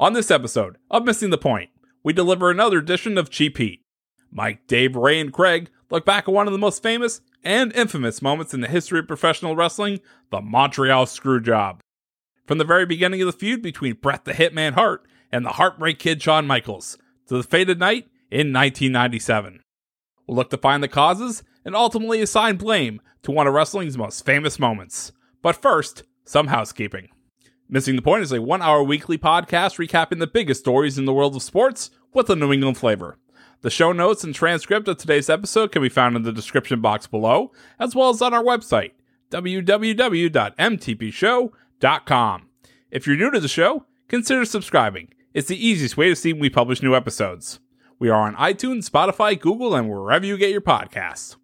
On this episode of Missing the Point, we deliver another edition of Cheap Heat. Mike, Dave, Ray, and Craig look back at one of the most famous and infamous moments in the history of professional wrestling the Montreal Screwjob. From the very beginning of the feud between Bret the Hitman Hart and the Heartbreak Kid Shawn Michaels to the fated night in 1997. We'll look to find the causes and ultimately assign blame to one of wrestling's most famous moments. But first, some housekeeping. Missing the Point is a one hour weekly podcast recapping the biggest stories in the world of sports with a New England flavor. The show notes and transcript of today's episode can be found in the description box below, as well as on our website, www.mtpshow.com. If you're new to the show, consider subscribing. It's the easiest way to see when we publish new episodes. We are on iTunes, Spotify, Google, and wherever you get your podcasts.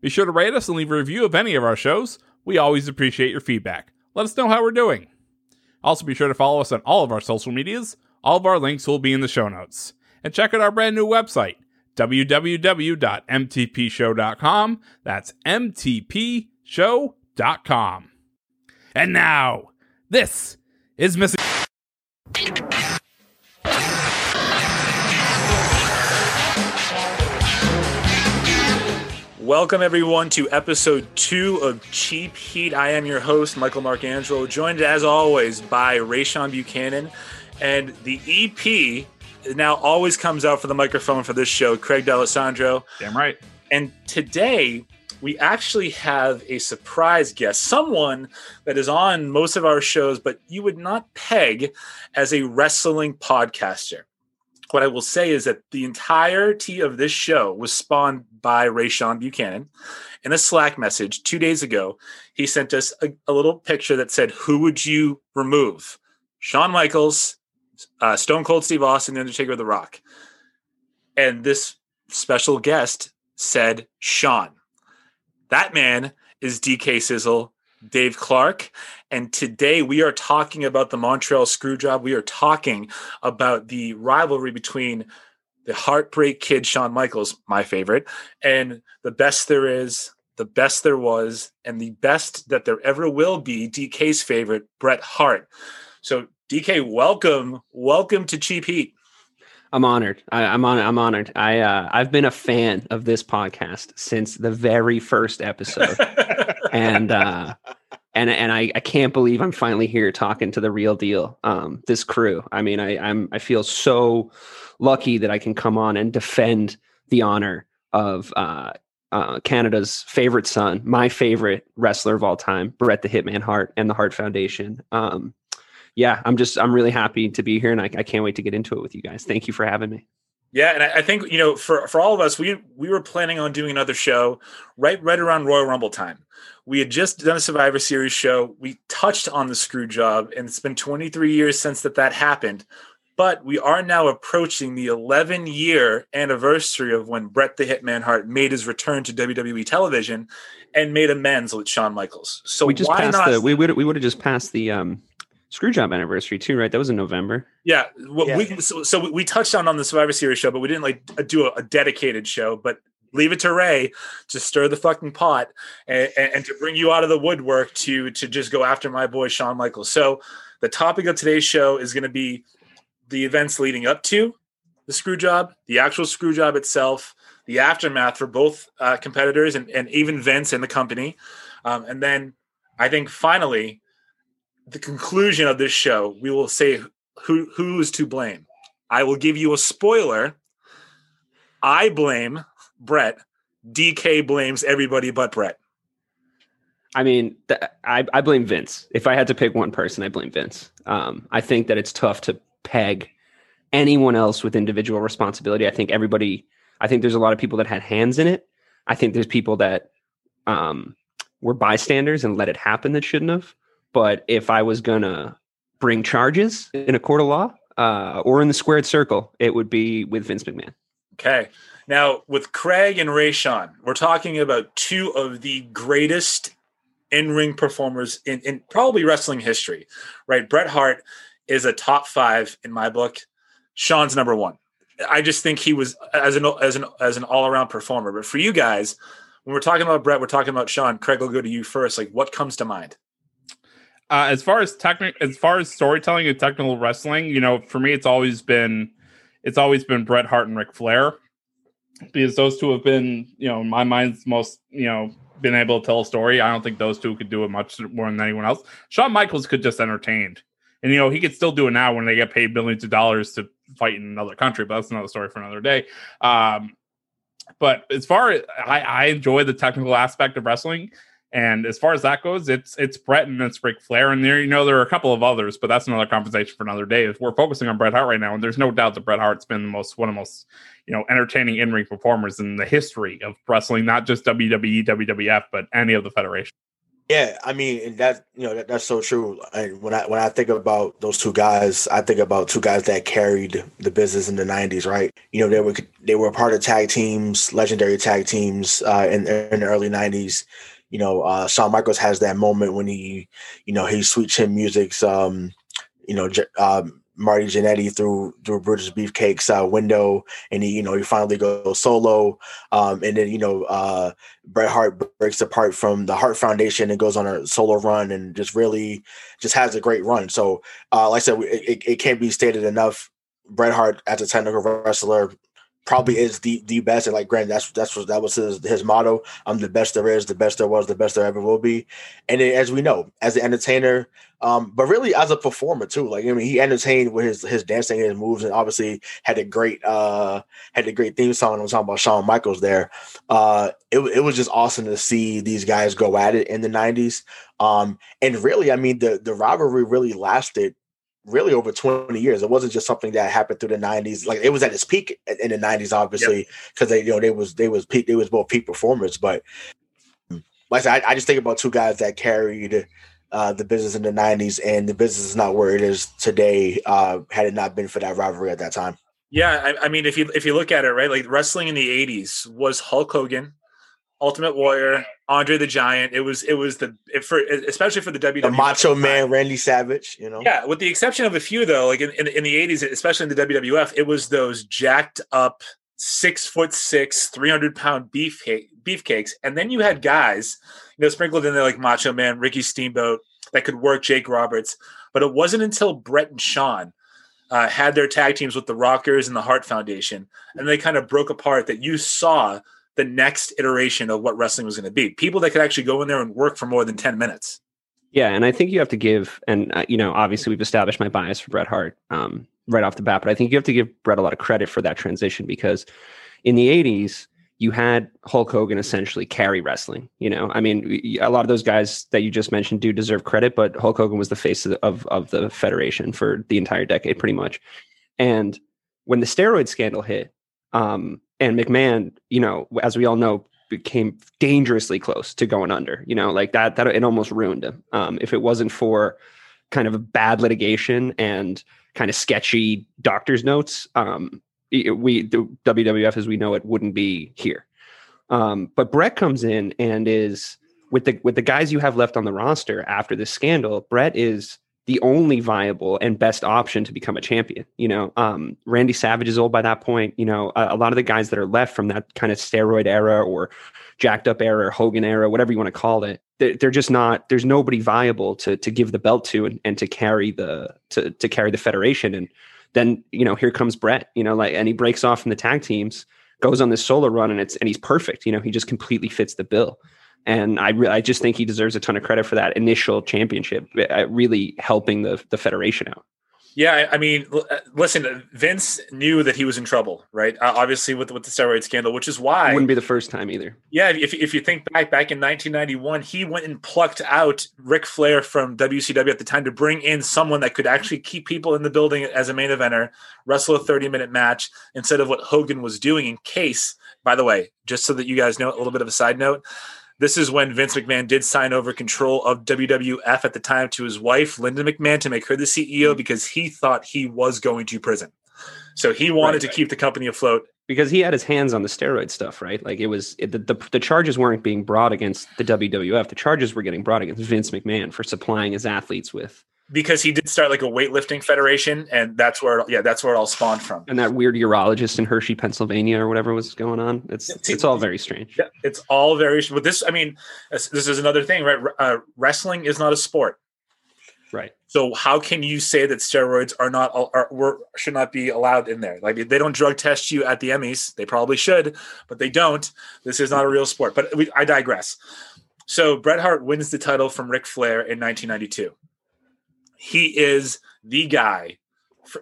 Be sure to rate us and leave a review of any of our shows. We always appreciate your feedback. Let us know how we're doing. Also, be sure to follow us on all of our social medias. All of our links will be in the show notes. And check out our brand new website, www.mtpshow.com. That's mtpshow.com. And now, this is Missing. Welcome, everyone, to episode two of Cheap Heat. I am your host, Michael Marcangelo, joined as always by Rayshawn Buchanan. And the EP now always comes out for the microphone for this show, Craig D'Alessandro. Damn right. And today, we actually have a surprise guest, someone that is on most of our shows, but you would not peg as a wrestling podcaster what I will say is that the entirety of this show was spawned by Rayshawn Buchanan. In a Slack message two days ago, he sent us a, a little picture that said, Who would you remove? Shawn Michaels, uh, Stone Cold Steve Austin, The Undertaker, The Rock. And this special guest said, Shawn. That man is DK Sizzle, Dave Clarke. And today we are talking about the Montreal Screwjob. We are talking about the rivalry between the Heartbreak Kid, Shawn Michaels, my favorite, and the best there is, the best there was, and the best that there ever will be, DK's favorite, Bret Hart. So, DK, welcome, welcome to Cheap Heat. I'm honored. I, am on. I'm honored. I uh, I've been a fan of this podcast since the very first episode, and uh, and and I, I can't believe I'm finally here talking to the real deal. Um, this crew. I mean, I I'm I feel so lucky that I can come on and defend the honor of uh, uh, Canada's favorite son, my favorite wrestler of all time, Bret the Hitman Hart, and the Hart Foundation. Um, yeah, I'm just I'm really happy to be here, and I, I can't wait to get into it with you guys. Thank you for having me. Yeah, and I, I think you know, for for all of us, we we were planning on doing another show right right around Royal Rumble time. We had just done a Survivor Series show. We touched on the screw job, and it's been 23 years since that that happened. But we are now approaching the 11 year anniversary of when Bret the Hitman Hart made his return to WWE television and made amends with Shawn Michaels. So we just why passed not? the we would we would have just passed the um Screwjob anniversary too, right? That was in November. Yeah, well, Yeah. we so, so we- we touched on on the Survivor Series show, but we didn't like do a, a dedicated show. But leave it to Ray to stir the fucking pot and, and, to bring you out of the woodwork to to just go after my boy Shawn Michaels. So the topic of today's show is going to be the events leading up to the screw job, the actual screw job itself, the aftermath for both uh, competitors and, and even Vince and the company, um, and then I think finally the conclusion of this show, we will say who who's to blame. I will give you a spoiler. I blame Bret. DK blames everybody but Bret. I mean, th- I I blame Vince. If I had to pick one person, I blame Vince. Um, I think that it's tough to peg anyone else with individual responsibility. I think everybody. I think there's a lot of people that had hands in it. I think there's people that um, were bystanders and let it happen that shouldn't have. But if I was gonna bring charges in a court of law uh, or in the squared circle, it would be with Vince McMahon. Okay. Now, with Craig and Rayshawn, we're talking about two of the greatest in ring performers in, in probably wrestling history, right? Bret Hart is a top five in my book. Shawn's number one. I just think he was as an as an as an all around performer. But for you guys, when we're talking about Bret, we're talking about Shawn. Craig, will go to you first. Like, what comes to mind? Uh, as far as technical, as far as storytelling and technical wrestling, you know, for me, it's always been, it's always been Bret Hart and Ric Flair, because those two have been, you know, in my mind's most, you know, been able to tell a story. I don't think those two could do it much more than anyone else. Shawn Michaels could just entertained, and you know, he could still do it now when they get paid billions of dollars to fight in another country. But that's another story for another day. Um, but as far as I, I enjoy the technical aspect of wrestling, and as far as that goes, it's it's Bret and it's Ric Flair, and there you know there are a couple of others, but that's another conversation for another day. We're focusing on Bret Hart right now, and there's no doubt that Bret Hart's been the most one of the most you know entertaining in ring performers in the history of wrestling, not just WWE, WWF, but any of the federation. Yeah, I mean, and that you know that, that's so true. And when I when I think about those two guys, I think about two guys that carried the business in the '90s, right? You know, they were they were part of tag teams, legendary tag teams uh, in in the early '90s. You know, uh, Shawn Michaels has that moment when he, you know, he sweet chin music's, um, you know, um, Marty Jannetty through through Brutus Beefcake's uh, window, and he you know he finally goes solo, um, and then you know uh, Bret Hart breaks apart from the Hart Foundation and goes on a solo run, and just really just has a great run. So, uh, like I said, it, it can't be stated enough. Bret Hart as a technical wrestler probably is the the best. And like Grant, that's that's what that was his his motto. I'm the best there is, the best there was, the best there ever will be. And as we know, as an entertainer, um, but really as a performer too. Like I mean, he entertained with his his dancing and his moves, and obviously had a great uh had a great theme song. I'm talking about Shawn Michaels there. Uh, it it was just awesome to see these guys go at it in the '90s. Um, and really, I mean, the the rivalry really lasted really over 20 years. It wasn't just something that happened through the 90s. Like it was at its peak in the 90s, obviously, because yep. they, you know, they was they was peak, they was both peak performers. But like I said, I, I just think about two guys that carried uh, the business in the 90s, and the business is not where it is today. Uh, had it not been for that rivalry at that time. Yeah, I, I mean, if you if you look at it, right, like wrestling in the '80s was Hulk Hogan, Ultimate Warrior, Andre the Giant. It was it was the it for especially for the WWE. The Macho Man, Randy Savage. You know. Yeah, with the exception of a few though, like in, in, in the eighties, especially in the WWF, it was those jacked up six foot six, three hundred pound beef beefcakes, and then you had guys, you know, sprinkled in there like Macho Man, Ricky Steamboat, that could work Jake Roberts. But it wasn't until Bret and Shawn uh, had their tag teams with the Rockers and the Hart Foundation, and they kind of broke apart that you saw the next iteration of what wrestling was going to be. People that could actually go in there and work for more than 10 minutes. Yeah, and I think you have to give, and uh, you know, obviously we've established my bias for Bret Hart um, right off the bat, but I think you have to give Bret a lot of credit for that transition because in the '80s you had Hulk Hogan essentially carry wrestling. You know, I mean, a lot of those guys that you just mentioned do deserve credit, but Hulk Hogan was the face of the, of, of the federation for the entire decade, pretty much. And when the steroid scandal hit, um, and McMahon, you know, as we all know, became dangerously close to going under. You know, like that that it almost ruined him. Um, if it wasn't for kind of bad litigation and kind of sketchy doctor's notes, um, we the WWF as we know it wouldn't be here. Um, but Bret comes in and is with the with the guys you have left on the roster after this scandal. Bret is the only viable and best option to become a champion. You know, um, Randy Savage is old by that point. You know, a, a, lot of the guys that are left from that kind of steroid era or jacked up era, Hogan era, whatever you want to call it, they're, they're, just not. There's nobody viable to to give the belt to and, and to carry the to to carry the federation. And then you know, here comes Bret. You know, like and he breaks off from the tag teams, goes on this solo run, and it's and he's perfect. You know, he just completely fits the bill and I re- I just think he deserves a ton of credit for that initial championship, uh, really helping the the federation out. Yeah, I mean, uh, listen, Vince knew that he was in trouble, right? Uh, obviously, with with the steroid scandal, which is why it wouldn't be the first time either. Yeah, if if you think back, back in 1991, he went and plucked out Ric Flair from WCW at the time to bring in someone that could actually keep people in the building as a main eventer, wrestle a 30 minute match instead of what Hogan was doing. In case, by the way, just so that you guys know, a little bit of a side note, this is when Vince McMahon did sign over control of WWF at the time to his wife, Linda McMahon, to make her the CEO mm-hmm. because he thought he was going to prison. So he wanted right, to keep the company afloat. Because he had his hands on the steroid stuff, right? Like it was it, the, the the charges weren't being brought against the WWF. The charges were getting brought against Vince McMahon for supplying his athletes with because he did start like a weightlifting federation, and that's where yeah, that's where it all spawned from. And that weird urologist in Hershey, Pennsylvania, or whatever was going on. It's it's, it's all very strange. Yeah, it's all very. But this, I mean, this, this is another thing, right? Uh, wrestling is not a sport. Right. So how can you say that steroids are not are, were, should not be allowed in there? Like they don't drug test you at the Emmys. They probably should, but they don't. This is not a real sport. But we, I digress. So Bret Hart wins the title from Ric Flair in 1992. He is the guy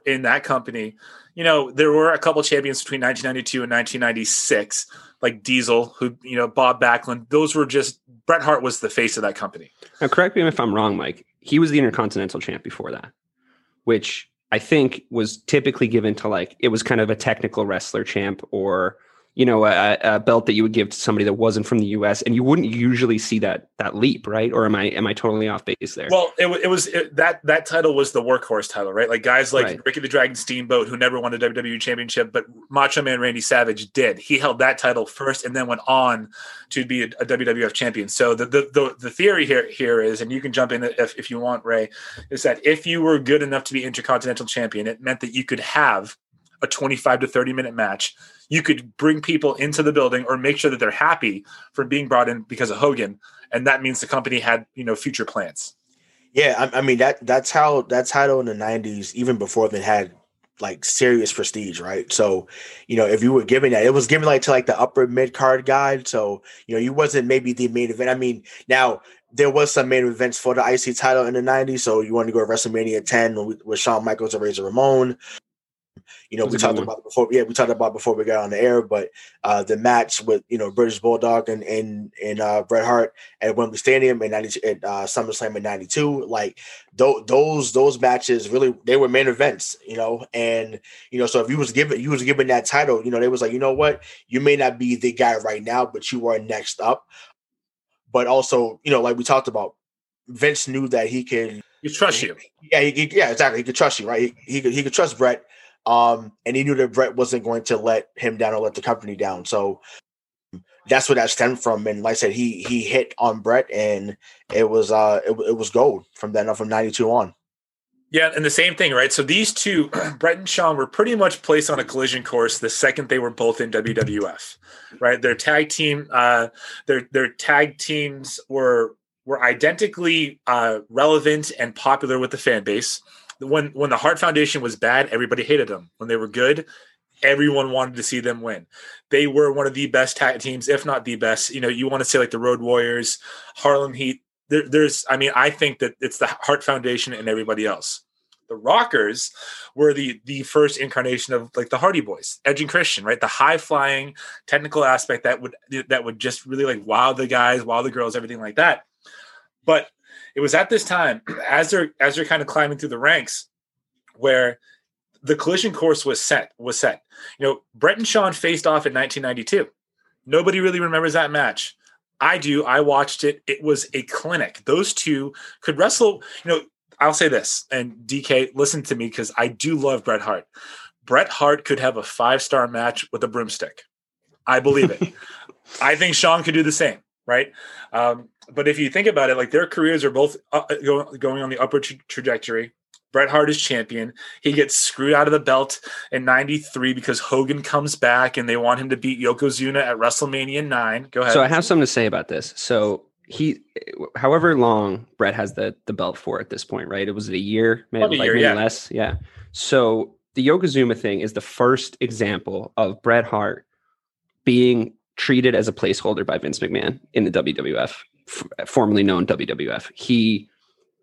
in that company. You know, there were a couple champions between 1992 and 1996, like Diesel, who you know, Bob Backlund. Those were just Bret Hart was the face of that company. Now, correct me if I'm wrong, Mike. He was the Intercontinental Champ before that, which I think was typically given to like it was kind of a technical wrestler champ or you know a, a, belt that you would give to somebody that wasn't from the U.S. and you wouldn't usually see that that leap, right? Or am I am I totally off base there? Well, it, it was it, that that title was the workhorse title, right? Like guys like right. Ricky the Dragon Steamboat, who never won a WWE Championship, but Macho Man Randy Savage did. He held that title first, and then went on to be a, a WWF champion. So the, the the the theory here here is, and you can jump in if if you want, Ray, is that if you were good enough to be Intercontinental Champion, it meant that you could have a 25 to 30 minute match you could bring people into the building or make sure that they're happy for being brought in because of Hogan, and that means the company had you know future plans. Yeah, I, I mean that that's how that title in the '90s, even before they had like serious prestige, right? So, you know, if you were giving that, it was given like to like the upper mid card guy. So, you know, you wasn't maybe the main event. I mean, now there was some main events for the IC title in the 90s. So you want to go to WrestleMania 10 with, with Shawn Michaels and Razor Ramon. You know, we talked about before. Yeah, we talked about before we got on the air, but uh, the match with you know British Bulldog and and and uh, Bret Hart at Wembley Stadium in ninety at uh, SummerSlam in ninety two, like th- those those matches really they were main events. You know, and you know, so if you was given you was given that title, you know, they was like, you know what, you may not be the guy right now, but you are next up. But also, you know, like we talked about, Vince knew that he could. He trust you. Yeah, he, he, yeah, exactly. He could trust you, right? He, he could he could trust Bret um, and he knew that Bret wasn't going to let him down or let the company down. So that's where that stemmed from. And like I said, he he hit on Bret, and it was uh it, it was gold from then on from '92 on. Yeah, and the same thing, right? So these two, Bret and Shawn, were pretty much placed on a collision course the second they were both in WWF, right? Their tag team, uh, their their tag teams were were identically uh, relevant and popular with the fan base when when the Hart Foundation was bad, everybody hated them. When they were good, everyone wanted to see them win. They were one of the best tag teams, if not the best. You know, you want to say like the Road Warriors, Harlem Heat. There, there's, I mean, I think that it's the Hart Foundation and everybody else. The Rockers were the the first incarnation of like the Hardy Boys, Edge and Christian, right? The high flying technical aspect that would that would just really like wow the guys, wow the girls, everything like that. But it was at this time as they're as they're kind of climbing through the ranks where the collision course was set was set. You know, Bret and Shawn faced off in 1992. Nobody really remembers that match. I do. I watched it. It was a clinic. Those two could wrestle. You know, I'll say this, and DK, listen to me because I do love Bret Hart. Bret Hart could have a five star match with a broomstick. I believe it. I think Shawn could do the same, right? Um, but if you think about it, like their careers are both uh, going, going on the upward tra- trajectory. Bret Hart is champion. He gets screwed out of the belt in 93 because Hogan comes back and they want him to beat Yokozuna at WrestleMania 9. Go ahead. So I have something to say about this. So he, however long Bret has the, the belt for at this point, right? It was a year, maybe, a like year, maybe yeah. less. Yeah. So the Yokozuna thing is the first example of Bret Hart being treated as a placeholder by Vince McMahon in the WWF f- formerly known WWF. He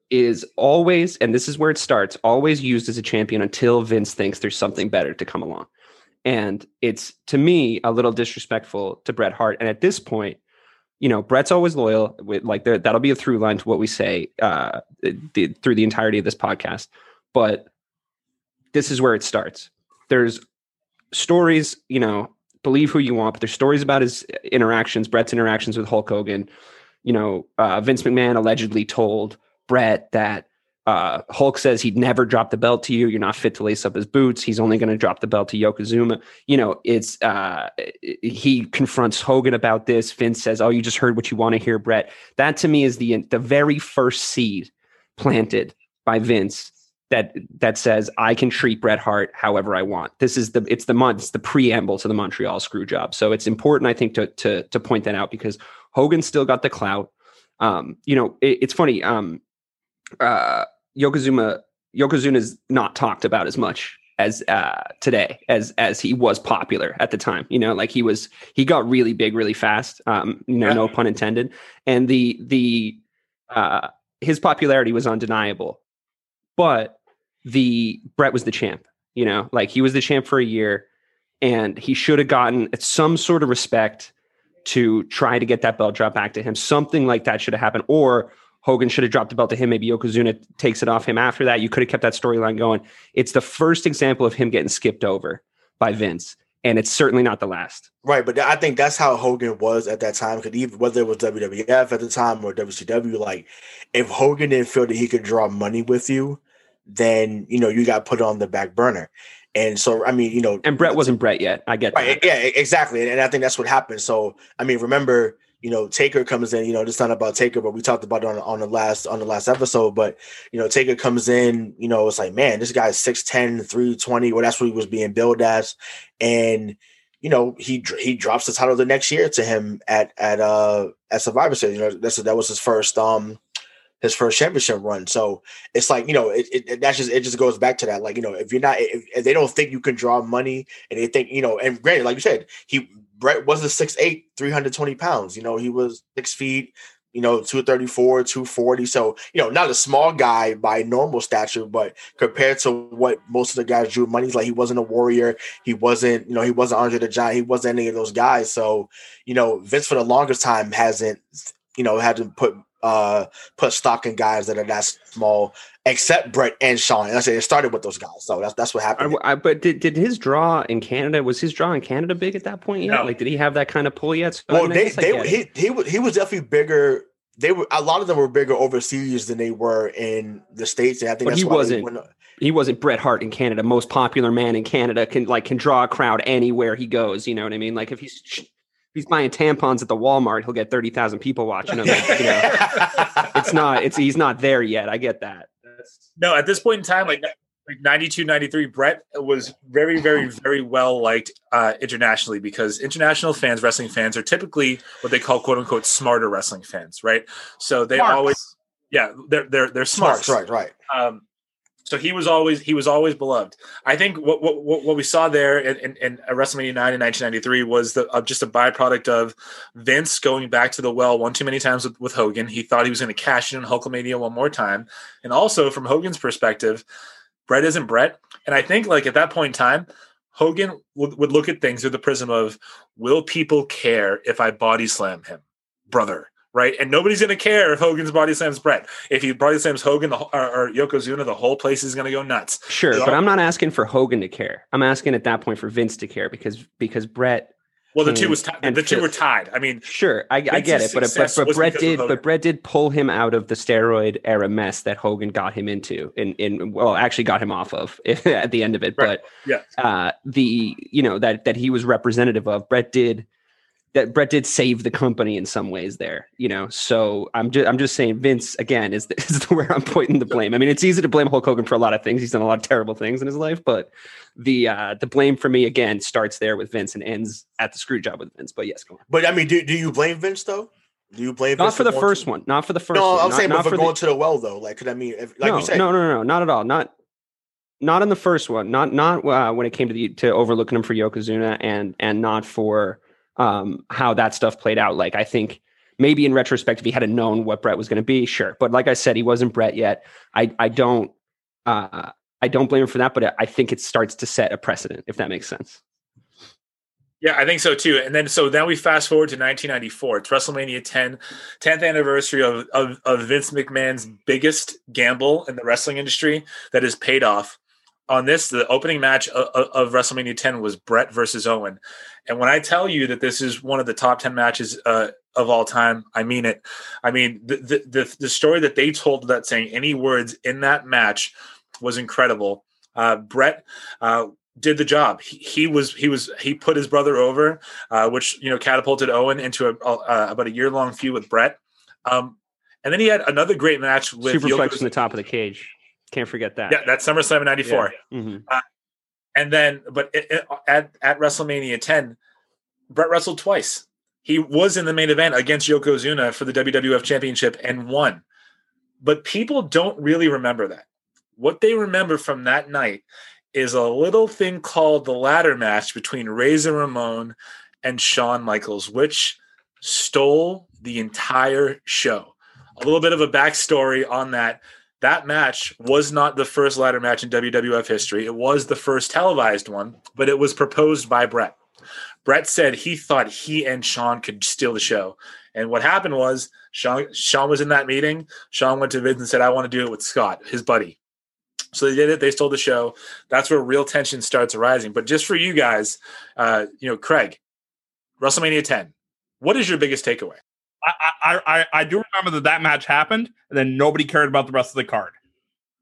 is always, and this is where it starts, always used as a champion until Vince thinks there's something better to come along. And it's to me a little disrespectful to Bret Hart. And at this point, you know, Bret's always loyal. With like that'll be a through line to what we say uh, the, through the entirety of this podcast. But this is where it starts. There's stories, you know, believe who you want, but there's stories about his interactions, Bret's interactions with Hulk Hogan, you know, uh, Vince McMahon allegedly told Bret that uh, Hulk says he'd never drop the belt to you. You're not fit to lace up his boots. He's only going to drop the belt to Yokozuna. You know, it's uh, he confronts Hogan about this. Vince says, "Oh, you just heard what you want to hear, Bret." That to me is the the very first seed planted by Vince that that says I can treat Bret Hart however I want. This is the it's the month it's the preamble to the Montreal screw job. So it's important, I think, to to to point that out because Hogan still got the clout. Um, you know, it, it's funny. Um, uh, Yokozuna Yokozuna is not talked about as much as uh, today as as he was popular at the time. You know, like he was he got really big really fast. Um, you know, Yeah. no pun intended. And the the uh, his popularity was undeniable, but the Bret was the champ. You know, like he was the champ for a year, and he should have gotten some sort of respect to try to get that belt drop back to him. Something like that should have happened, or Hogan should have dropped the belt to him. Maybe Yokozuna takes it off him after that. You could have kept that storyline going. It's the first example of him getting skipped over by Vince, and it's certainly not the last. Right, but I think that's how Hogan was at that time. Because even whether it was WWF at the time or WCW, like if Hogan didn't feel that he could draw money with you, then you know you got put on the back burner. And so, I mean, you know, And Bret wasn't Bret yet. I get Right. that. Yeah, exactly. And I think that's what happened. So, I mean, remember, you know, Taker comes in, you know, it's not about Taker, but we talked about it on, on the last on the last episode. But, you know, Taker comes in, you know, it's like, man, this guy's 6'10, 320. Well, that's what he was being billed as. And, you know, he he drops the title the next year to him at at uh at Survivor Series. You know, that's that was his first um his first championship run. So it's like, you know, it, it that's just it just goes back to that. Like, you know, if you're not if, if they don't think you can draw money and they think, you know, and granted, like you said, he Bret was a 6'8, 320 pounds. You know, he was six feet, you know, 234, 240. So, you know, not a small guy by normal stature, but compared to what most of the guys drew money, like he wasn't a warrior. He wasn't, you know, he wasn't Andre the Giant. He wasn't any of those guys. So, you know, Vince for the longest time hasn't, you know, had to put uh put stock in guys that are that small, except Bret and Shawn. And I said it started with those guys. So that's that's what happened. I, I- but did, did his draw in Canada was his draw in Canada big at that point Yeah, No. Like, did he have that kind of pull yet? So, I Well, mean, they they he he was he was definitely bigger. They were a lot of them were bigger overseas than they were in the states, and I think But that's he why wasn't. went- he wasn't Bret Hart in Canada, most popular man in Canada, can like can draw a crowd anywhere he goes. You know what I mean? Like if he's if he's buying tampons at the Walmart, he'll get thirty thousand people watching him. Like, you know, it's not. It's he's not there yet. I get that. No, at this point in time, like like 92, 93, Bret was very, very, very well liked uh, internationally because international fans, wrestling fans, are typically what they call "quote unquote" smarter wrestling fans, right? So they Smarts. always, yeah, they're they're they're smart, right, right. Um, so he was always he was always beloved. I think what what, what we saw there in, in, in WrestleMania nine in 1993 was the uh, just a byproduct of Vince going back to the well one too many times with, with Hogan. He thought he was going to cash in on Hulkamania one more time, and also from Hogan's perspective, Bret isn't Bret. And I think like at that point in time, Hogan would, would look at things through the prism of will people care if I body slam him, brother? Right, and nobody's going to care if Hogan's body slams Bret. If he body slams Hogan the, or, or Yokozuna, the whole place is going to go nuts. Sure, Yeah. but I'm not asking for Hogan to care. I'm asking at that point for Vince to care because because Bret. Well, the two was and the two were tied. I mean, Sure, I, I get it, but but, but Bret did, but Bret did pull him out of the steroid era mess that Hogan got him into, in in well, actually got him off of at the end of it. Right. But Yeah. uh, the you know that that he was representative of. Bret did that. Bret did save the company in some ways there. You know, so I'm just I'm just saying Vince again is the, is where I'm pointing the blame. I mean, it's easy to blame Hulk Hogan for a lot of things. He's done a lot of terrible things in his life, but the uh the blame for me again starts there with Vince and ends at the screw job with Vince. But yes, go on. But I mean, do, do you blame Vince though? Do you blame Vince? Not Vince for the first to- one. Not for the first No, one. I'm not, saying, not but for for going the, to the well though, like, could I mean, if, like no, you said, no, no, no, not at all. Not not in the first one. Not not uh, when it came to the to overlooking him for Yokozuna and and not for um how that stuff played out. Like I think maybe in retrospect, if he had known what Bret was going to be, sure. But like I said, he wasn't Bret yet. I I don't uh I don't blame him for that, but I think it starts to set a precedent, if that makes sense. Yeah, I think so too. And then so now we fast forward to 1994. It's WrestleMania 10, 10th anniversary of, of, of Vince McMahon's biggest gamble in the wrestling industry that has paid off. On this, the opening match of, of WrestleMania 10 was Bret versus Owen. And when I tell you that this is one of the top 10 matches uh, of all time, I mean it. I mean, the, the, the, the story that they told that saying any words in that match was incredible. Uh, Bret uh, did the job. He, he was he was he put his brother over, uh, which you know catapulted Owen into a, uh, about a year long feud with Bret. Um, and then he had another great match with Superflex Yoko- from the top of the cage. Can't forget that. Yeah, that's SummerSlam in '94. Mhm. And then, but it, it- at at WrestleMania 10, Bret wrestled twice. He was in the main event against Yokozuna for the WWF Championship and won. But people don't really remember that. What they remember from that night is a little thing called the ladder match between Razor Ramon and Shawn Michaels, which stole the entire show. A little bit of a backstory on that. That match was not the first ladder match in WWF history. It was the first televised one, but it was proposed by Bret. Bret said he thought he and Shawn could steal the show. And what happened was Shawn, Shawn was in that meeting. Shawn went to Vince and said, I want to do it with Scott, his buddy. So they did it. They stole the show. That's where real tension starts arising. But just for you guys, uh, you know, Craig, WrestleMania 10, what is your biggest takeaway? I, I, I do remember that that match happened, and then nobody cared about the rest of the card.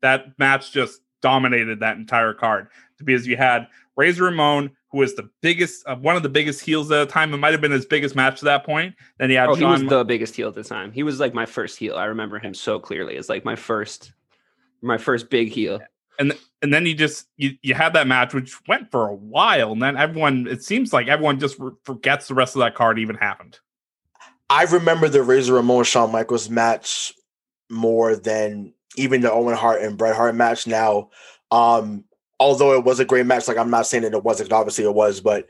That match just dominated that entire card because you had Razor Ramon, who was the biggest, uh, one of the biggest heels at the time. It might have been his biggest match to that point. Then he had oh, Shawn he was the biggest heel at the time. He was like my first heel. I remember him so clearly. It's like my first, my first big heel. And and then you just you you had that match which went for a while, and then everyone it seems like everyone just re- forgets the rest of that card even happened. I remember the Razor Ramon Shawn Michaels match more than even the Owen Hart and Bret Hart match. Now, um, although it was a great match, like I'm not saying that it wasn't. Obviously, it was, but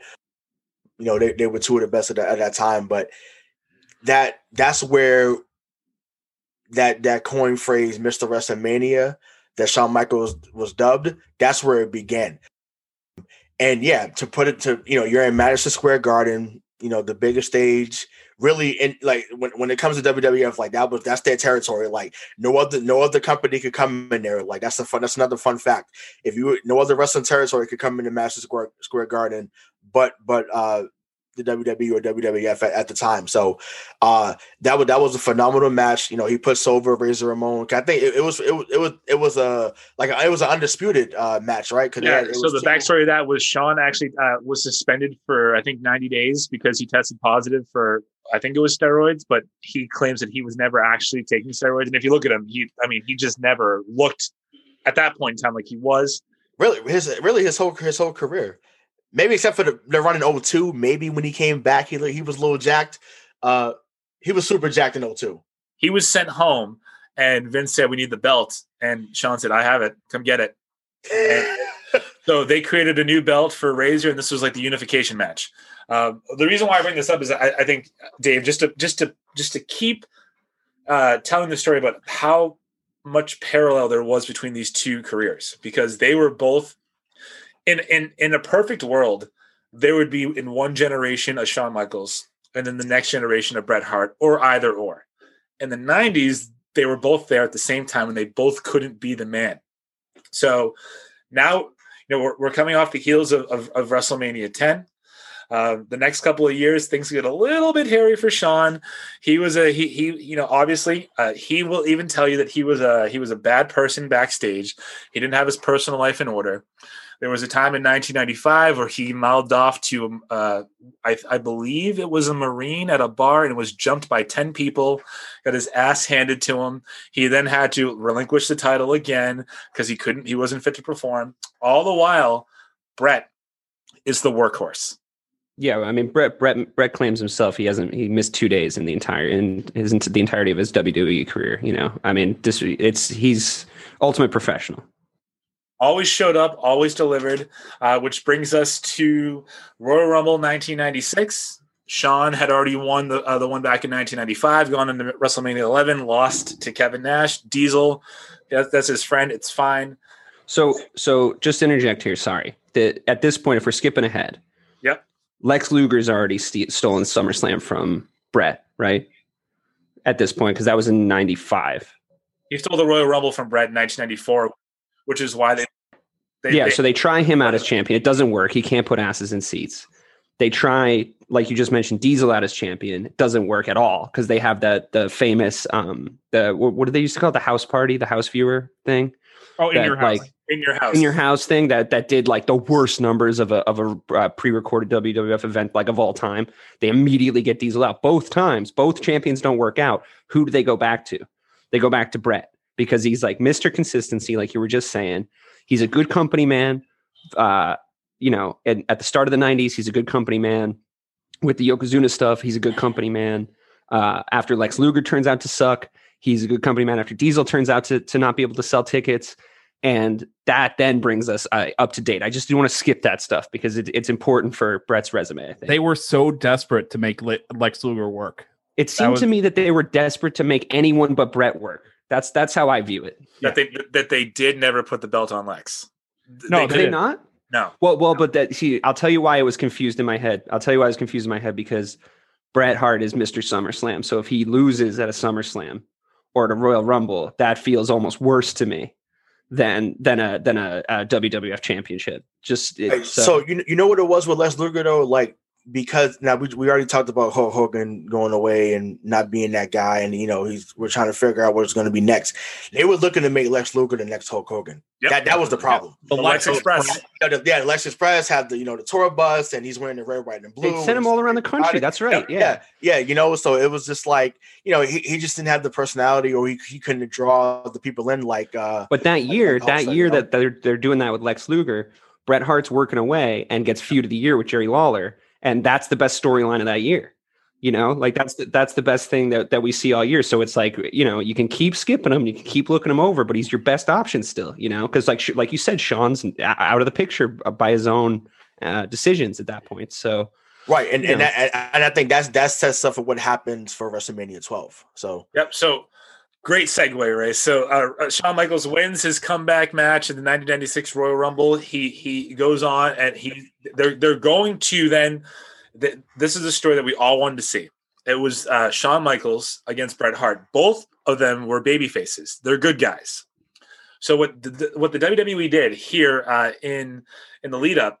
you know they, they were two of the best at, at that time. But that that's where that that coin phrase, Mister WrestleMania, that Shawn Michaels was dubbed. That's where it began. And yeah, to put it to you know, you're in Madison Square Garden, you know, the biggest stage really in like when, when it comes to WWF, like that was that's their territory. Like no other no other company could come in there. Like that's the fun. That's another fun fact. If you no other wrestling territory could come into Madison Square Square Garden, but but uh the WWE or WWF at, at, the time. So uh that was that was a phenomenal match. You know, he puts over Razor Ramon. I think it, it, was it was it was it was a like it was an undisputed uh match, right? Yeah. It, so the backstory of that was Shawn actually uh, was suspended for I think 90 days because he tested positive for I think it was steroids, but he claims that he was never actually taking steroids. And if you look at him, he I mean he just never looked at that point in time like he was. Really, his really his whole his whole career maybe except for the, the run in 02, maybe when he came back, he he was a little jacked. Uh, he was super jacked in 02. He was sent home, and Vince said, "We need the belt," and Shawn said, "I have it. Come get it." So they created a new belt for Razor, and this was like the unification match. Uh, the reason why I bring this up is I, I, think Dave, just to just to just to keep uh, telling the story about how much parallel there was between these two careers because they were both in in in a perfect world, there would be in one generation a Shawn Michaels, and then the next generation of Bret Hart, or either or. In the '90s, they were both there at the same time, and they both couldn't be the man. So now, know, we're, we're coming off the heels of, of, of WrestleMania 10. Uh, the next couple of years, things get a little bit hairy for Shawn. He was a he he you know obviously uh, he will even tell you that he was a he was a bad person backstage. He didn't have his personal life in order. There was a time in 1995 where he mouthed off to, uh, I, I, believe it was a Marine at a bar and was jumped by 10 people, got his ass handed to him. He then had to relinquish the title again because he couldn't, he wasn't fit to perform. All the while, Bret is the workhorse. Yeah, I mean Bret Brett Bret claims himself he hasn't he missed two days in the entire in his the entirety of his WWE career. You know, I mean this it's he's ultimate professional always showed up, always delivered, uh, which brings us to Royal Rumble 1996. Shawn had already won the uh, the one back in 1995, gone into WrestleMania 11, lost to Kevin Nash. Diesel, that, that's his friend. It's fine. So, so just interject here. Sorry. That at this point, if we're skipping ahead, yep. Lex Luger's already st- stolen SummerSlam from Bret, right? At this point, because that was in '95. He stole the Royal Rumble from Bret in 1994, which is why they. they yeah, they, so they try him out as champion. It doesn't work. He can't put asses in seats. They try, like you just mentioned, Diesel out as champion. It doesn't work at all because they have that the famous um the what, what do they used to call it? the house party, the house viewer thing. Oh, in that, your house. Like, in your house. In your house thing that that did like the worst numbers of a of a uh, pre-recorded WWF event like of all time. They immediately get Diesel out both times. Both champions don't work out. Who do they go back to? They go back to Bret because he's like Mr. Consistency, like you were just saying. He's a good company man. Uh, you know, and at the start of the 90s, he's a good company man. With the Yokozuna stuff, he's a good company man. Uh, after Lex Luger turns out to suck, He's a good company man after Diesel turns out to to not be able to sell tickets. And that then brings us uh, up to date. I just do want to skip that stuff because it, it's important for Bret's resume. I think They were so desperate to make Le- Lex Luger work. it seemed was- to me that they were desperate to make anyone but Bret work. That's that's how I view it. That they that they did never put the belt on Lex. No, They Did they they not? No. Well, well, but that see, I'll tell you why it was confused in my head. I'll tell you why it was confused in my head because Bret Hart is Mr. SummerSlam. So if he loses at a SummerSlam or at a Royal Rumble, that feels almost worse to me than than a than a, a WWF Championship. Just it, Hey, so you you know what it was with Lex Luger though, like because now we, we already talked about Hulk Hogan going away and not being that guy, and you know he's we're trying to figure out what's going to be next. They were looking to make Lex Luger the next Hulk Hogan. Yep. That that was the problem. The Lex Express. Yeah, the, yeah, Lex Express had the you know the tour bus, and he's wearing the red, white, and blue. they sent him all around the country. That's right. yeah, Yeah. yeah, you know, so it was just like, you know, he, he just didn't have the personality or he, he couldn't draw the people in like uh But that year, like that year you know? that they're they're doing that with Lex Luger, Bret Hart's working away and gets feud of the year with Jerry Lawler, and that's the best storyline of that year. You know, like that's the, that's the best thing that, that we see all year. So it's like you know you can keep skipping him, you can keep looking him over, but he's your best option still. You know, because like like you said, Shawn's out of the picture by his own uh, decisions at that point. So right and and, that, and I think that's that sets up for what happens for WrestleMania 12. So Yep. So great segue, Ray. So uh, uh, Shawn Michaels wins his comeback match in the 1996 Royal Rumble. He he goes on and he they're they're going to then. th- this is a story that we all wanted to see. It was uh, Shawn Michaels against Bret Hart. Both of them were baby faces. They're good guys. So what the, what the WWE did here uh, in in the lead up,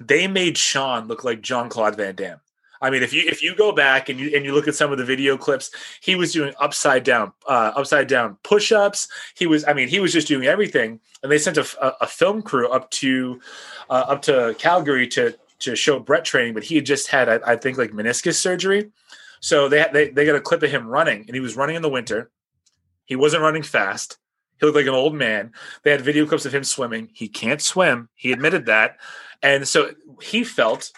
they made Shawn look like John Claude Van Damme. I mean, if you if you go back and you and you look at some of the video clips, he was doing upside down uh, upside down push ups. He was, I mean, he was just doing everything. And they sent a, a, a film crew up to uh, up to Calgary to to show Bret training, but he had just had, I, I think, like meniscus surgery. So they they they got a clip of him running, and he was running in the winter. He wasn't running fast. He looked like an old man. They had video clips of him swimming. He can't swim. He admitted that, and so he felt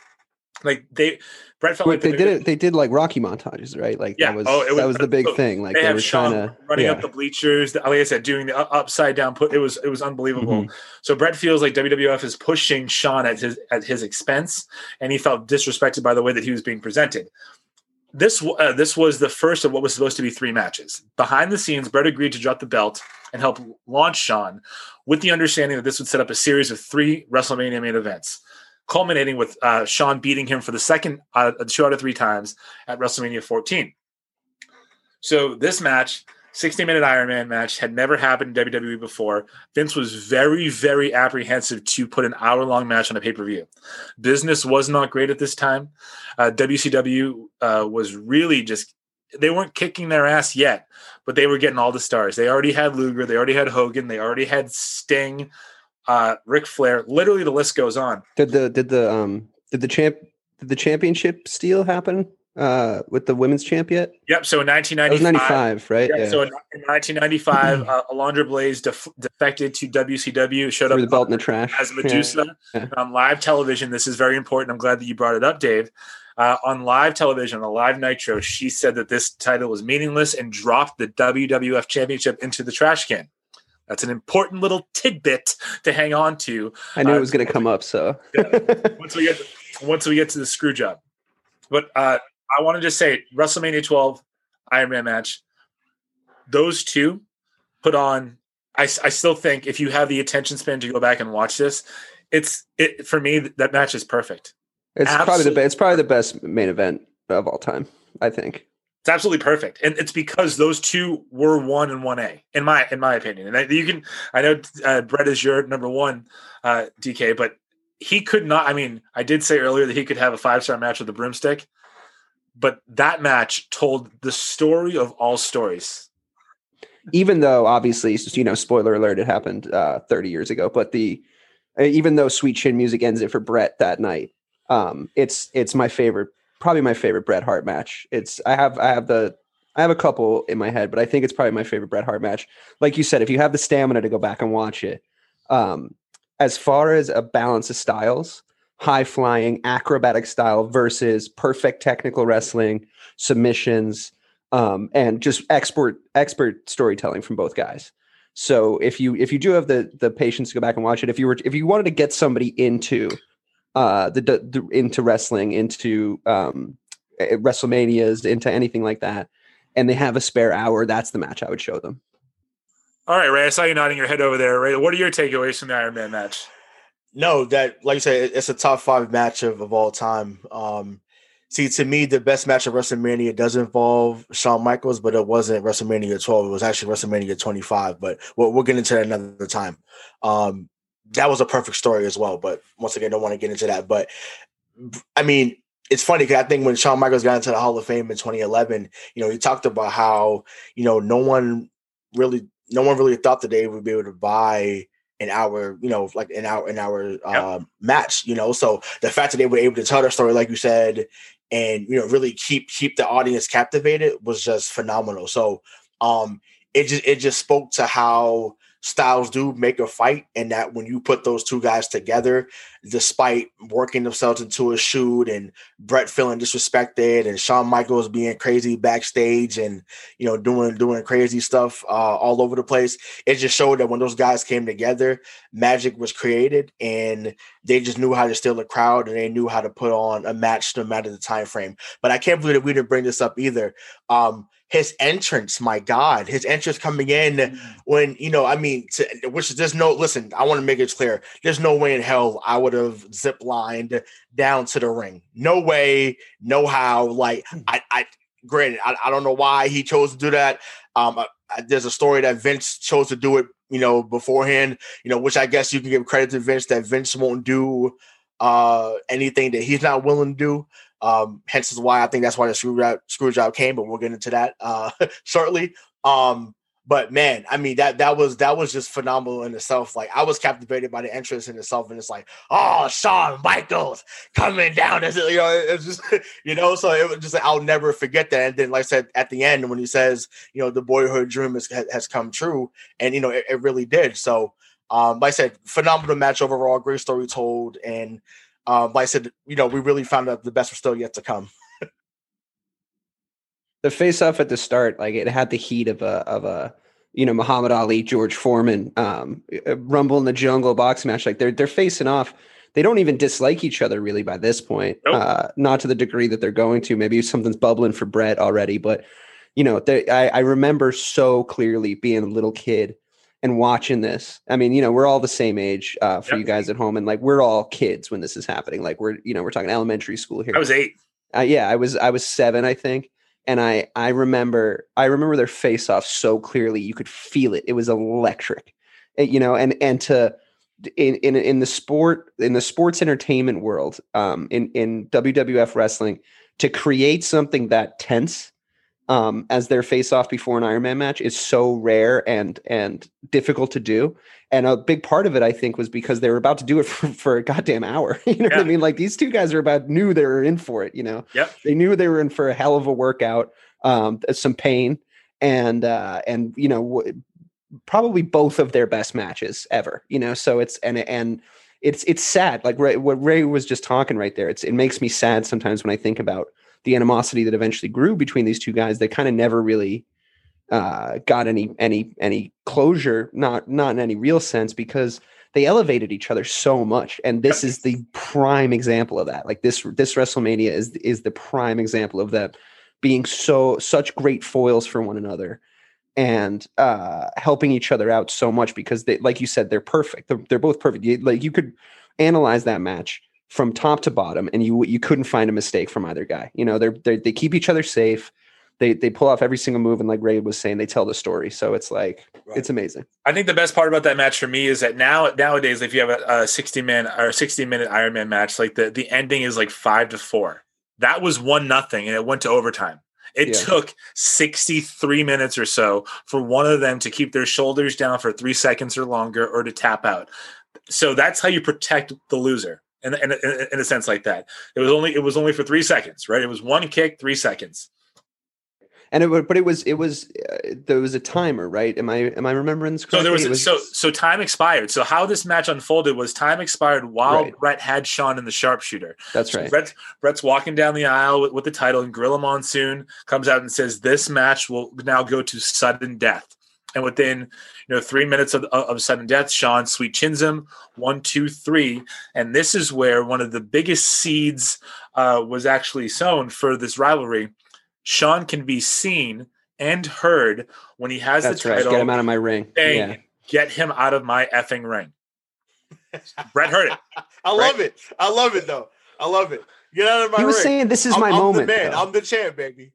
like they. Bret felt like Wait, they the- did it. They did like Rocky montages, right? Like Yeah. that was, Oh, was- that was the big so thing. Like they they, were Shawn trying to running yeah. up the bleachers. Like I said, doing the upside down put. It was it was unbelievable. Mhm. So Bret feels like WWF is pushing Shawn at his at his expense, and he felt disrespected by the way that he was being presented. This uh, this was the first of what was supposed to be three matches. Behind the scenes, Bret agreed to drop the belt and help launch Shawn, with the understanding that this would set up a series of three WrestleMania main events, culminating with uh, Shawn beating him for the second uh, two out of three times at WrestleMania 14. So this match, 60 minute Iron Man match, had never happened in WWE before. Vince was very, very apprehensive to put an hour long match on a pay per view. Business was not great at this time. Uh, WCW uh, was really just, they weren't kicking their ass yet, but they were getting all the stars. They already had Luger, they already had Hogan, they already had Sting, uh, Ric Flair. Literally, the list goes on. Did the did the um did the champ did the championship steal happen uh with the women's champ yet? Yep. So in 1995, ninety five, right? Yeah, So in, in 1995, uh, Alundra Blayze def- defected to WCW, showed threw the belt in the trash as Medusa Yeah. on live television. This is very important. I'm glad that you brought it up, Dave. Uh, on live television, on a live Nitro, she said that this title was meaningless and dropped the WWF Championship into the trash can. That's an important little tidbit to hang on to I knew uh, it was going to come up. So once we get once we get to the screw job. But uh, I want to just say WrestleMania 12 Iron Man match. Those two put on. I, I still think if you have the attention span to go back and watch this, it's it for me that match is perfect. it's probably the Absolutely. it's probably the best main event of all time. I think. It's absolutely perfect, and it's because those two were one and one A in my in my opinion. And I, you can I know uh, Bret is your number one, uh, DK, but he could not. I mean, I did say earlier that he could have a five star match with the broomstick, but that match told the story of all stories. even though obviously you know spoiler alert it happened uh 30 years ago but the even though sweet chin music ends it for bret that night um it's it's my favorite probably my favorite bret hart match it's i have i have the i have a couple in my head but i think it's probably my favorite bret hart match like you said if you have the stamina to go back and watch it um as far as a balance of styles high flying acrobatic style versus perfect technical wrestling submissions um, and just expert expert storytelling from both guys. So if you if you do have the the patience to go back and watch it, if you were if you wanted to get somebody into uh the, the into wrestling, into um eh, WrestleManias, into anything like that, and they have a spare hour, that's the match I would show them. All right, Ray. I saw you nodding your head over there. Ray, what are your takeaways from the Iron Man match? No, that like you said, it's a top five match of, of all time. Um, see, to me, the best match of WrestleMania does involve Shawn Michaels, but it wasn't WrestleMania 12. It was actually WrestleMania 25. But we'll, we'll get into that another time. Um, that was a perfect story as well. But once again, don't want to get into that. But I mean, it's funny because I think when Shawn Michaels got into the Hall of Fame in 2011, you know, he talked about how you know no one really no one really thought that they would be able to buy an hour, you know, like an hour, an hour uh, yep. match, you know. So the fact that they were able to tell their story, like you said, and you know, really keep keep the audience captivated was just phenomenal. So um it just it just spoke to how styles do make a fight, and that when you put those two guys together, despite working themselves into a shoot and bret feeling disrespected and Shawn Michaels being crazy backstage and you know doing doing crazy stuff uh, all over the place, it just showed that when those guys came together, magic was created, and they just knew how to steal the crowd and they knew how to put on a match no matter the time frame. But I can't believe that we didn't bring this up either. Um, his entrance, my God, his entrance coming in when, you know, I mean, to, which there's no, listen, I want to make it clear. There's no way in hell I would have zip lined down to the ring. No way, no how. Like, hmm. I, I, granted, I, I don't know why he chose to do that. Um, I, I, there's a story that Vince chose to do it, you know, beforehand, you know, which I guess you can give credit to Vince that Vince won't do uh anything that he's not willing to do. Um, hence is why I think that's why the screw job, screw job came, but we'll get into that uh, shortly. Um, but man, I mean that that was that was just phenomenal in itself. Like I was captivated by the entrance in itself, and it's like, oh, Shawn Michaels coming down you know, it's just you know, so it was just like, I'll never forget that. And then, like I said, at the end when he says, you know, the boyhood dream has, has come true, and you know, it, it really did. So, um, like I said, phenomenal match overall, great story told, and um, like I said, you know, we really found out the best was still yet to come. the face off at the start, like it had the heat of a of a you know Muhammad Ali, George Foreman, um, Rumble in the Jungle boxing match. Like they're they're facing off. They don't even dislike each other really by this point. Nope. Uh, not to the degree that they're going to. Maybe something's bubbling for Bret already, but you know, I, I remember so clearly being a little kid and watching this. I mean, you know, we're all the same age uh, for yep. you guys at home, and like we're all kids when this is happening. Like we're, you know, we're talking elementary school here. I was eight. Uh, yeah, I was, I was seven, I think, and I, I remember, I remember their face off so clearly. You could feel it. It was electric, it, eh, you know, and and to in in in the sport in the sports entertainment world, um, in in WWF wrestling, to create something that tense um, as their face off before an Iron Man match is so rare and and difficult to do. And a big part of it, I think, was because they were about to do it for, for a goddamn hour. You know yeah. what I mean? Like these two guys are about knew they were in for it. You know, yep. they knew they were in for a hell of a workout, um, some pain, and uh, and you know, w- probably both of their best matches ever. You know, so it's and and it's it's sad. Like Ray, what Ray was just talking right there. It's it makes me sad sometimes when I think about the animosity that eventually grew between these two guys that kind of never really uh, got any any any closure, not not in any real sense, because they elevated each other so much. And this is the prime example of that. Like this this WrestleMania is is the prime example of that being so such great foils for one another and uh helping each other out so much because they like you said they're perfect they're, they're both perfect you, like you could analyze that match from top to bottom, and you you couldn't find a mistake from either guy. You know, they're, they're they keep each other safe. They they pull off every single move, and like Ray was saying, they tell the story. So it's like right. it's amazing. I think the best part about that match for me is that now nowadays, if you have a, a sixty man or sixty minute Iron Man match, like the the ending is like five to four. That was one nothing, and it went to overtime. It yeah. took 63 minutes or so for one of them to keep their shoulders down for three seconds or longer or to tap out. So that's how you protect the loser in, in, in, a sense like that. It was only it was only for three seconds, right? It was one kick, three seconds. and it but it was it was uh, there was a timer, right? Am I am I remembering this correctly? So there was, was so so time expired. So how this match unfolded was time expired while Right. Bret had Shawn in the sharpshooter. that's So right. Bret's, Bret's walking down the aisle with, with the title, and Gorilla Monsoon comes out and says, "This match will now go to sudden death." And within you know three minutes of, of sudden death, Shawn sweet chins him one, two, three, and this is where one of the biggest seeds uh, was actually sown for this rivalry. Shawn can be seen and heard when he has That's the right. title Get him out of my ring. saying, Yeah. "Get him out of my effing ring." Bret heard it. I love it. I love it though. I love it. Get out of my He was ring. saying, "This is I'm, my I'm moment." The man. though. I'm the champ, baby.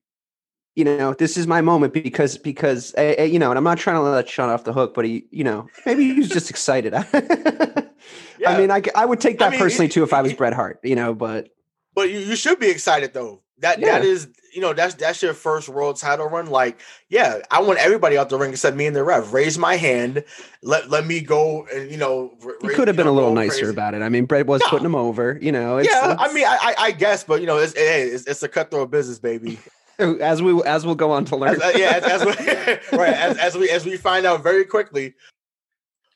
You know, this is my moment because because uh, uh, you know, and I'm not trying to let Shawn off the hook, but he, you know, maybe he was just excited. I Yeah. mean, I would take I that mean, personally it- too if I was it- Bret Hart, you know, but But you, you should be excited though. That Yeah. that is you know that's that's your first world title run. Like yeah, I want everybody out the ring except me and the ref. Raise my hand. Let let me go and you know. r- he could have been know, a little nicer crazy. about it. I mean, Bret was No. putting him over, you know. It's, Yeah, I mean, I, I I guess, but you know, it's hey, it's, it's a cutthroat business, baby. as we as we'll go on to learn. As, uh, yeah, as, as we, right, as, as we as we find out very quickly.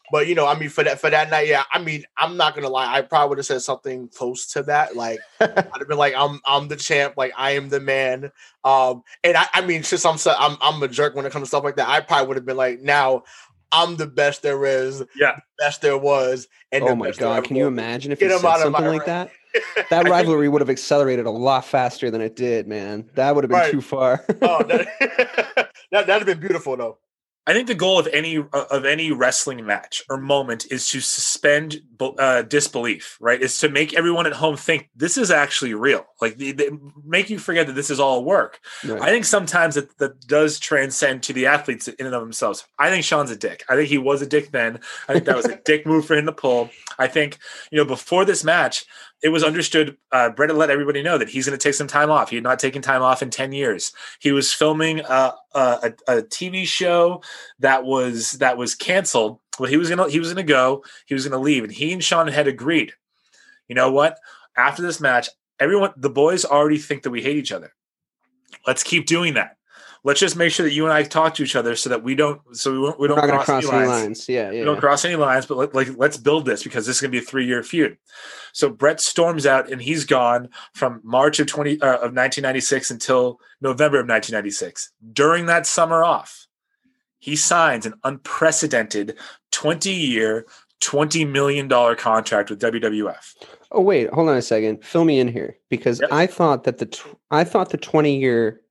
But you know, I mean, for that for that night, yeah. I mean, I'm not gonna lie. I probably would have said something close to that. Like, I'd have been like, "I'm I'm the champ. Like, I am the man." Um, and I, I mean, since I'm so, I'm I'm a jerk when it comes to stuff like that, I probably would have been like, "Now, I'm the best there is. Yeah. the best there was." And the oh my god, can you imagine if Get he said out of my something like ring. that? That rivalry would have accelerated a lot faster than it did, man. That would have been Right. too far. oh, that, that that'd have been beautiful though. I think the goal of any of any wrestling match or moment is to suspend uh, disbelief, right? Is to make everyone at home think this is actually real, like the, the, make you forget that this is all work. Right. I think sometimes that, that does transcend to the athletes in and of themselves. I think Shawn's a dick. I think he was a dick then. I think that was a dick move for him to pull. I think you know before this match, it was understood. Uh, Bret had let everybody know that he's going to take some time off. He had not taken time off in ten years. He was filming a, a, a TV show that was that was canceled. Well, he was gonna he was gonna go. He was gonna leave, and he and Shawn had agreed. You know what? After this match, everyone, the boys already think that we hate each other. Let's keep doing that. Let's just make sure that you and I talk to each other so that we don't so we, won't- we don't not going to cross, cross any lines. lines. Yeah, We don't cross any lines, but let, like let's build this because this is going to be a three-year feud. So Bret storms out and he's gone from March of twenty uh, of 1996 until November of 1996. During that summer off, he signs an unprecedented 20-year, 20 million dollar contract with WWF. Oh wait, hold on a second. Fill me in here because Yep. I thought that the tw- I thought the 20 year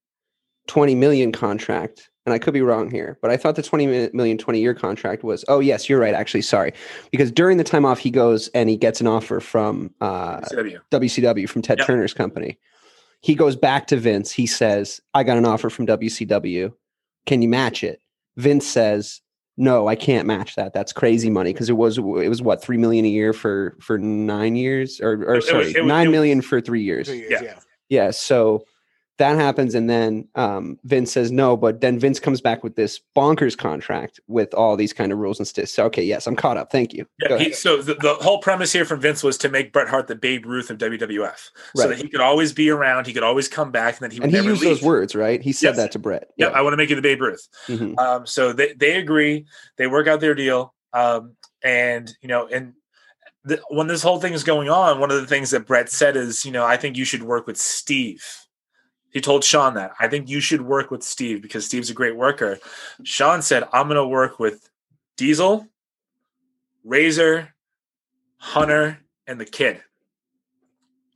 20 million contract and I could be wrong here, but I thought the 20 mi- million 20 year contract was Oh yes, you're right actually, sorry. Because during the time off he goes and he gets an offer from uh WCW. WCW from Ted Yep. Turner's company. He goes back to Vince. He says, "I got an offer from WCW. Can you match it?" Vince says, "No, I can't match that. That's crazy money because it was it was what three million a year for for nine years or or It- it sorry it was- nine it was- million for three years. Three years, Yeah. yeah. Yeah, so that happens, and then um, Vince says no, but then Vince comes back with this bonkers contract with all these kind of rules and stuff. So okay, yes, I'm caught up. Thank you. Yeah, he, so the, the whole premise here from Vince was to make Bret Hart the Babe Ruth of WWF, so that he could always be around, he could always come back, and then he would and he never used leave. those words, right? He said Yes. that to bret Yeah, I want to make you the Babe Ruth. Mhm. Um, so they, they agree, they work out their deal, um, and you know, and the, when this whole thing is going on, one of the things that Bret said is, you know, I think you should work with Steve. He told Shawn that I think you should work with Steve because Steve's a great worker. Shawn said, I'm going to work with Diesel, Razor, Hunter, and the Kid.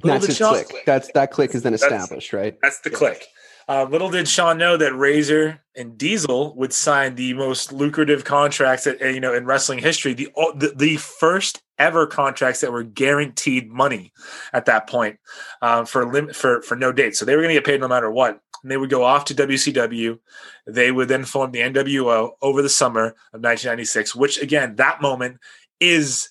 That's his Shawn- Kliq. That's that Kliq is then That's- established, right? That's the Yeah. Kliq. Uh, little did Shawn know that Razor and Diesel would sign the most lucrative contracts that, uh, you know in wrestling history. The, the the first ever contracts that were guaranteed money at that point um, for lim- for for no date. So they were going to get paid no matter what. And they would go off to WCW. They would then form the NWO over the summer of 1996. Which again, that moment is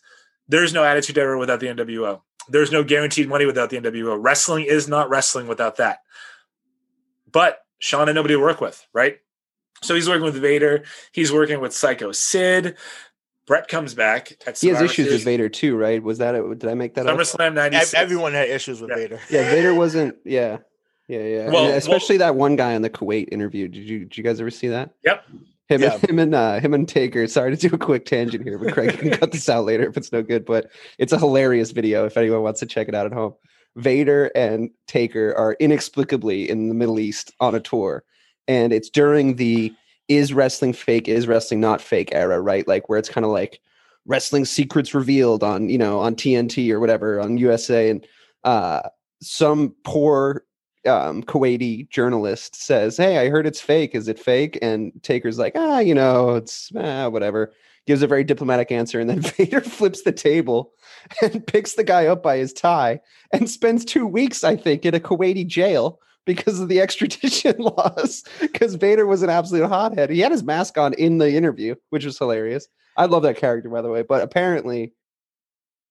there's no attitude era without the NWO. There's no guaranteed money without the NWO. Wrestling is not wrestling without that. But Shawn had nobody to work with, right? So he's working with Vader. He's working with Psycho Sid. Bret comes back at He has Survivor issues with Vader too, right? Was that it? Did I make that up? SummerSlam Ev- 96. Everyone had issues with Yeah. Vader. Yeah, Vader wasn't. Yeah, Yeah, yeah. Well- and especially that one guy on the Kuwait interview. Did you did you guys ever see that? Yep. Him, Yeah. and, him and uh, him and Taker. Sorry to do a quick tangent here, but Craig can cut this out later if it's no good. But it's a hilarious video if anyone wants to check it out at home. Vader and Taker are inexplicably in the Middle East on a tour, and it's during the is wrestling fake, is wrestling not fake era, right? Like where it's kind of like wrestling secrets revealed on you know on TNT or whatever on USA, and uh, some poor um, Kuwaiti journalist says, "Hey, I heard it's fake. Is it fake?" And Taker's like, "Ah, you know, it's ah, whatever." Gives a very diplomatic answer, and then Vader flips the table and picks the guy up by his tie and spends two weeks, I think, in a Kuwaiti jail because of the extradition laws. Because Vader was an absolute hothead. He had his mask on in the interview, which was hilarious. I love that character, by the way. But apparently,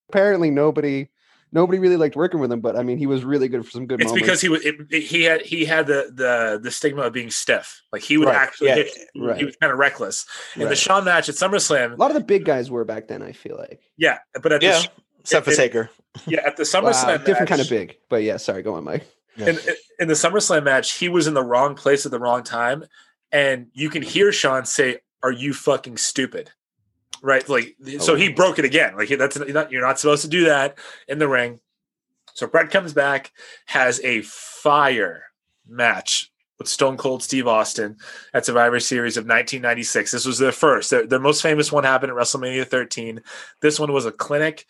apparently nobody nobody really liked working with him. But I mean, he was really good for some good moments. It's moments. because he was it, it- he had he had the the the stigma of being stiff. Like he would Right, actually yeah, hit, right. he was kind of reckless. In the Shawn match at SummerSlam, a lot of the big guys were back then. I feel like yeah, but at Yeah, sh- except for Taker. yeah at the wow, SummerSlam different kind of big. But yeah, sorry, go on, Mike. in, in the SummerSlam match, he was in the wrong place at the wrong time, and you can hear Shawn say, "Are you fucking stupid?" Right? Like, so he broke it again. Like that's you're not, you're not supposed to do that in the ring. So Bret comes back, has a fire match with Stone Cold Steve Austin at Survivor Series of 1996. This was their first. Their, their most famous one happened at WrestleMania 13. This one was a clinic.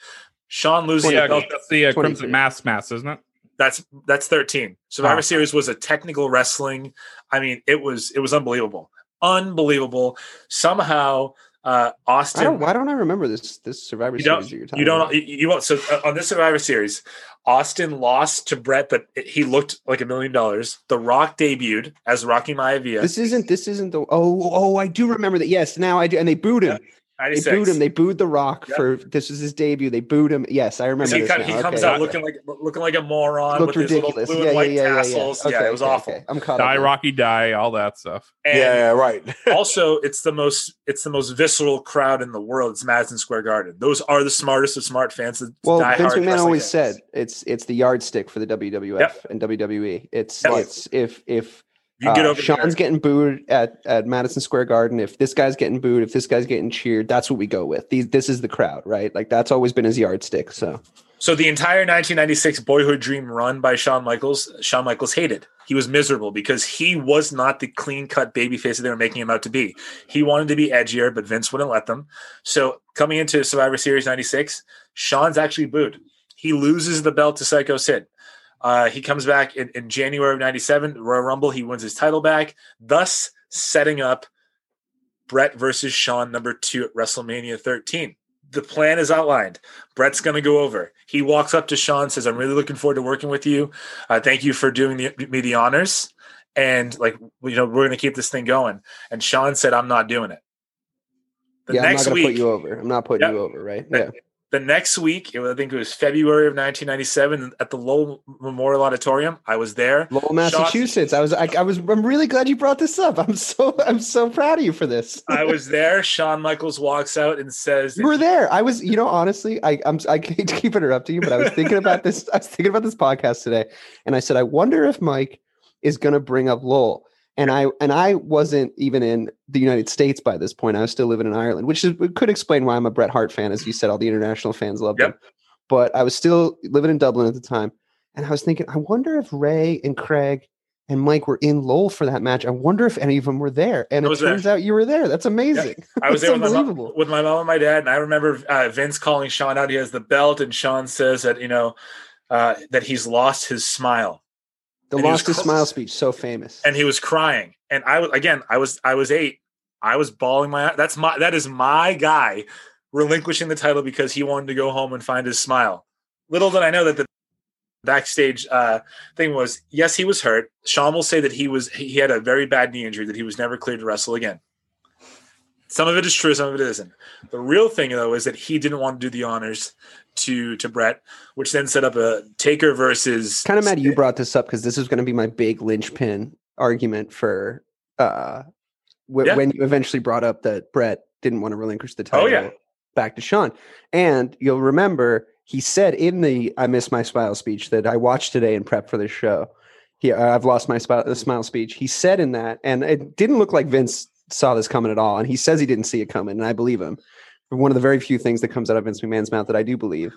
Shawn loses Yeah, the belt. that's the uh, Crimson Mask Mass, isn't it? That's that's 13. Survivor Oh. Series was a technical wrestling. I mean, it was it was unbelievable. Unbelievable. Somehow uh I Austin don't, why don't I remember this this Survivor you Series don't that you're talking you don't about? you, won't so uh, on this Survivor Series Austin lost to Bret but it- he looked like a million dollars. The Rock debuted as Rocky Maivia. This isn't this isn't the oh oh I do remember that yes now I do and they booed him they 96. booed him they booed the Rock Yep. for this was his debut they booed him yes I remember he, this co- now. he Okay, comes out okay. looking like looking like a moron looked with ridiculous his little blue yeah and yeah white yeah, yeah yeah tassels. okay, yeah, it was okay, awful. okay. I'm caught Die up. Rocky Die, all that stuff. And yeah, yeah, right. also it's the most it's the most visceral crowd in the world. It's Madison Square Garden. Those are the smartest of smart fans. the Well, diehard Vince McMahon always fans. said it's it's the yardstick for the WWF Yep. and WWE. It's Yep. it's if if You get uh, over Shawn's there. getting booed at, at Madison Square Garden. If this guy's getting booed, if this guy's getting cheered, that's what we go with. These this is the crowd, right? Like that's always been his yardstick. So So the entire 1996 boyhood dream run by Shawn Michaels, Shawn Michaels hated. He was miserable because he was not the clean cut babyface that they were making him out to be. He wanted to be edgier, but Vince wouldn't let them. So coming into Survivor Series 96, Shawn's actually booed. He loses the belt to Psycho Sid. Uh, he comes back in, in January of 97, Royal Rumble. He wins his title back, thus setting up Bret versus Shawn number two at WrestleMania 13. The plan is outlined. Bret's going to go over. He walks up to Shawn, says, "I'm really looking forward to working with you. Uh, thank you for doing the, me the honors, and like you know, we're going to keep this thing going." And Shawn said, "I'm not doing it." The yeah, I'm not next gonna week, put you over. I'm not putting Yep. you over, right? Yeah. The next week, it was- I think it was February of 1997 at the Lowell Memorial Auditorium. I was there. Lowell, Massachusetts. I was I, I was I'm really glad you brought this up. I'm so I'm so proud of you for this. I was there. Shawn Michaels walks out and says, You were there. I was, you know, honestly, I, I'm, I hate to keep interrupting you, but I was thinking about this. I was thinking about this podcast today, and I said, I wonder if Mike is going to bring up Lowell. And I and I wasn't even in the United States by this point. I was still living in Ireland, which is, could explain why I'm a Bret Hart fan, as you said. All the international fans loved Yep. him, but I was still living in Dublin at the time, and I was thinking, I wonder if Ray and Craig and Mike were in Lowell for that match. I wonder if any of them were there. And it was there. turns out you were there. That's amazing. I was there with my, mom, with my mom and my dad, and I remember uh, Vince calling Shawn out. He has the belt, and Shawn says that you know uh, that he's lost his smile, The And lost his close. smile speech, so famous. and he was crying. And I was again, I was I was eight. I was bawling my. That's my that is my guy relinquishing the title because he wanted to go home and find his smile. Little did I know that the backstage uh, thing was yes, he was hurt. Shawn will say that he was he had a very bad knee injury that he was never cleared to wrestle again. Some of it is true, some of it isn't. The real thing though is that he didn't want to do the honors to to Bret, which then set up a Taker versus kind of mad you brought this up because this is going to be my big linchpin argument for uh wh- Yeah. when you eventually brought up that Bret didn't want to relinquish the title Oh, yeah. back to Shawn. And you'll remember he said in the I Miss My Smile speech that I watched today in prep for this show. he uh, I've lost my smile speech. He said in that, and it didn't look like Vince saw this coming at all. And he says he didn't see it coming, and I believe him. One of the very few things that comes out of Vince McMahon's mouth that I do believe.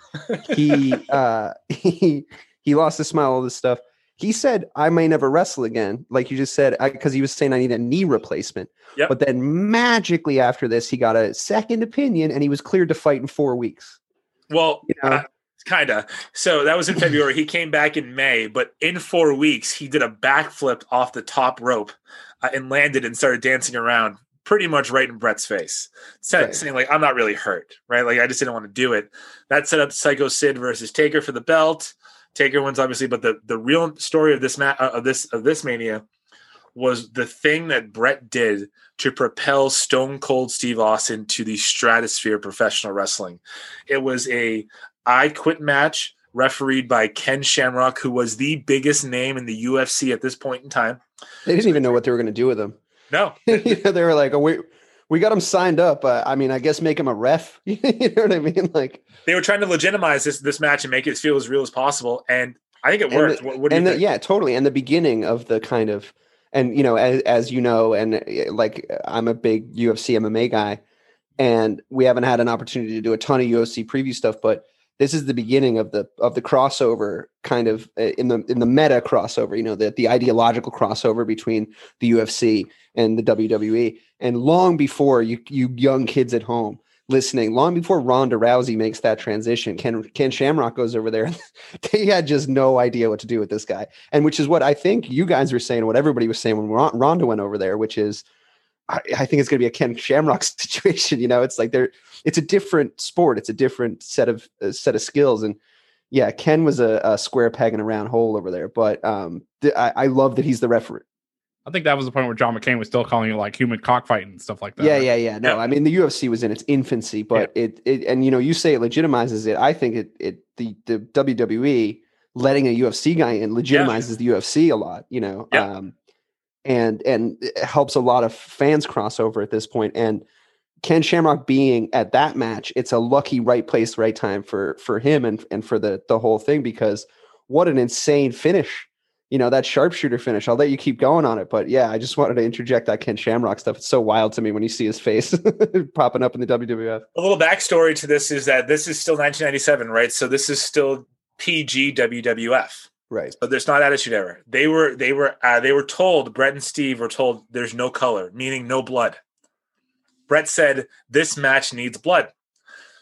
He uh, he he lost his smile, all this stuff. He said, "I may never wrestle again," like you just said, because he was saying I need a knee replacement. Yep. But then magically after this, he got a second opinion, and he was cleared to fight in four weeks. Well, You know? Kind of. So that was in February. he came back in May, but in four weeks, he did a backflip off the top rope uh, and landed and started dancing around pretty much right in Bret's face, Sa- Right. saying, like, I'm not really hurt, right? Like, I just didn't want to do it. That set up Psycho Sid versus Taker for the belt. Taker wins, obviously, but the, the real story of this ma- uh, of this of this mania was the thing that Bret did to propel Stone Cold Steve Austin to the stratosphere of professional wrestling. It was a I Quit match refereed by Ken Shamrock, who was the biggest name in the UFC at this point in time. They didn't even know what they were going to do with him. No, you know, they were like, oh, we we got him signed up. Uh, I mean, I guess make him a ref. you know what I mean? Like, they were trying to legitimize this this match and make it feel as real as possible, and I think it worked. the- what, what and the, yeah, totally. And the beginning of the kind of, and you know, as, as you know, and uh, like I'm a big UFC MMA guy, and we haven't had an opportunity to do a ton of UFC preview stuff, but this is the beginning of the of the crossover kind of uh, in the in the meta crossover. You know, the the ideological crossover between the UFC and the WWE. And long before you you young kids at home listening, long before Ronda Rousey makes that transition, Ken Ken Shamrock goes over there. they had just no idea what to do with this guy, and which is what I think you guys were saying, what everybody was saying when Ronda went over there, which is. I, I think it's going to be a Ken Shamrock situation. You know, it's like they're it's a different sport. It's a different set of uh, set of skills. And yeah, Ken was a, a square peg in a round hole over there. But um, th- I, I love that he's the referee. I think that was the point where John McCain was still calling it like human cockfighting and stuff like that. Yeah, yeah, yeah. No, Yeah. I mean the UFC was in its infancy, but it it and you know you say it legitimizes it. I think it it the the WWE letting a UFC guy in legitimizes the UFC a lot. You know, Yeah. um, and and helps a lot of fans cross over at this point. And Ken Shamrock being at that match, it's a lucky right place, right time for for him and and for the the whole thing because what an insane finish. You know, that sharpshooter finish. I'll let you keep going on it. But yeah, I just wanted to interject that Ken Shamrock stuff. It's so wild to me when you see his face popping up in the WWF. A little backstory to this is that this is still 1997, right? So this is still PG WWF. Right. but there's not attitude era. They were they were uh, they were told Bret and Steve were told there's no color, meaning no blood. Bret said this match needs blood.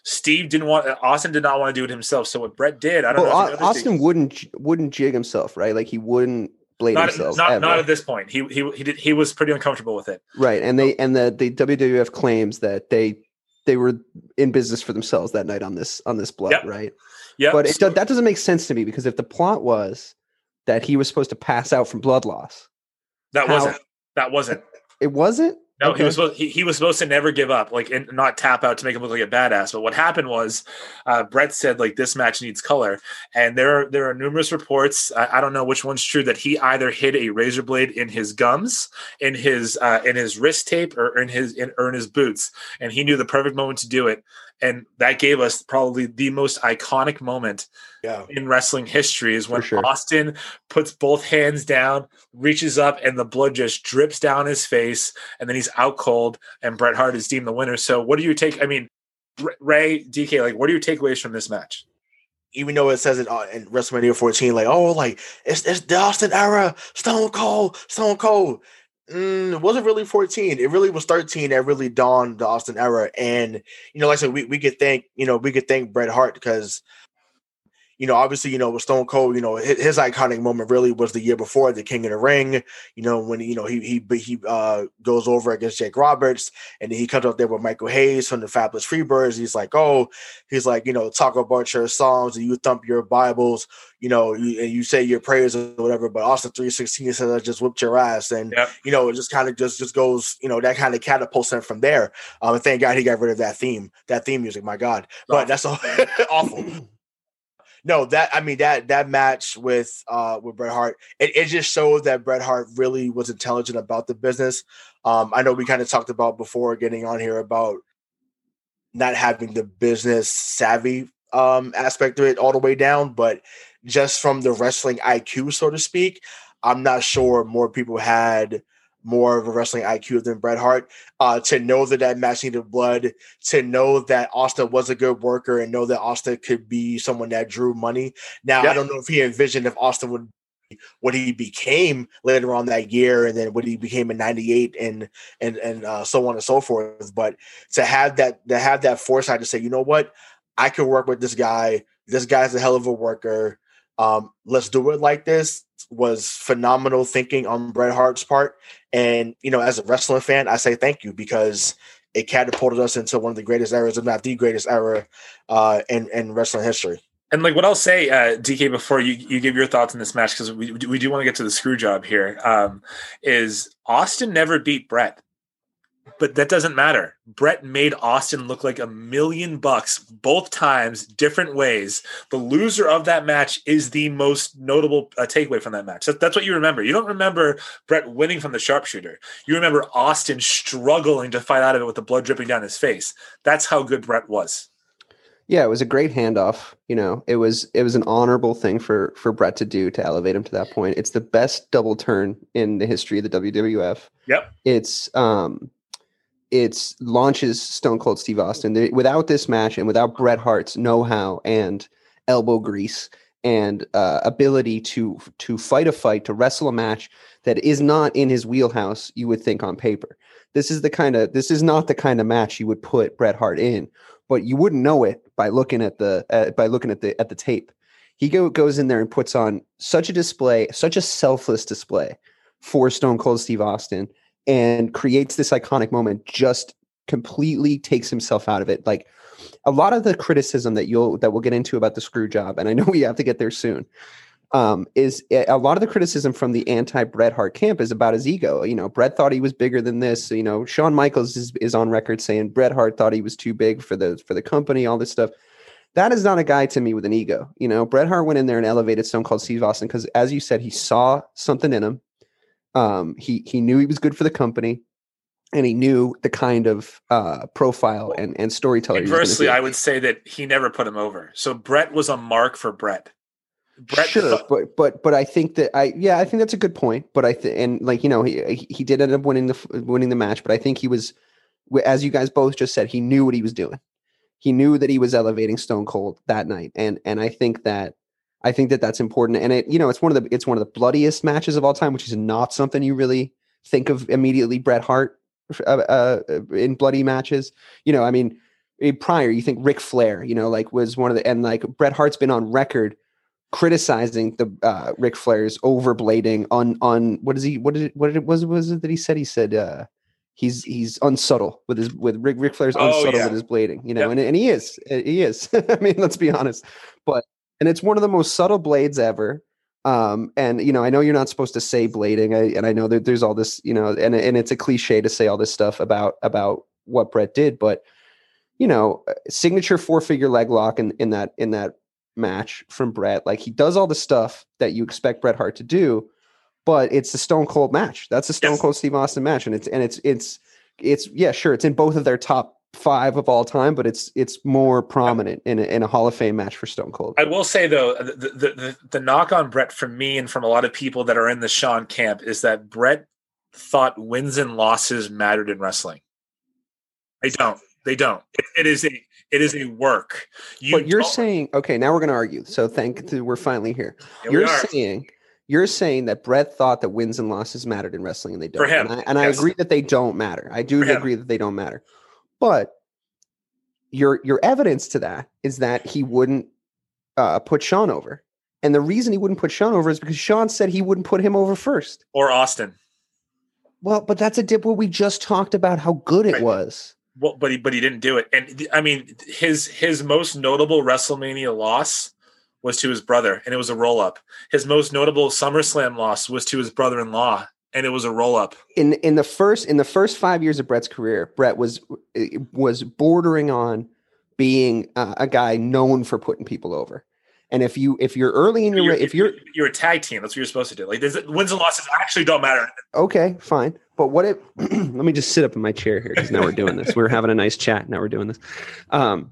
Steve didn't want Austin did not want to do it himself. So what Bret did, I don't Well, know. if Au- you noticed Austin wouldn't wouldn't jig himself, right? Like he wouldn't blade not himself. not, ever. not at this point. He he he did he was pretty uncomfortable with it. right. And they and the the WWF claims that they they were in business for themselves that night on this on this blood, Yep. right? Yeah, But it, do- that doesn't make sense to me because if the plot was that he was supposed to pass out from blood loss, that how- wasn't that wasn't. it wasn't. No, Okay. he was supposed he, he was supposed to never give up, like and not tap out to make him look like a badass. But what happened was, uh, Bret said like this match needs color, and there are, there are numerous reports. I, I don't know which one's true that he either hid a razor blade in his gums, in his uh, in his wrist tape, or in his in, or in his boots, and he knew the perfect moment to do it, and that gave us probably the most iconic moment Yeah. in wrestling history is when sure. Austin puts both hands down, reaches up, and the blood just drips down his face, and then he's out cold, and Bret Hart is deemed the winner. So, what do you take? I mean, Ray, DK, like, what are your takeaways from this match? even though it says it uh, in WrestleMania 14, like, oh, like it's it's the Austin era, Stone Cold, Stone Cold. Mm, it wasn't really 14. It really was 13 that really dawned the Austin era. And you know, like I said, we, we could thank, you know, we could thank Bret Hart because you know, obviously, you know, with Stone Cold, you know, his, his iconic moment really was the year before the King of the Ring. You know, when you know he he he uh, goes over against Jake Roberts, and then he comes up there with Michael Hayes from the Fabulous Freebirds. He's like, oh, he's like, you know, talk about your songs and you thump your Bibles, you know, you, and you say your prayers or whatever. But Austin three sixteen says I just whipped your ass, and Yep. you know, it just kind of just just goes, you know, that kind of catapults him from there. Um, and thank God he got rid of that theme, that theme music. My God, but that's all awful. No, that I mean that that match with uh with Bret Hart, it, it just showed that Bret Hart really was intelligent about the business. Um, I know we kind of talked about before getting on here about not having the business savvy um aspect of it all the way down, but just from the wrestling IQ, so to speak, I'm not sure more people had more of a wrestling IQ than Bret Hart. Uh, to know that that match needed blood, to know that Austin was a good worker, and know that Austin could be someone that drew money. Now, Yeah. I don't know if he envisioned if Austin would what he became later on that year and then what he became in 98 and and and uh, so on and so forth but to have that to have that foresight to say you know what i can work with this guy this guy's a hell of a worker um, let's do it like this was phenomenal thinking on Bret Hart's part. And, you know, as a wrestling fan, I say thank you because it catapulted us into one of the greatest eras, if not the greatest era uh, in, in wrestling history. And like what I'll say, uh, DK, before you, you give your thoughts on this match, because we, we do want to get to the screw job here, um, is Austin never beat Bret. But that doesn't matter. Bret made Austin look like a million bucks both times, different ways. The loser of that match is the most notable uh, takeaway from that match. That, that's what you remember. You don't remember Bret winning from the sharpshooter. You remember Austin struggling to fight out of it with the blood dripping down his face. That's how good Bret was. Yeah, it was a great handoff. You know, it was it was an honorable thing for for Bret to do to elevate him to that point. It's the best double turn in the history of the WWF. Yep. It's um it's launches Stone Cold Steve Austin. They- without this match and without Bret Hart's know-how and elbow grease and uh, ability to to fight a fight, to wrestle a match that is not in his wheelhouse, you would think on paper. This is the kind of this is not the kind of match you would put Bret Hart in, but you wouldn't know it by looking at the uh, by looking at the at the tape. He go, goes in there and puts on such a display, such a selfless display for Stone Cold Steve Austin and creates this iconic moment just completely takes himself out of it like a lot of the criticism that you'll that we'll get into about the screw job and i know we have to get there soon um, is a lot of the criticism from the anti Bret Hart camp is about his ego. You know, Bret thought he was bigger than this. You know, Shawn Michaels is, is on record saying Bret Hart thought he was too big for the for the company. All this stuff. That is not a guy to me with an ego. You know, Bret Hart went in there and elevated Stone Cold Steve Austin because, as you said, he saw something in him. Um, he he knew he was good for the company, and he knew the kind of uh, profile and and storyteller. he Inversely. I would say that he never put him over. So Bret was a mark for Bret. Bret sure, thought- but but but I think that I yeah I think that's a good point. But I think and like you know he he did end up winning the winning the match, but I think he was as you guys both just said he knew what he was doing. He knew that he was elevating Stone Cold that night, and and I think that I think that that's important. And it you know it's one of the it's one of the bloodiest matches of all time, which is not something you really think of immediately. Bret Hart uh, uh, in bloody matches, you know, I mean. eh, Prior, you think Ric Flair, you know, like was one of the and like Bret Hart's been on record criticizing the uh Ric Flair's overblading on on what is he what did it what did it was was it that he said he said uh he's he's unsubtle with his with Ric, Ric Flair's Oh, unsubtle yeah. with his blading you know Yep. and, and he is uh, he is I mean let's be honest but and it's one of the most subtle blades ever um and you know I know you're not supposed to say blading I, and I know that there's all this you know and and it's a cliche to say all this stuff about about what Bret did but you know uh, signature four figure leg lock in in that in that match from Bret. Like he does all the stuff that you expect Bret Hart to do, but it's a Stone Cold match. That's a Stone Yes. Cold Steve Austin match, and it's and it's it's it's yeah, sure, it's in both of their top five of all time, but it's it's more prominent in a, in a Hall of Fame match for Stone Cold. I will say though, the, the the the knock on Bret from me and from a lot of people that are in the Shawn camp is that Bret thought wins and losses mattered in wrestling. They don't. They don't. It, it is a it is a work. You but you're don't- saying okay, now we're going to argue. So thank you. we're finally here. Here you're saying you're saying that Bret thought that wins and losses mattered in wrestling, and they don't. For him, and I, and I agree that they don't matter. I do agree that they don't matter. But your your evidence to that is that he wouldn't uh, put Shawn over, and the reason he wouldn't put Shawn over is because Shawn said he wouldn't put him over first. or Austin. Well, but that's a dip where we just talked about how good it Right. was. Well, but he but he didn't do it. And I mean, his his most notable WrestleMania loss was to his brother, and it was a roll up. His most notable SummerSlam loss was to his brother in law, and it was a roll up. in in the first in the first five years of Bret's career, Bret was was bordering on being uh, a guy known for putting people over. And if you if you're early in your You're, if you're you're a tag team, that's what you're supposed to do. Like wins and losses actually don't matter. okay, fine. But what if let me just sit up in my chair here because now we're doing this. We're having a nice chat. Now we're doing this. Um,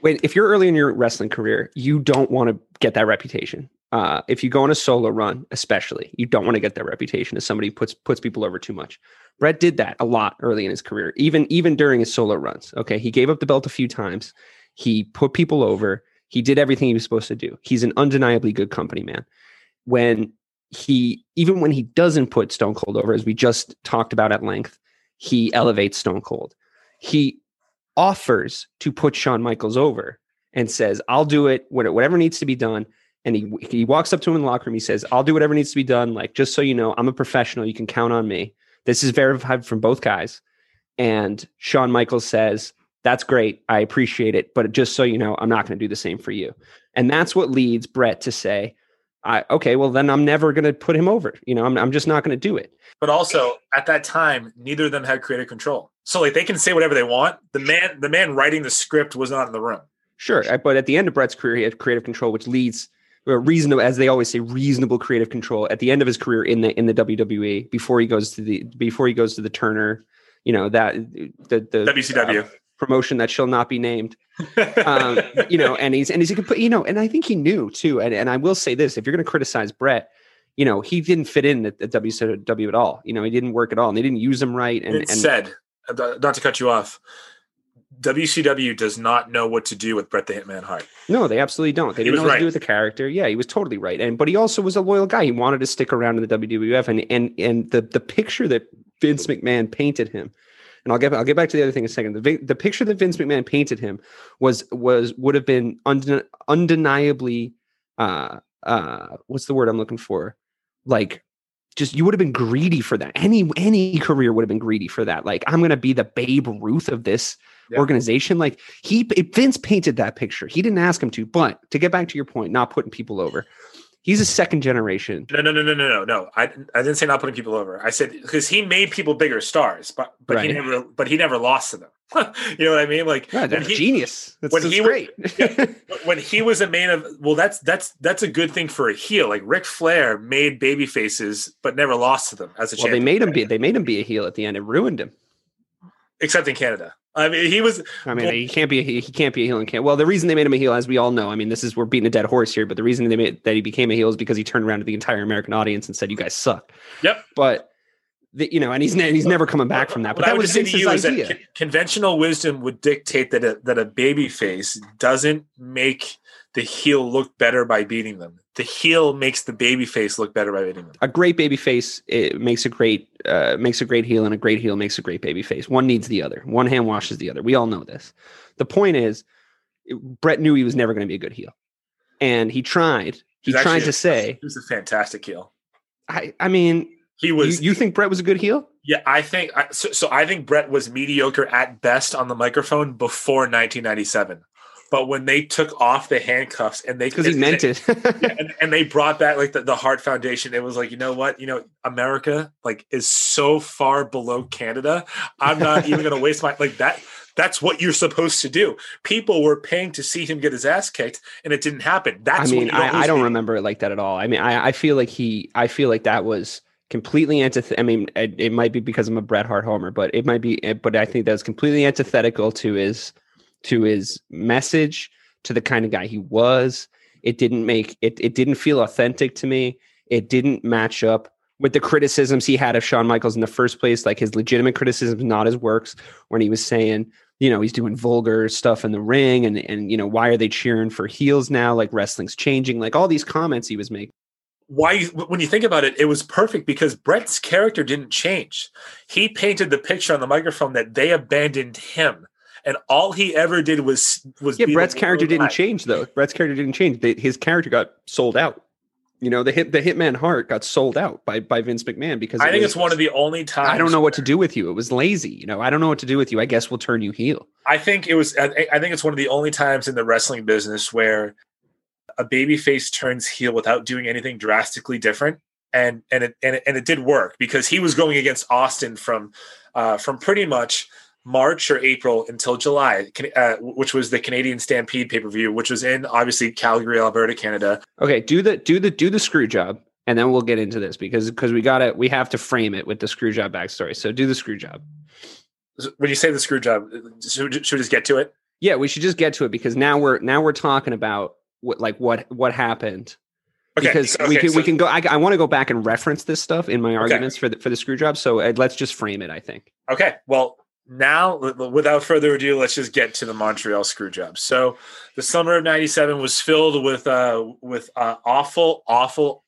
when if you're early in your wrestling career, you don't want to get that reputation. Uh, if you go on a solo run, especially, you don't want to get that reputation as somebody puts puts people over too much. Bret did that a lot early in his career, even even during his solo runs. Okay, he gave up the belt a few times. He put people over. He did everything he was supposed to do. He's an undeniably good company man. When he even when he doesn't put Stone Cold over, as we just talked about at length, he elevates Stone Cold. He offers to put Shawn Michaels over and says, "I'll do it. Whatever needs to be done." And he he walks up to him in the locker room. He says, "I'll do whatever needs to be done. Like just so you know, I'm a professional. You can count on me." This is verified from both guys. And Shawn Michaels says, "That's great. I appreciate it, but just so you know, I'm not going to do the same for you." And that's what leads Bret to say, I, okay, well then I'm never going to put him over. You know, I'm, I'm just not going to do it. But also at that time, neither of them had creative control. So like they can say whatever they want. The man, the man writing the script was not in the room. Sure, but at the end of Bret's career, he had creative control, which leads reasonable, as they always say, reasonable creative control at the end of his career in the in the WWE before he goes to the before he goes to the Turner, you know that the the WCW uh, promotion that shall not be named. um, you know, and he's and he's you know, and I think he knew too. And, and I will say this: if you're going to criticize Bret, you know, he didn't fit in at, at WCW at all. You know, he didn't work at all, and they didn't use him right. And, and said, uh, not to cut you off, WCW does not know what to do with Bret the Hitman Hart. No, they absolutely don't. They didn't know what right. to do with the character. Yeah, he was totally right. And but he also was a loyal guy. He wanted to stick around in the WWF. And and and the the picture that Vince McMahon painted him, and I'll get I'll get back to the other thing in a second. The the picture that Vince McMahon painted him was was would have been undeniably uh uh what's the word I'm looking for? Like just you would have been greedy for that. Any any career would have been greedy for that. Like I'm going to be the Babe Ruth of this yeah. organization. Like he Vince painted that picture. He didn't ask him to, but to get back to your point, not putting people over. He's a second generation. No, no, no, no, no, no, no. I, I didn't say not putting people over. I said because he made people bigger stars, but but right. he never but he never lost to them. you know what I mean? Like yeah, that's he, genius. That's, when that's he great. yeah, when he was a main of well, that's that's that's a good thing for a heel. Like Ric Flair made baby faces, but never lost to them as a well. Champion. They made him be they made him be a heel at the end. It ruined him. Except in Canada. I mean, he was. I mean, he can't be. He can't be a heel in Canada. Well, the reason they made him a heel, as we all know, I mean, this is we're beating a dead horse here, but the reason they made that he became a heel is because he turned around to the entire American audience and said, "You guys suck." Yep. But the, you know, and he's ne- he's never coming back from that. But what that was Vince's idea. Con- conventional wisdom would dictate that a, that a baby face doesn't make the heel look better by beating them. The heel makes the baby face look better by beating them. A great baby face it makes a great uh, makes a great heel, and a great heel makes a great baby face. One needs the other. One hand washes the other. We all know this. The point is, Bret knew he was never going to be a good heel, and he tried. He tried to a, say he was a fantastic heel. I I mean, he was. You, you think Bret was a good heel? Yeah, I think so, so. I think Bret was mediocre at best on the microphone before 1997 but when they took off the handcuffs and they because he meant it, and, and, they brought back like the, the Hart Foundation, it was like you know what, you know, America like is so far below Canada. I'm not even going to waste my like that. That's what you're supposed to do. People were paying to see him get his ass kicked, and it didn't happen. That's I mean, I, I, don't remember it like that at all. I mean, I, I feel like he, I feel like that was completely antith. I mean, it, it, might be because I'm a Bret Hart homer, but it might be. Eh, but I think that was completely antithetical to his to his message, to the kind of guy he was. It didn't make it it didn't feel authentic to me. It didn't match up with the criticisms he had of Shawn Michaels in the first place, like his legitimate criticisms, not his works, when he was saying, you know, he's doing vulgar stuff in the ring and and you know, why are they cheering for heels now? Like wrestling's changing, like all these comments he was making why when you think about it it was perfect because Bret's character didn't change he painted the picture on the microphone that they abandoned him and all he ever did was was yeah. Bret's character didn't change though. Bret's character didn't change. his character got sold out. You know, the hit the Hitman Hart got sold out by by Vince McMahon because I think was, it's one of the only times I don't know what to do with you. It was lazy. You know, I don't know what to do with you. I guess we'll turn you heel. I think it was. I, I think it's one of the only times in the wrestling business where a baby face turns heel without doing anything drastically different and and it and it, and it did work because he was going against Austin from uh, from pretty much March or April until July, uh, which was the Canadian Stampede pay per view, which was in obviously Calgary, Alberta, Canada. Okay, do the do the do the screw job, and then we'll get into this because because we got it. we have to frame it with the screw job backstory. So do the screw job. When you say the screw job, should, should we just get to it? Yeah, we should just get to it because now we're now we're talking about what like what what happened Okay, because okay, we can so- we can go. I, I want to go back and reference this stuff in my Okay. arguments for the for the screw job. So uh, let's just frame it. I think. Okay, well, now without further ado, let's just get to the Montreal screw job. So, the summer of '97 was filled with uh, with uh, awful, awful,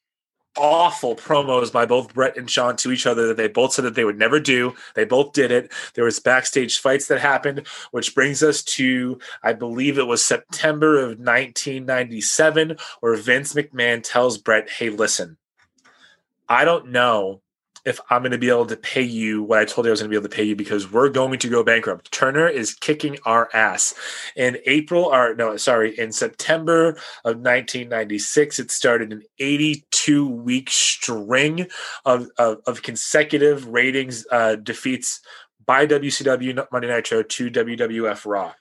awful promos by both Bret and Shawn to each other that they both said that they would never do. They both did it. There was backstage fights that happened, which brings us to I believe it was September of 1997, where Vince McMahon tells Bret, "Hey, listen, I don't know." If I'm going to be able to pay you what I told you I was going to be able to pay you because we're going to go bankrupt. Turner is kicking our ass. In April, or no, sorry, in September of 1996, it started an 82 week string of, of, of consecutive ratings uh, defeats by WCW Monday Nitro to WWF Raw.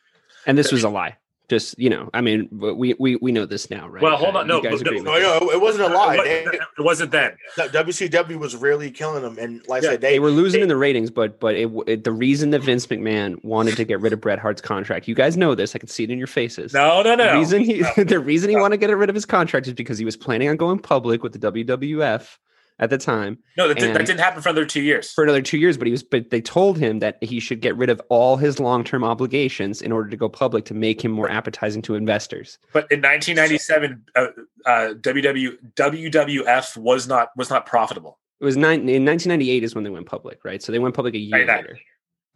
And this was a lie. Just you know, I mean, we we we know this now, right? Well, hold Uh, on, you no, guys no, agree no, No, it wasn't a lie. It wasn't- it wasn't then. WCW was really killing them, and like Yeah, I said, They they, were losing they- in the ratings, but but it, it the reason that Vince McMahon wanted to get rid of Bret Hart's contract, you guys know this. I can see it in your faces. No, no, no. The reason he No. the reason he No. wanted to get rid of his contract is because he was planning on going public with the WWF at the time No, that, did, that didn't happen for another two years. for another two years. But he was but they told him that he should get rid of all his long term obligations in order to go public to make him more appetizing to investors. But in 1997, uh, uh, WW, WWF was not was not profitable. It was nine in 1998 is when they went public, right? So they went public a year 99. later.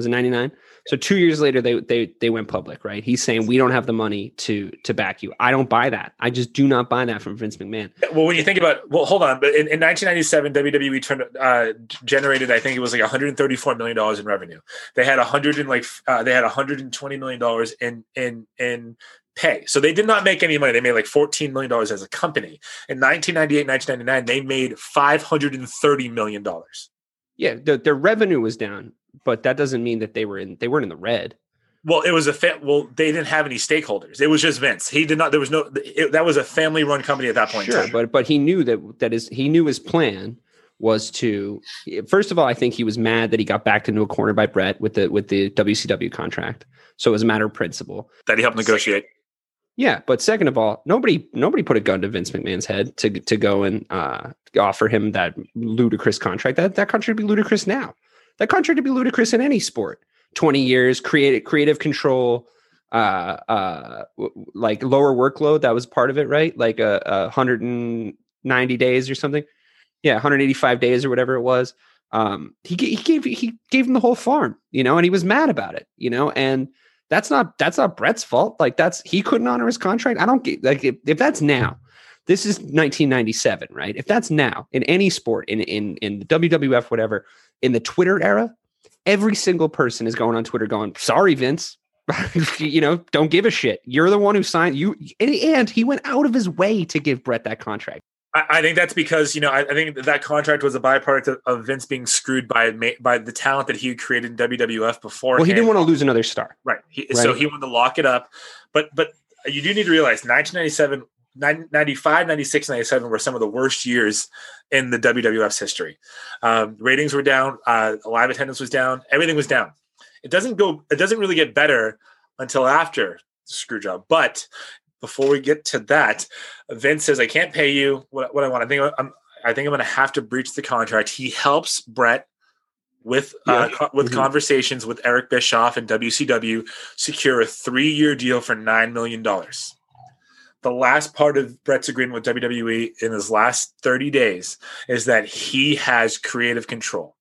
Was it 99? So two years later, they they they went public, right? He's saying we don't have the money to to back you. I don't buy that. I just do not buy that from Vince McMahon. Well, when you think about, well, hold on, but in, in 1997, WWE turned uh, generated, I think it was like 134 million dollars in revenue. They had 100 and like uh, they had 120 million dollars in in in pay. So they did not make any money. They made like 14 million dollars as a company. In 1998, 1999, they made 530 million dollars. Yeah, the, their revenue was down, but that doesn't mean that they were in they weren't in the red. Well, it was a fa- well, they didn't have any stakeholders. It was just Vince. He did not. There was no. It, that was a family-run company at that point. in Sure, time. but but he knew that that is he knew his plan was to first of all, I think he was mad that he got backed into a corner by Bret with the with the WCW contract. So it was a matter of principle. that he helped negotiate. Yeah, but second of all, nobody nobody put a gun to Vince McMahon's head to to go and uh, offer him that ludicrous contract. That that contract would be ludicrous now. That contract would be ludicrous in any sport. Twenty years, creative creative control, uh, uh, like lower workload. That was part of it, right? Like a, a hundred and ninety days or something. Yeah, 185 days or whatever it was. Um, he he gave he gave him the whole farm, you know, and he was mad about it, you know, and that's not that's not Bret's fault. Like that's he couldn't honor his contract. I don't get like if, if that's now, this is 1997, right? If that's now in any sport, in in in the WWF, whatever, in the Twitter era, every single person is going on Twitter going, "Sorry, Vince." you know, don't give a shit. You're the one who signed you, and, and he went out of his way to give Bret that contract. I, think that's because you know I, think that, contract was a byproduct of, Vince being screwed by by the talent that he created in WWF before. Well, he didn't want to lose another star. Right. He, So he wanted to lock it up. But but you do need to realize 1997, 95, 96, 97 were some of the worst years in the WWF's history. Um, ratings were down. Uh, live attendance was down. Everything was down. It doesn't go. It doesn't really get better until after the screw job. But before we get to that, Vince says, "I can't pay you what, what I want. I think I'm. I think I'm going to have to breach the contract." He helps Bret with uh, Yeah. co- with Mhm. conversations with Eric Bischoff and WCW secure a three year deal for nine million dollars. The last part of Bret's agreement with WWE in his last 30 days is that he has creative control,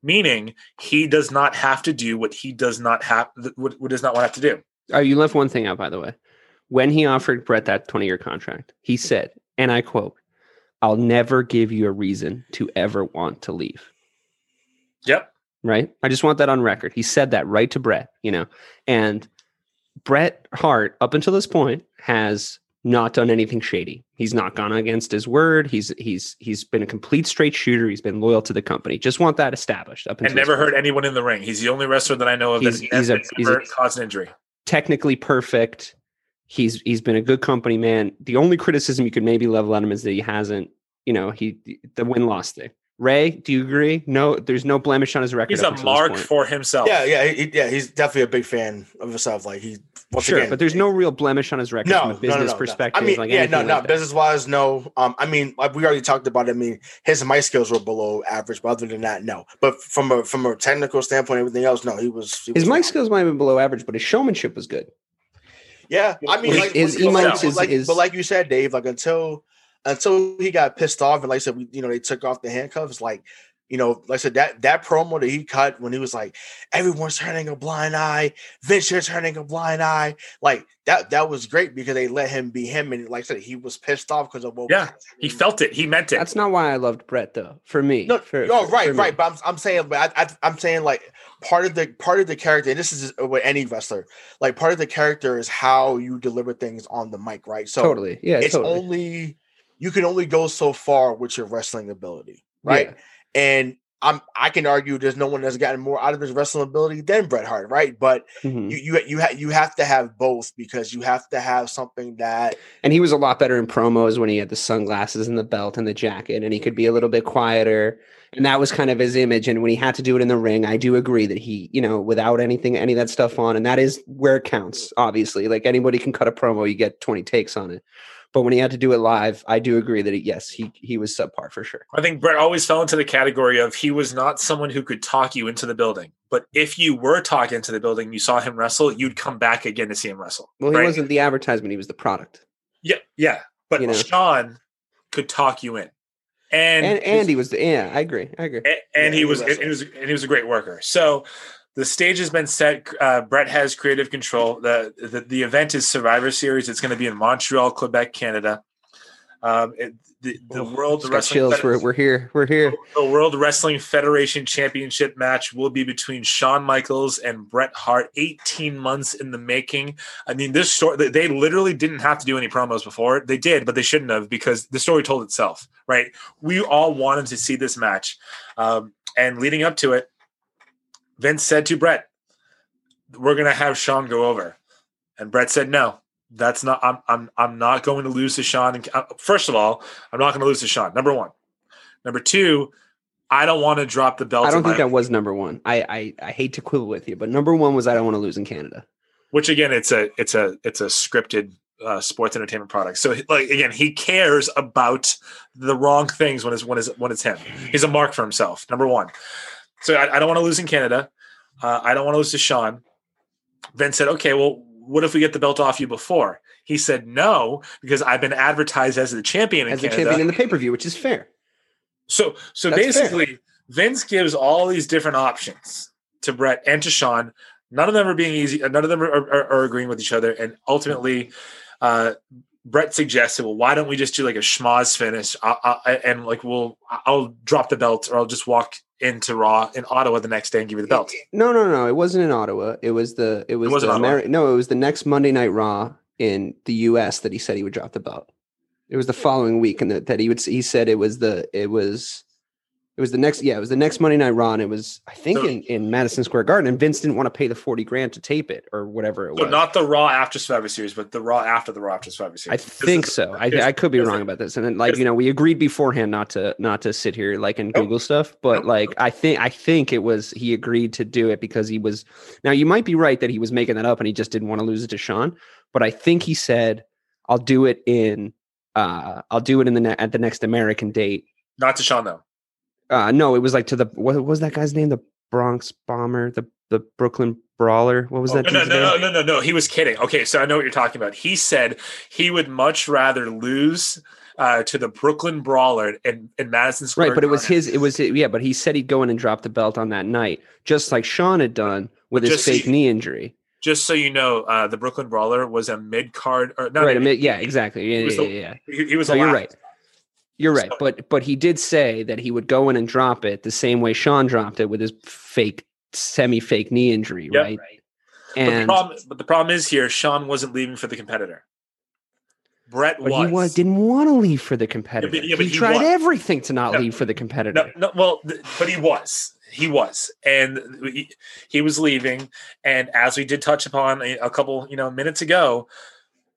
meaning he does not have to do what he does not have what, what does not want to have to do. Oh, you left one thing out, by the way. When he offered Bret that 20 year contract, he said, and I quote, I'll never give you a reason to ever want to leave. Yep. Right. I just want that on record. He said that right to Bret, you know, and Bret Hart, up until this point, has not done anything shady. He's not gone against his word. He's he's he's been a complete straight shooter. He's been loyal to the company. Just want that established. Up until And never point. hurt anyone in the ring. He's the only wrestler that I know of He's- that he's a- never he's a- caused an injury. technically perfect. He's he's been a good company man. The only criticism you could maybe level at him is that he hasn't, you know, he the win loss thing. Ray, do you agree? No, there's no blemish on his record. He's a mark for himself. Yeah, yeah, he, yeah. He's definitely a big fan of himself. Like he once sure, again, but there's no real blemish on his record no, from a no, no, business no, no. perspective. I mean, like yeah, no, like no. Business wise, no. Um, I mean, like we already talked about. It, I mean, his and my skills were below average, but other than that, no. But from a from a technical standpoint, everything else, no. He was he His was mic skills might have been below average, but his showmanship was good. Yeah, I mean, like, his but like, is- like, is- but like you said, Dave, like until until he got pissed off and like I said, we, you know, they took off the handcuffs. Like, you know, like I said, that that promo that he cut when he was like, everyone's turning a blind eye, Vince, you're turning a blind eye. Like that, that was great because they let him be him, and like I said, he was pissed off because of what. Yeah, He felt it. He meant it. That's not why I loved Bret, though. For me, No, for, oh, for- right, me. right. But I'm, I'm saying, but I, I, I'm saying like part of the part of the character. And this is just with any wrestler. Like part of the character is how you deliver things on the mic, right? So totally, yeah, it's totally. only you can only go so far with your wrestling ability, right? Yeah. And I'm I can argue there's no one that's gotten more out of his wrestling ability than Bret Hart, right? But Mhm. you you you, ha- you have to have both because you have to have something that And he was a lot better in promos when he had the sunglasses and the belt and the jacket, and he could be a little bit quieter. And that was kind of his image. And when he had to do it in the ring, I do agree that he, you know, without anything, any of that stuff on, and that is where it counts, obviously. Like anybody can cut a promo, you get 20 takes on it. But when he had to do it live, I do agree that he, yes, he he was subpar for sure. I think Bret always fell into the category of he was not someone who could talk you into the building. But if you were talking into the building, you saw him wrestle, you'd come back again to see him wrestle. Well, he right? wasn't the advertisement, he was the product. Yeah, yeah. But You know. Shawn could talk you in, and And Andy was the yeah, I agree. I agree. and, and Yeah, he he was and he was and he was a great worker. So the stage has been set. Uh, Bret has creative control. The, the the event is Survivor Series. It's going to be in Montreal, Quebec, Canada. Um, it, the the Ooh, world got wrestling chills. We're, we're here. We're here. the World Wrestling Federation Championship match will be between Shawn Michaels and Bret Hart. 18 months in the making. I mean, this story, they- they literally didn't have to do any promos before. They did, but they shouldn't have because the story told itself, right? We all wanted to see this match. Um, and leading up to it, Vince said to Bret, We're going to have Shawn go over. And Bret said, No. That's not. I'm. I'm. I'm not going to lose to Shawn. And uh, first of all, I'm not going to lose to Shawn. Number one. Number two, I don't want to drop the belt. I don't think that was number one. I, I I hate to quibble with you, but number one was I don't want to lose in Canada. which again, it's a it's a it's a scripted uh, sports entertainment product. So like again, he cares about the wrong things when it's when it's when it's him. He's a mark for himself. Number one. So I, I don't want to lose in Canada. Uh, I don't want to lose to Shawn. Vince said, "Okay, well, what if we get the belt off you before?" He said, "No, because I've been advertised as the champion in Canada. As the Canada." champion in the pay per view, which is fair. So so That's fair. basically, Vince gives all these different options to Bret and to Shawn. None of them are being easy. None of them are, are, are agreeing with each other. And ultimately, uh, Bret suggested, "Well, why don't we just do like a schmoz finish? I, I, and like we'll I'll drop the belt, or I'll just walk into Raw in Ottawa the next day and give you the belt." No, no, no. It wasn't in Ottawa. It was the it was wasn't the. Ameri- no, it was the next Monday Night Raw in the U.S. that he said he would drop the belt. It was the hmm. following week, and that that he would he said it was the it was it was the next yeah it was the next Monday Night Raw, and it was I think So- in, in Madison Square Garden, and Vince didn't want to pay the forty grand to tape it or whatever it So was. not the Raw after Survivor Series, but the Raw after the Raw after Survivor I Series. This think so. I, I could be wrong the- about this, and then like you know we agreed beforehand not to not to sit here like and Nope. Google stuff, but Nope. like I think I think it was he agreed to do it because he was. Now you might be right that he was making that up and he just didn't want to lose it to Shawn, but I think he said I'll do it in uh I'll do it in the ne- at the next American date. Not to Shawn though. Uh no, it was like to the what was that guy's name? The Bronx Bomber, the the Brooklyn Brawler. What was Oh, that? no, no, no, no, no, no. He was kidding. Okay, so I know what you're talking about. He said he would much rather lose uh, to the Brooklyn Brawler in, in Madison Square. Right, but it was his. It was yeah, but he said he'd go in and drop the belt on that night, just like Shawn had done with But his just fake see- knee injury. Just so you know, uh, the Brooklyn Brawler was a mid card. Or not right, I mid- yeah, exactly. Yeah, He was yeah, the- yeah. He, he was. No, you're right. You're right, So- but but he did say that he would go in and drop it the same way Shawn dropped it with his fake semi-fake knee injury, Yep. right? But the, And problem, but the problem is here, Shawn wasn't leaving for the competitor. Bret but was. he was didn't want to leave for the competitor. yeah, but he, he tried was. everything to not No, leave for the competitor. No, no, well, but he was. He was, and he, he was leaving. And as we did touch upon a, a couple, you know, minutes ago,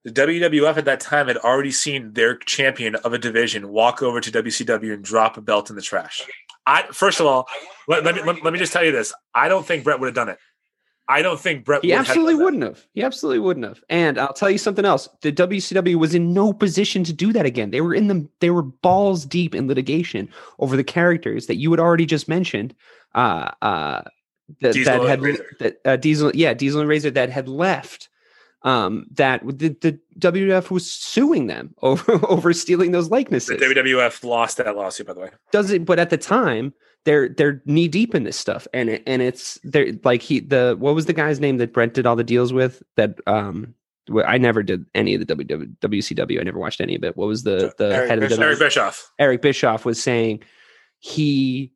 the WWF at that time had already seen their champion of a division walk over to WCW and drop a belt in the trash. I first of all, let, let me let, let me just tell you this: I don't think Bret would have done it. I don't think Bret. He would absolutely done that. wouldn't have. He absolutely wouldn't have. And I'll tell you something else. The WCW was in no position to do that again. They were in the they were balls deep in litigation over the characters that you had already just mentioned. Uh uh that, Diesel that had that uh, Diesel yeah, Diesel and Razor that had left. Um that the, the WWF was suing them over over stealing those The likenesses WWF lost that lawsuit, by the way. does it but at the time they're they're knee deep in this stuff. And it, and it's they're like he the what was the guy's name that Bret did all the deals with that um I never did any of the WW, WCW I never watched any of it. What was the the Eric head of the Bischoff. Eric Bischoff. Eric Bischoff was saying he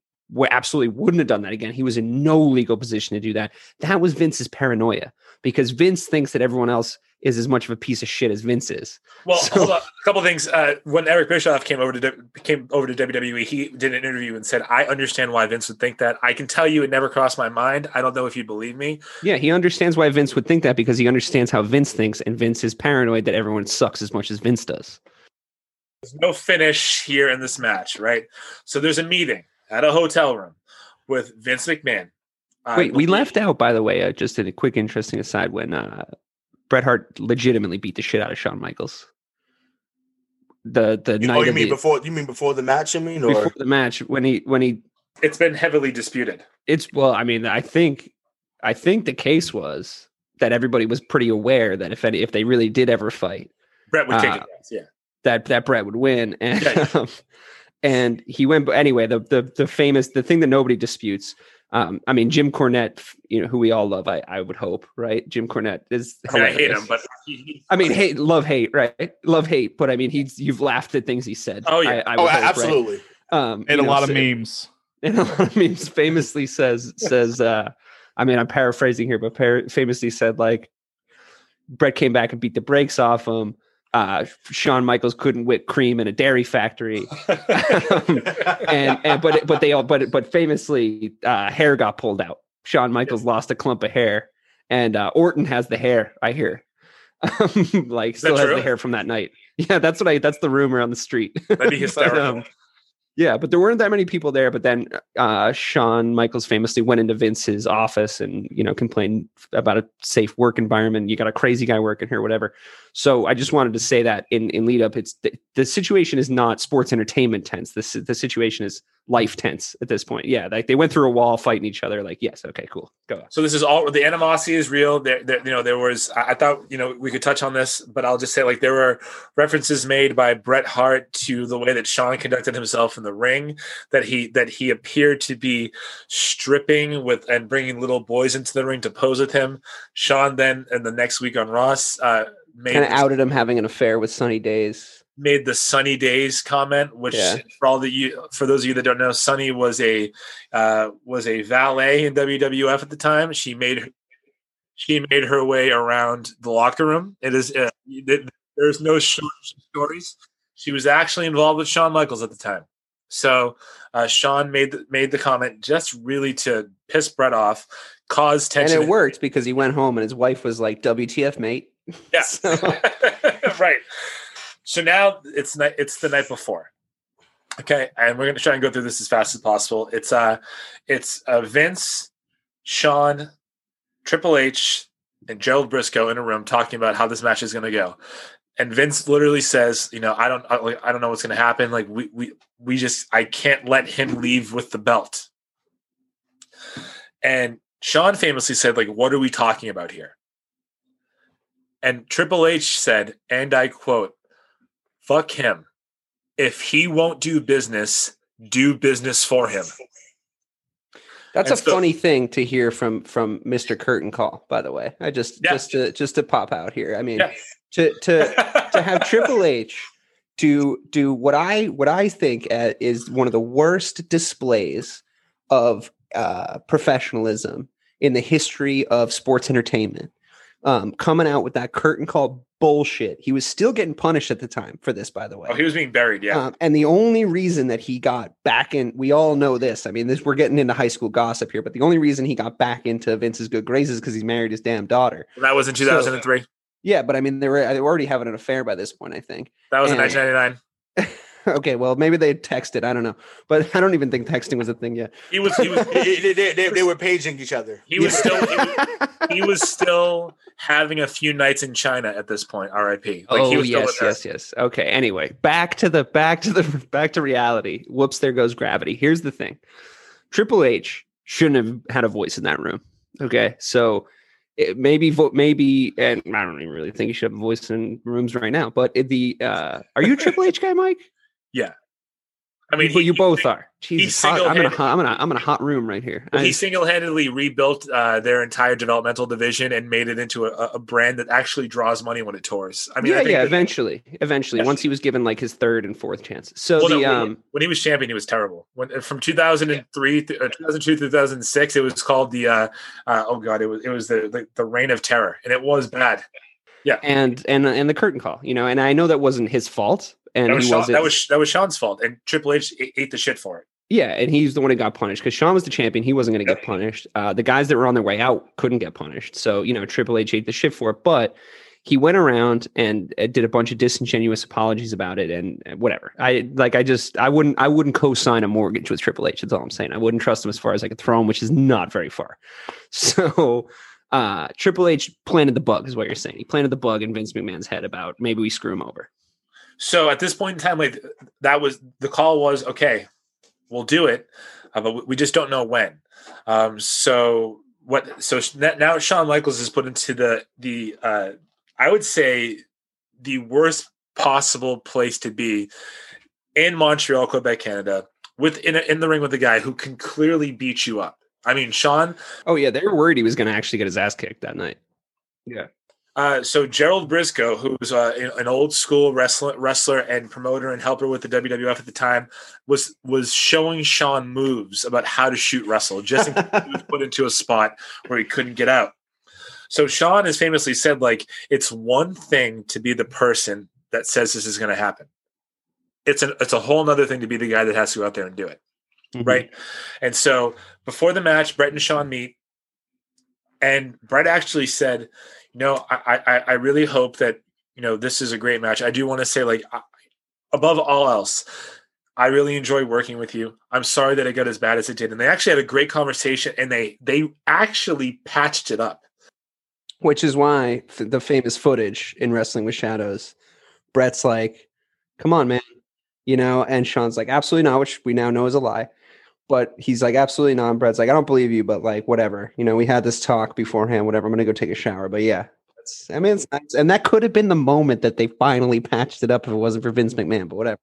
absolutely wouldn't have done that again. He was in no legal position to do that. That was Vince's paranoia because Vince thinks that everyone else is as much of a piece of shit as Vince is Well, So-. A couple things. Uh, when Eric Bischoff came over to came over to WWE, he did an interview and said, "I understand why Vince would think that. I can tell you, it never crossed my mind. I don't know if you believe me. Yeah, he understands why Vince would think that because he understands how Vince thinks, and Vince is paranoid that everyone sucks as much as Vince does. There's no finish here in this match, right? So there's a meeting at a hotel room with Vince McMahon. I Wait, we left out, by the way, uh, just in a quick, interesting aside, when uh, Bret Hart legitimately beat the shit out of Shawn Michaels. The the You, night oh, you mean the, before? You mean before the match? I mean, or before the match when he when he It's been heavily disputed. it's well, I mean, I think I think the case was that everybody was pretty aware that if any, if they really did ever fight, Bret would kick Uh, his ass. Yeah. that that Bret would win, and Yeah. um, and he went. But anyway, the the the famous the thing that nobody disputes. Um, I mean, Jim Cornette, you know, who we all love. I I would hope, right? Jim Cornette is. I mean, I hate him, but he, he- I mean, hate, love, hate, right? Love, hate. But I mean, he's you've laughed at things he said. Oh, yeah. I, I oh, would hope, right? absolutely. Um, And a know, lot of so- memes. and a lot of memes famously says says uh i mean i'm paraphrasing here but par- famously said like bret came back and beat the brakes off him uh Shawn Michaels couldn't whip cream in a dairy factory and and but but they all but but famously uh hair got pulled out Shawn Michaels lost a clump of hair and uh Orton has the hair I hear um, like still has the hair from that night yeah that's what I that's the rumor on the street that'd be But, hysterical. um, yeah, but there weren't that many people there. But then uh, Shawn Michaels famously went into Vince's office and you know complained about a safe work environment. You got a crazy guy working here, whatever. So I just wanted to say that in in lead up, it's the, the situation is not sports entertainment tense. The the situation is life tense at this point. Yeah, like they went through a wall fighting each other. Like yes, okay, cool, go. On. So this is all the animosity is real. There, there you know, there was. I, I thought you know we could touch on this, but I'll just say like there were references made by Bret Hart to the way that Shawn conducted himself in the ring. That he that he appeared to be stripping with and bringing little boys into the ring to pose with him. Shawn then and the next week on Ross uh, Kind of outed him having an affair with Sunny Days. made the Sunny Days comment, which Yeah. for all the you for those of you that don't know, Sunny was a uh, was a valet in WWF at the time. She made she made her way around the locker room. It is uh, there's no shortage of stories. She was actually involved with Shawn Michaels at the time. So uh, Shawn made the, made the comment just really to piss Bret off, cause And tension. it worked because he went home and his wife was like, WTF, mate. Yeah. So- right. So now it's night it's the night before. Okay, and we're gonna try and go through this as fast as possible. It's uh it's uh Vince, Shawn, Triple H, and Joe Brisco in a room talking about how this match is gonna go. And Vince literally says, you know, I don't I, like, I don't know what's gonna happen. Like we we we just I can't let him leave with the belt. And Shawn famously said, like, what are we talking about here? And Triple H said, and I quote, fuck him. If he won't do business, do business for him. That's And a so- funny thing to hear from from Mr. Curtain Call, by the way. I just Yeah. just to just to pop out here. I mean, Yeah. to to to have Triple H to do what I what I think uh, is one of the worst displays of uh, professionalism in the history of sports entertainment. Um, coming out with that curtain call bullshit. He was still getting punished at the time for this, by the way. oh, he was being buried. Yeah. Um, and the only reason that he got back in, we all know this. I mean, this we're getting into high school gossip here, but the only reason he got back into Vince's good graces is because he married his damn daughter. that was in 2003. Yeah, but I mean, they were, they were already having an affair by this point, I think. that was in 1999. okay, well, maybe they texted. I don't know, but I don't even think texting was a thing yet. He was he was they, they- they- they- they were paging each other. he was still he was, he was still having a few nights in Chyna at this point. R.I.P. Like oh he was yes, with yes, yes. Okay. Anyway, back to the back to the back to reality. Whoops, there goes gravity. Here's the thing: Triple H shouldn't have had a voice in that room. Okay, so it, maybe vo- maybe, and I don't even really think he should have a voice in rooms right now. But the uh, are you a Triple H guy, Mike? I mean, but he, you both are. Jesus, hot- I'm in a hot, I'm in a I'm in a hot room right here. Well, I- he single-handedly rebuilt uh, their entire developmental division and made it into a, a brand that actually draws money when it tours. I mean, I yeah, think yeah. that- Eventually, eventually, Yes. once he was given like his third and fourth chances. So well, the no, um, when he was champion, he was terrible. When from 2003, th- uh, 2002 2006, it was called the uh, uh, oh god, it was it was the, the the reign of terror, and it was bad. Yeah, and and and the curtain call, you know, and I know that wasn't his fault, and That was, Shawn, that was that was Shawn's fault, and Triple H ate the shit for it. yeah, and he's the one who got punished because Shawn was the champion. He wasn't going to Yep. get punished. Uh, the guys that were on their way out couldn't get punished. So you know, Triple H ate the shit for it, but he went around and uh, did a bunch of disingenuous apologies about it and uh, whatever. I like. I just I wouldn't I wouldn't co-sign a mortgage with Triple H. That's all I'm saying. I wouldn't trust him as far as I could throw him, which is not very far. So. Uh, Triple H planted the bug, is what you're saying. He planted the bug in Vince McMahon's head about maybe we screw him over. So at this point in time, like that was the call was okay, we'll do it, uh, but we just don't know when. Um, so what? So now Shawn Michaels is put into the the uh, I would say the worst possible place to be in Montreal, Quebec, Canada, with in, a, in the ring with a guy who can clearly beat you up. I mean, Shawn. Oh yeah, they were worried he was going to actually get his ass kicked that night. Uh, so Gerald Brisco, who's uh, an old school wrestler, wrestler and promoter and helper with the WWF at the time, was was showing Shawn moves about how to shoot wrestle, just in case he was put into a spot where he couldn't get out. So Shawn has famously said, like, it's one thing to be the person that says this is going to happen. It's an it's a whole other thing to be the guy that has to go out there and do it right? And so before the match, Bret and Shawn meet, and Bret actually said, "You know, I I, I really hope that you know this is a great match. I do want to say, like, I, above all else." I really enjoy working with you. I'm sorry that it got as bad as it did. And they actually had a great conversation and they they actually patched it up. Which is why the famous footage in Wrestling with Shadows, Bret's like, "Come on, man," you know, and Shawn's like, "Absolutely not," which we now know is a lie. But he's like, "Absolutely not." And Bret's like, "I don't believe you," but like, whatever. You know, we had this talk beforehand. Whatever. I'm gonna go take a shower. But yeah, I mean, it's nice. and that could have been the moment that they finally patched it up if it wasn't for Vince McMahon. But whatever.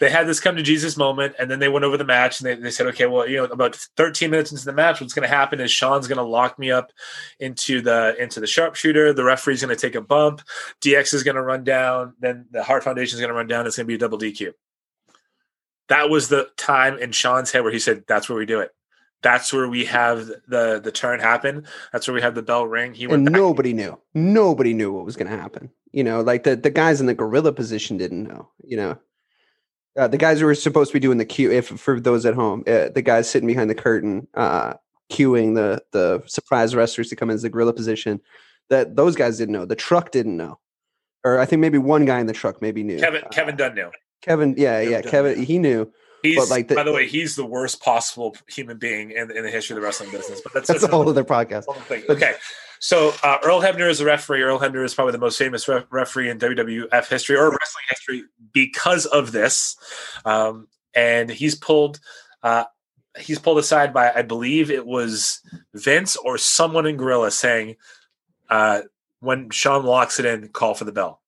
They had this come to Jesus moment and then they went over the match and they, they said, okay, well, you know, about 13 minutes into the match, what's going to happen is Shawn's going to lock me up into the into the sharpshooter. The referee's going to take a bump. DX is going to run down. Then the Heart Foundation is going to run down. It's going to be a double DQ. That was the time in Shawn's head where he said, "That's where we do it. That's where we have the the turn happen. That's where we have the bell ring." He went and back. nobody knew. Nobody knew what was going to happen. You know, like the the guys in the gorilla position didn't know. You know, uh, the guys who were supposed to be doing the cue. If for those at home, uh, the guys sitting behind the curtain, uh, cueing the the surprise wrestlers to come into the gorilla position. That those guys didn't know. The truck didn't know, or I think maybe one guy in the truck maybe knew. Kevin Uh, Kevin Dunn knew. Kevin, yeah, yeah, Kevin. He knew. He's like the- by the way, he's the worst possible human being in, in the history of the wrestling business. But that's, That's a another- whole other podcast. whole thing. Okay, so uh, Earl Hebner is a referee. Earl Hebner is probably the most famous ref- referee in WWF history or wrestling history because of this. Um, and he's pulled. Uh, he's pulled aside by, I believe it was Vince or someone in Gorilla saying, uh, "When Shawn locks it in, call for the bell."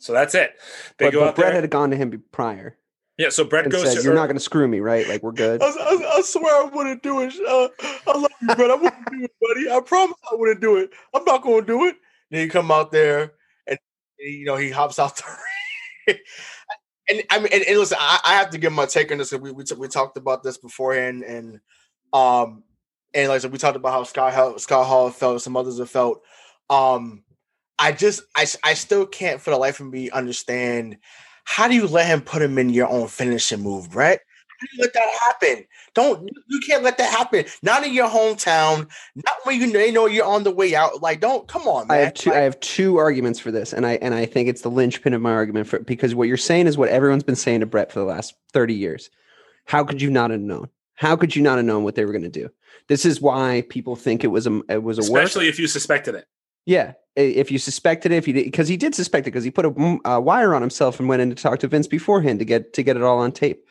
So that's it. They But, go but Bret there. had gone to him prior yeah. So Bret and goes said, to "You're not going to screw me, right? Like we're good." I, I, I swear I wouldn't do it. Uh, I love you, but I wouldn't do it, buddy. I promise I wouldn't do it. I'm not going to do it. Then you come out there, and you know he hops out the ring. and I mean, and, and listen, I, I have to give my take on this. We we, t- we talked about this beforehand, and um, and like I said, we talked about how Scott Hall, Scott Hall felt, some others have felt. Um, I just I, I still can't for the life of me understand how do you let him put him in your own finishing move, Bret? How do you let that happen. Don't you can't let that happen. Not in your hometown. Not when you they know you're on the way out. Like, don't come on, man. I have two. Like, I have two arguments for this, and I and I think it's the linchpin of my argument for because what you're saying is what everyone's been saying to Bret for the last thirty years. How could you not have known? How could you not have known what they were going to do? This is why people think it was a it was a work. Especially if you suspected it. Yeah, if you suspected it, if you did, because he did suspect it, because he put a, a wire on himself and went in to talk to Vince beforehand to get to get it all on tape.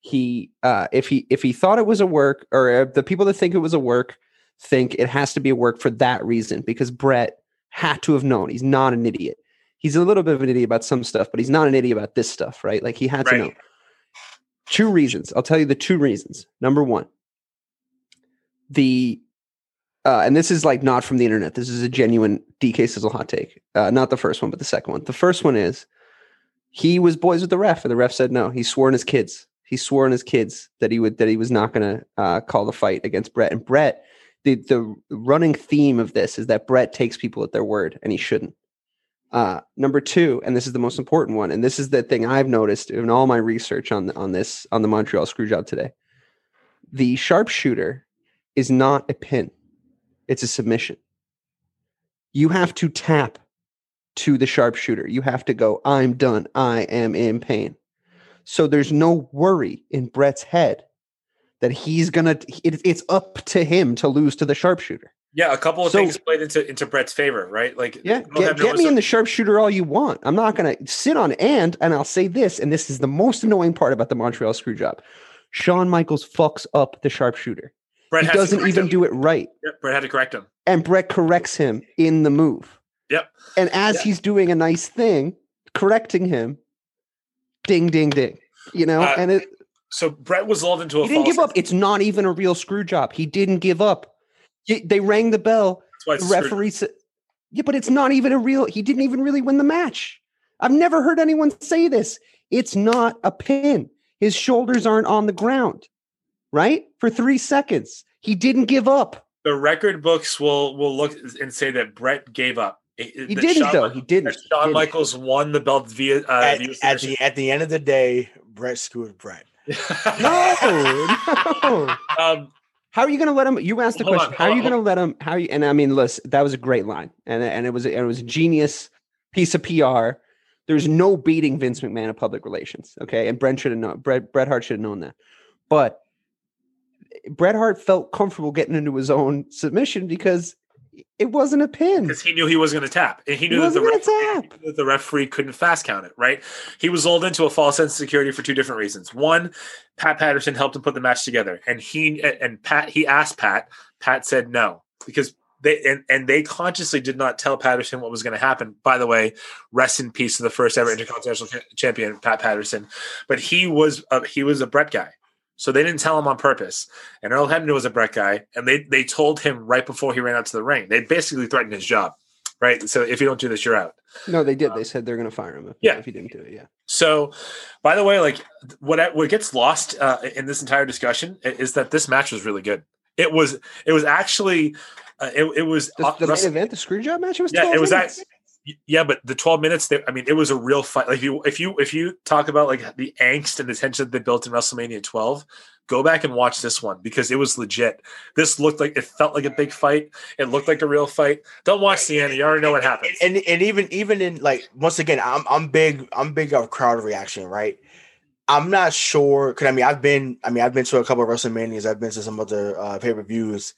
He, uh, if he if he thought it was a work, or uh, the people that think it was a work think it has to be a work for that reason, because Bret had to have known. He's not an idiot. He's a little bit of an idiot about some stuff, but he's not an idiot about this stuff, right? Like he had to know. Two reasons. I'll tell you the two reasons. Number one, the uh, and this is like not from the internet. This is a genuine DK Sizzle hot take. Uh, not the first one, but the second one. The first one is he was boys with the ref, and the ref said no. He swore on his kids. He swore on his kids that he would that he was not going to uh, call the fight against Bret. And Bret, the the running theme of this is that Bret takes people at their word, and he shouldn't. Uh, number two, and this is the most important one, and this is the thing I've noticed in all my research on on this on the Montreal screw job today. The sharpshooter is not a pin; it's a submission. You have to tap to the sharpshooter. You have to go. I'm done. I am in pain. So there's no worry in Bret's head that he's gonna. It, it's up to him to lose to the sharpshooter. Yeah, a couple of So- things played into into Bret's favor, right? Like, Yeah, get, get me noticed- in the sharpshooter all you want. I'm not going to sit on and, and I'll say this, and this is the most annoying part about the Montreal screw job. Shawn Michaels fucks up the sharpshooter. Bret he doesn't even him. do it right. Yep, Bret had to correct him. And Bret corrects him in the move. Yep. And as Yeah. he's doing a nice thing, correcting him, ding, ding, ding. You know, Uh, and it, So Bret was lulled into a he didn't give up. It's not even a real screw job. He didn't give up. He- they rang the bell. That's why The referee said, "Yeah, but it's not even a real. He didn't even really win the match. I've never heard anyone say this. It's not a pin. His shoulders aren't on the ground, right? For three seconds, he didn't give up. the record books will will look and say that Bret gave up. He didn't, though. He didn't. That He Shawn didn't. Michaels won the belt via uh, at, via at the at the end of the day, Bret screwed Bret. No, no. um, How are you going to let him? You asked the Hold on, question. how are you going to let him? How you? And I mean, listen, that was a great line, and and it was a, it was a genius piece of PR. There's no beating Vince McMahon in public relations. Okay, and Bret should have known. Bret Bret Hart should have known that, but Bret Hart felt comfortable getting into his own submission because it wasn't a pin. because he knew he was going to tap, and he He knew that the, wasn't referee, tap. that the referee couldn't fast count it. Right? He was lulled into a false sense of security for two different reasons. One, Pat Patterson helped him put the match together, and he and Pat he asked Pat. Pat said no because they and, and they consciously did not tell Patterson what was going to happen. By the way, rest in peace to the first ever Intercontinental Champion, Pat Patterson. But he was a, he was a Bret guy. So they didn't tell him on purpose. And Earl Hebner was a Bret guy, and they they told him right before he ran out to the ring. They basically threatened his job, right? So if you don't do this, you're out. No, they did. They said they're going to fire him if, Yeah. if he didn't do it. Yeah. So, by the way, like what I- what gets lost uh, in this entire discussion is that this match was really good. It was it was actually uh, it, it was The, the main event, the screw job match, it was Yeah, it was that- minutes. Yeah, but the 12 minutes there, I mean, it was a real fight. Like if you if you if you talk about like the angst and the tension that they built in WrestleMania 12, go back and watch this one because it was legit. This looked like it felt like a big fight. It looked like a real fight. Don't watch the end. You already know what happens. And and even even in like once again, I'm I'm big I'm big of crowd reaction, right? I'm not sure because I mean I've been I mean I've been to a couple of WrestleManias, I've been to some other uh, pay per views.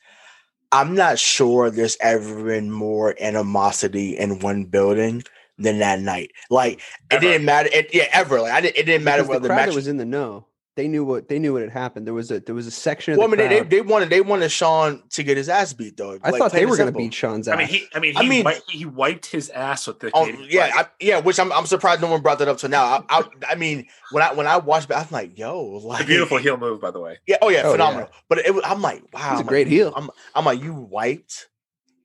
I'm not sure there's ever been more animosity in one building than that night. Like it didn't matter. It, yeah, ever. Like I didn't, it didn't matter Because whether the the crowd match was in the know. They knew what they knew what had happened. There was a there was a section of Well, I mean, they, crowd. they wanted they wanted Shawn to get his ass beat though. I Like, thought they were going to beat Shawn's ass. I mean, he I mean he I mean- wi- he wiped his ass with the Oh Canadian yeah. I, yeah. Which I'm I'm surprised no one brought that up till now. I, I I mean when I when I watched, I'm like, yo, like a beautiful heel move, by the way. Yeah. Oh yeah, Oh, phenomenal. But it I'm like, wow, it's a I'm great like, heel. I'm I'm like, you wiped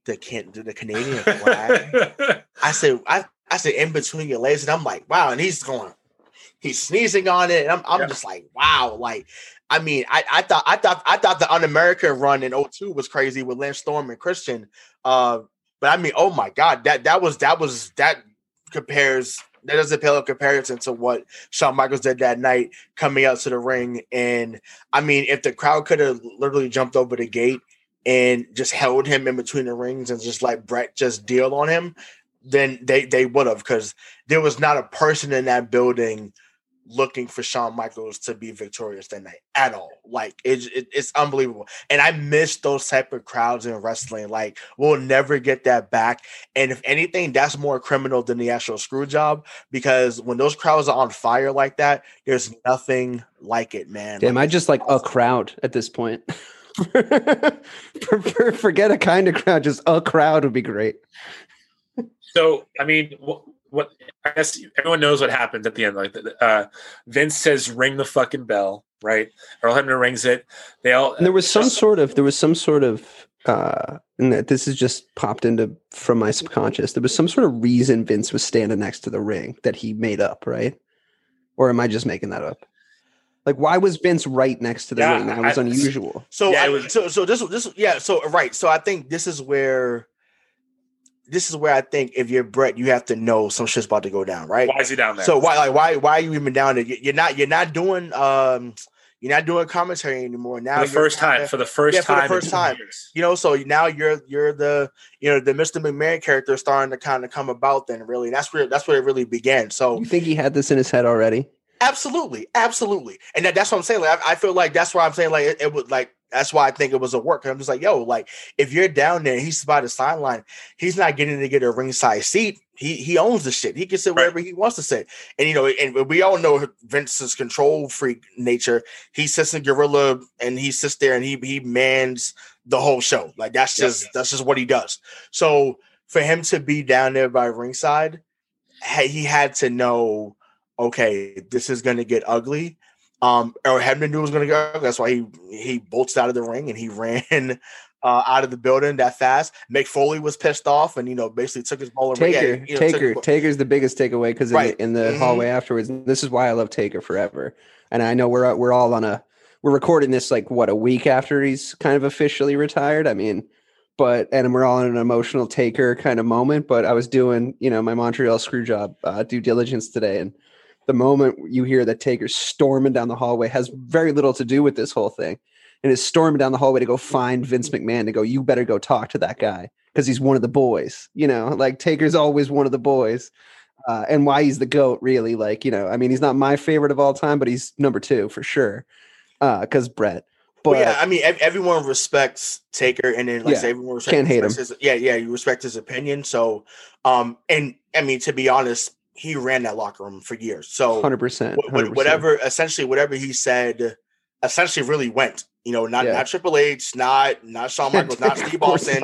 the can the Canadian flag. I said I I said in between your legs, and I'm like, wow, and he's going, he's sneezing on it, and I'm I'm Yeah. just like, wow, like. I mean, I, I thought I thought I thought the un-American run in 02 was crazy with Lance Storm and Christian. Uh, but I mean, oh my god, that that was that was that compares that doesn't pale in comparison to what Shawn Michaels did that night coming out to the ring. And I mean, if the crowd could have literally jumped over the gate and just held him in between the rings and just like Bret just deal on him, then they they would have because there was not a person in that building looking for Shawn Michaels to be victorious that night at all. Like it, it, it's unbelievable. And I miss those type of crowds in wrestling. Like we'll never get that back. And if anything, that's more criminal than the actual screw job because when those crowds are on fire like that, there's nothing like it, man. Damn, like, I just like a crowd at this point. Forget a kind of crowd, just a crowd would be great. So, I mean, what, what I guess everyone knows what happens at the end. Like, uh, Vince says, "Ring the fucking bell," right? Earl Hebner rings it. They all. And there was some sort of there was some sort of uh and that this is just popped into from my subconscious. There was some sort of reason Vince was standing next to the ring that he made up, right? Or am I just making that up? Like why was Vince right next to the Yeah, ring? That was I- unusual. So, Yeah, I, was- so, so this, this, yeah. So, right. So, I think this is where, this is where I think if you're Bret, you have to know some shit's about to go down, right? Why is he down there? So why, like, why, why are you even down there? You- You're not, you're not doing, um, you're not doing commentary anymore. Now, for the first time, kinda- for the first Yeah, for the time, first time. years. you know. So now you're, you're the, you know, the Mr. McMahon character starting to kind of come about. Then really, and that's where, that's where it really began. So You think he had this in his head already? Absolutely, absolutely, and that, that's what I'm saying. Like, I, I feel like that's why I'm saying like it, it was like that's why I think it was a work. I'm just like, yo, like if you're down there, he's by the sideline, he's not getting to get a ringside seat. He he owns the shit. He can sit Right. wherever he wants to sit, and you know, and we all know Vince's control freak nature. He sits in gorilla and he sits there and he he mans the whole show. Like that's just that's just what he does. So for him to be down there by ringside, he had to know okay, this is gonna get ugly. Um, or Hebner knew it was gonna go. That's why he he bolts out of the ring and he ran uh, out of the building that fast. Mick Foley was pissed off and you know basically took his ball and Taker, yeah, you know, Taker, his- Taker's the biggest takeaway because in, the, in the Mhm. hallway afterwards, and this is why I love Taker forever. And I know we're we're all on a we're recording this like what a week after he's kind of officially retired. I mean, but and we're all in an emotional Taker kind of moment. But I was doing you know my Montreal screw job uh, due diligence today, and the moment you hear that Taker's storming down the hallway has very little to do with this whole thing. And is storming down the hallway to go find Vince McMahon to go, you better go talk to that guy because he's one of the boys. You know, like Taker's always one of the boys. Uh, and why he's the goat, really. Like, you know, I mean, he's not my favorite of all time, but he's number two for sure. Uh, because Bret. But Well, yeah, I mean, ev- everyone respects Taker, and then like Yeah, say, everyone respects, can't hate respects His, yeah, yeah, you respect his opinion. So, um, and I mean, to be honest, he ran that locker room for years. So, hundred percent, wh- wh- whatever, essentially, whatever he said, essentially, really went. You know, not Yeah. not Triple H, not not Shawn Michaels, not Steve Austin.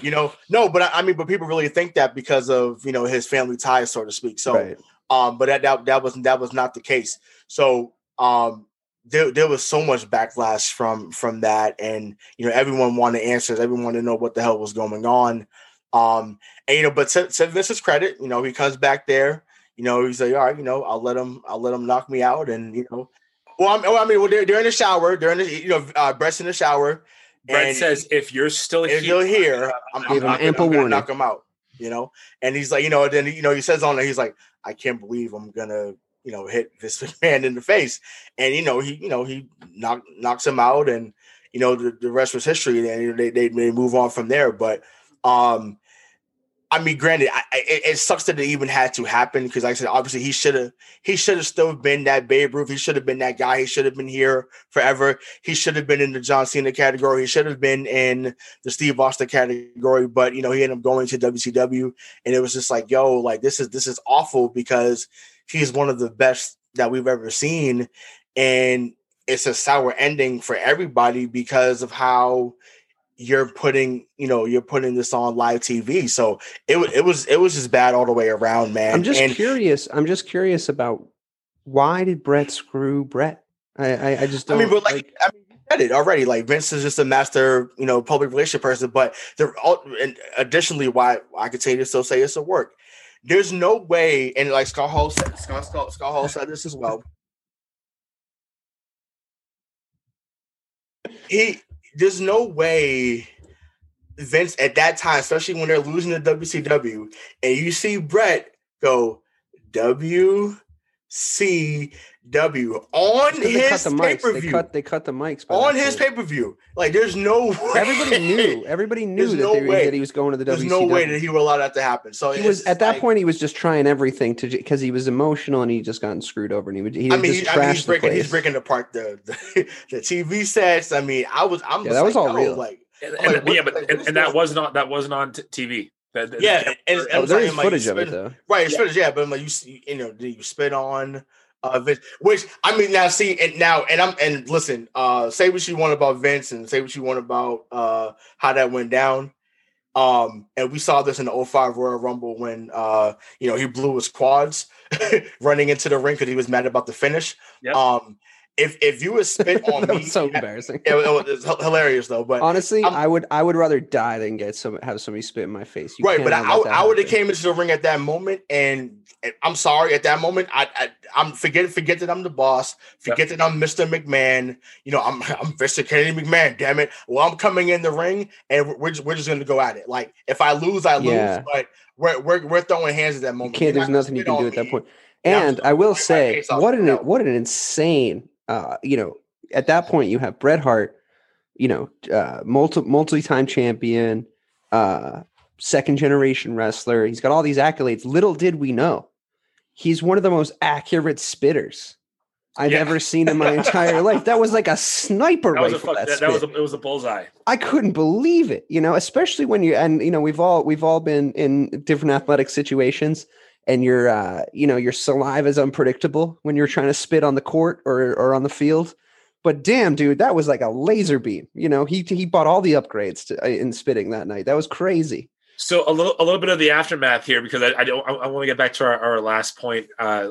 You know, no, but I, I mean, but people really think that because of you know his family ties, so to speak. So, right. um, but that, that that was that was not the case. So um there, there was so much backlash from from that, and you know everyone wanted answers, everyone wanted to know what the hell was going on. Um, and you know, but to, to Vince's credit, you know, he comes back there, you know, he's like, all right, you know, I'll let him, I'll let him knock me out, and you know, well, I'm, well, I mean, well, they're, they're in the shower, they're in the, you know, uh, Bret's in the shower, Bret says, "If you're still if here, you're here, I'm, I'm, Give him I'm, ample I'm gonna warning. knock him out. You know, and he's like, you know, then you know, he says on there, he's like, I can't believe I'm gonna, you know, hit this man in the face, and you know, he, you know, he knock, knocks him out, and you know, the, the rest was history. And they, they they move on from there. But, um, I mean, granted, I, it, it sucks that it even had to happen because, like I said, obviously he should have he should have still been that Babe Ruth. He should have been that guy. He should have been here forever. He should have been in the John Cena category. He should have been in the Steve Austin category. But you know, he ended up going to WCW, and it was just like, yo, like this is this is awful because he's one of the best that we've ever seen, and it's a sour ending for everybody because of how you're putting you know you're putting this on live TV. So it it was it was just bad all the way around, man. I'm just and curious. I'm just curious about why did Bret screw Bret? I I, I just don't I mean, but like, I mean, you said it already. Like Vince is just a master, you know, public relationship person. But there, all, and additionally, why I could say this, still say it's a work. There's no way, and like Scott Hall said, Scott, Scott, Scott Hall said this as well. He, there's no way Vince at that time, especially when they're losing the WCW, and you see Bret go, WCW on Because they cut his the pay mics. per They view. cut they cut the mics by On his point. pay per view. Like, there's no way. Everybody knew. Everybody knew that, no they, that he was going to the There's WCW. no way that he would allow that to happen. So he was at that like- point. He was just trying everything to because he was emotional and he just gotten screwed over and he would. He I mean, just he- I mean, he's the breaking, he's breaking apart the, the the TV sets. I mean, I was, I'm Yeah, just that was like, all yo, real. Like, And, and- like, what- yeah, but like, and, and that was not that was not on t- TV. That, that- yeah, and, and Oh, I'm there is like, footage you of it spit- though. Right, it's footage, yeah, but I'm like you, see- you know, did you spit on uh Vince? Which I mean, now see, and now, and I'm and listen, uh, say what you want about Vince, and say what you want about uh how that went down. Um, and we saw this in the 05 Royal Rumble when uh, you know, he blew his quads running into the ring because he was mad about the finish. Yep. Um, if if you would spit on that me, was so embarrassing. it, it was hilarious though. But Honestly, I'm- i would I would rather die than get some have somebody spit in my face. You right, but I, let that I would have came into the ring at that moment, and, and I'm sorry at that moment. I, I I'm forget forget that I'm the boss. Forget that I'm Mr. McMahon. You know, I'm I'm Mr. Kennedy McMahon. Damn it! Well, I'm coming in the ring, and we're we're just, we're just gonna go at it. Like if I lose, I lose. Yeah. But we're, we're we're throwing hands at that You moment. can't. You're There's nothing you can do on at that point. And just I will gonna wipe my say, what an what an insane. Uh, you know, at that point, you have Bret Hart, you know, uh, multi multi time champion, uh, second generation wrestler. He's got all these accolades. Little did we know, he's one of the most accurate spitters I've Yeah. ever seen in my entire life. That was like a sniper that was a fuck, that that, that was a, it was a bullseye. I couldn't believe it, you know, especially when you and you know we've all we've all been in different athletic situations and your uh you know your saliva is unpredictable when you're trying to spit on the court or or on the field. But damn, dude, that was like a laser beam. You know, he he bought all the upgrades to, uh, in spitting that night. That was crazy. So a little a little bit of the aftermath here because I, I don't I, I want to get back to our, our last point. Uh,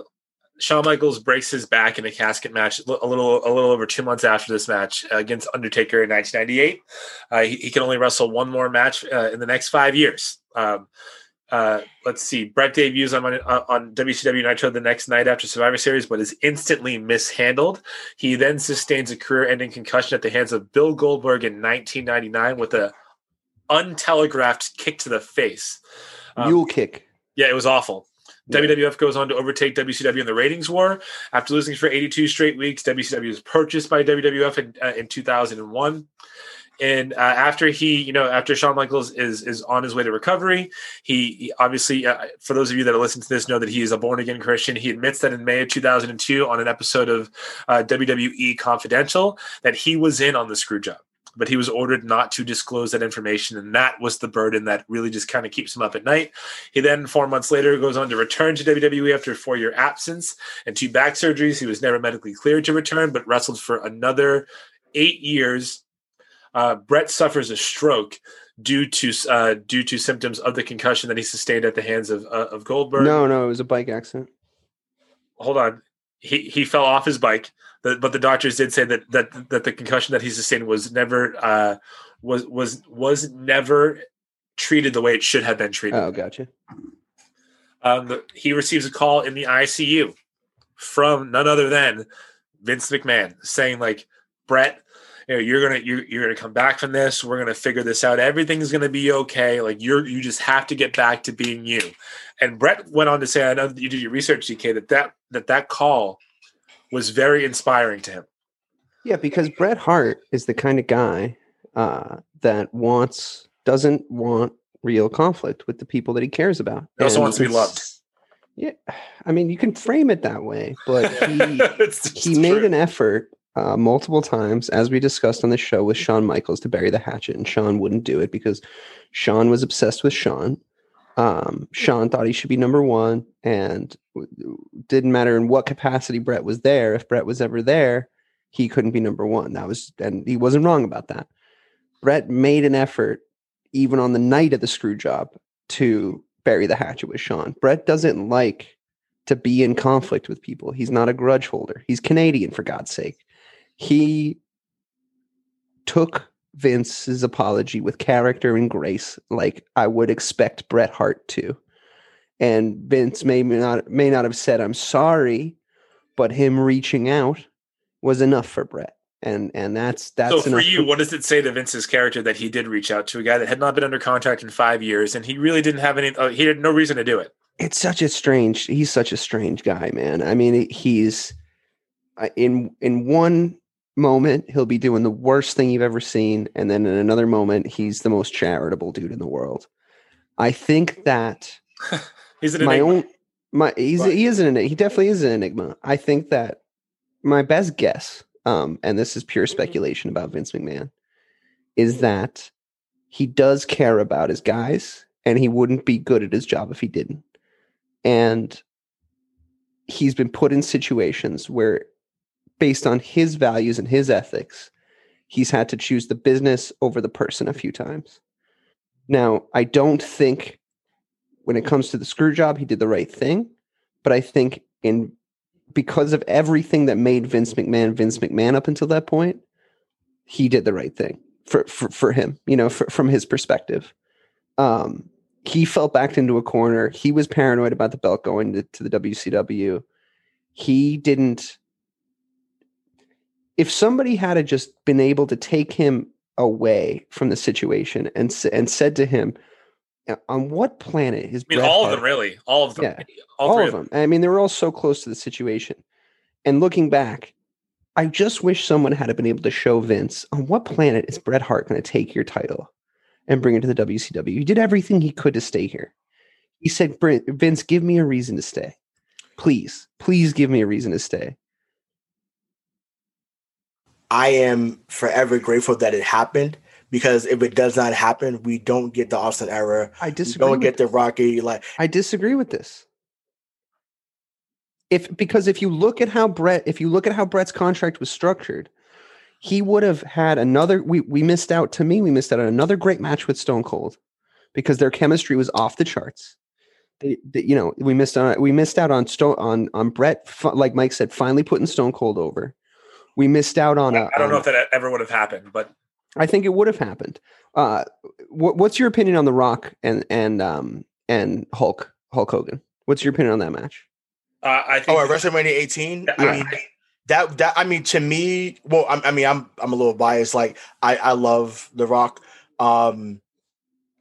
Shawn Michaels breaks his back in a casket match a little a little over two months after this match against Undertaker in 1998. Uh, he, he can only wrestle one more match uh, in the next five years. Um, uh, let's see. Bret debuts on on WCW Nitro the next night after Survivor Series, but is instantly mishandled. He then sustains a career-ending concussion at the hands of Bill Goldberg in 1999 with a untelegraphed kick to the face. Um, Mule kick. yeah, it was awful. Yeah. WWF goes on to overtake WCW in the ratings war. After losing for 82 straight weeks, WCW was purchased by WWF in, uh, in 2001. And uh, after he, you know, after Shawn Michaels is is on his way to recovery, he, he obviously, uh, for those of you that are listening to this, know that he is a born again Christian. He admits that in May of 2002, on an episode of uh, WWE Confidential, that he was in on the screw job but he was ordered not to disclose that information. And that was the burden that really just kind of keeps him up at night. He then, four months later, goes on to return to WWE after a four year absence and two back surgeries. He was never medically cleared to return, but wrestled for another eight years. Uh, Bret suffers a stroke due to uh, due to symptoms of the concussion that he sustained at the hands of uh, of Goldberg. No, no, it was a bike accident. hold on. He he fell off his bike, but the doctors did say that that that the concussion that he sustained was never uh was was was never treated the way it should have been treated. Oh, gotcha. Um, he receives a call in the ICU from none other than Vince McMahon saying like, Bret, you know, you're gonna you're, you're gonna come back from this. We're gonna figure this out. Everything's gonna be okay. Like you're you just have to get back to being you. And Bret went on to say, I know that you did your research, DK, that that that that call was very inspiring to him. Yeah, because Bret Hart is the kind of guy uh, that wants doesn't want real conflict with the people that he cares about. He also And wants to be loved. Yeah, I mean, you can frame it that way, but he he made true. an effort uh, multiple times, as we discussed on the show with Shawn Michaels, to bury the hatchet, and Shawn wouldn't do it because Shawn was obsessed with Shawn. Um, Shawn thought he should be number one, and didn't matter in what capacity Bret was there. If Bret was ever there, he couldn't be number one. That was, and he wasn't wrong about that. Bret made an effort, even on the night of the screw job, to bury the hatchet with Shawn. Bret doesn't like to be in conflict with people. He's not a grudge holder. He's Canadian, for God's sake. He took Vince's apology with character and grace, like I would expect Bret Hart to. And Vince may not may not have said I'm sorry, but him reaching out was enough for Bret. And and that's that's so for you, what does it say to Vince's character that he did reach out to a guy that had not been under contract in five years, and he really didn't have any? Uh, he had no reason to do it. it's such a strange. He's such a strange guy, man. I mean, he's uh, in in one moment he'll be doing the worst thing you've ever seen, and then in another moment he's the most charitable dude in the world. I think that He's an my enigma. own my he's he is an enigma. He definitely is an enigma. I think that my best guess, um, and this is pure speculation about Vince McMahon, is that he does care about his guys, and he wouldn't be good at his job if he didn't. And he's been put in situations where, based on his values and his ethics, he's had to choose the business over the person a few times. Now, I don't think when it comes to the screw job, he did the right thing. But I think in because of everything that made Vince McMahon Vince McMahon up until that point, he did the right thing for for, for him, you know, for, from his perspective. Um, he fell backed into a corner. He was paranoid about the belt going to, to the WCW. He didn't. If somebody had just been able to take him away from the situation and and said to him, "Uh, "On what planet is I mean, all of them, really. All of them. Yeah. All, all, of them. I mean, they were all so close to the situation. And looking back, I just wish someone had been able to show Vince on what planet is Bret Hart going to take your title and bring it to the WCW. He did everything he could to stay here. He said, Vince, give me a reason to stay. Please, please give me a reason to stay. I am forever grateful that it happened because if it does not happen, we don't get the Austin era. I We disagree. don't with get the Rocky like I disagree with this. If because if you look at how Bret, if you look at how Bret's contract was structured, he would have had another. We we missed out. To me, we missed out on another great match with Stone Cold because their chemistry was off the charts. They, they- you know, we missed on we missed out on Stone on on Bret. Like Mike said, finally putting Stone Cold over. We missed out on a. I don't know if that ever would have happened, but I think it would have happened. Uh, what, what's your opinion on The Rock and and um and Hulk Hulk Hogan? What's your opinion on that match? uh, I think oh at WrestleMania 18. Yeah, I I- mean that that I mean to me, well, I, I mean I'm I'm a little biased. Like I I love The Rock. Um,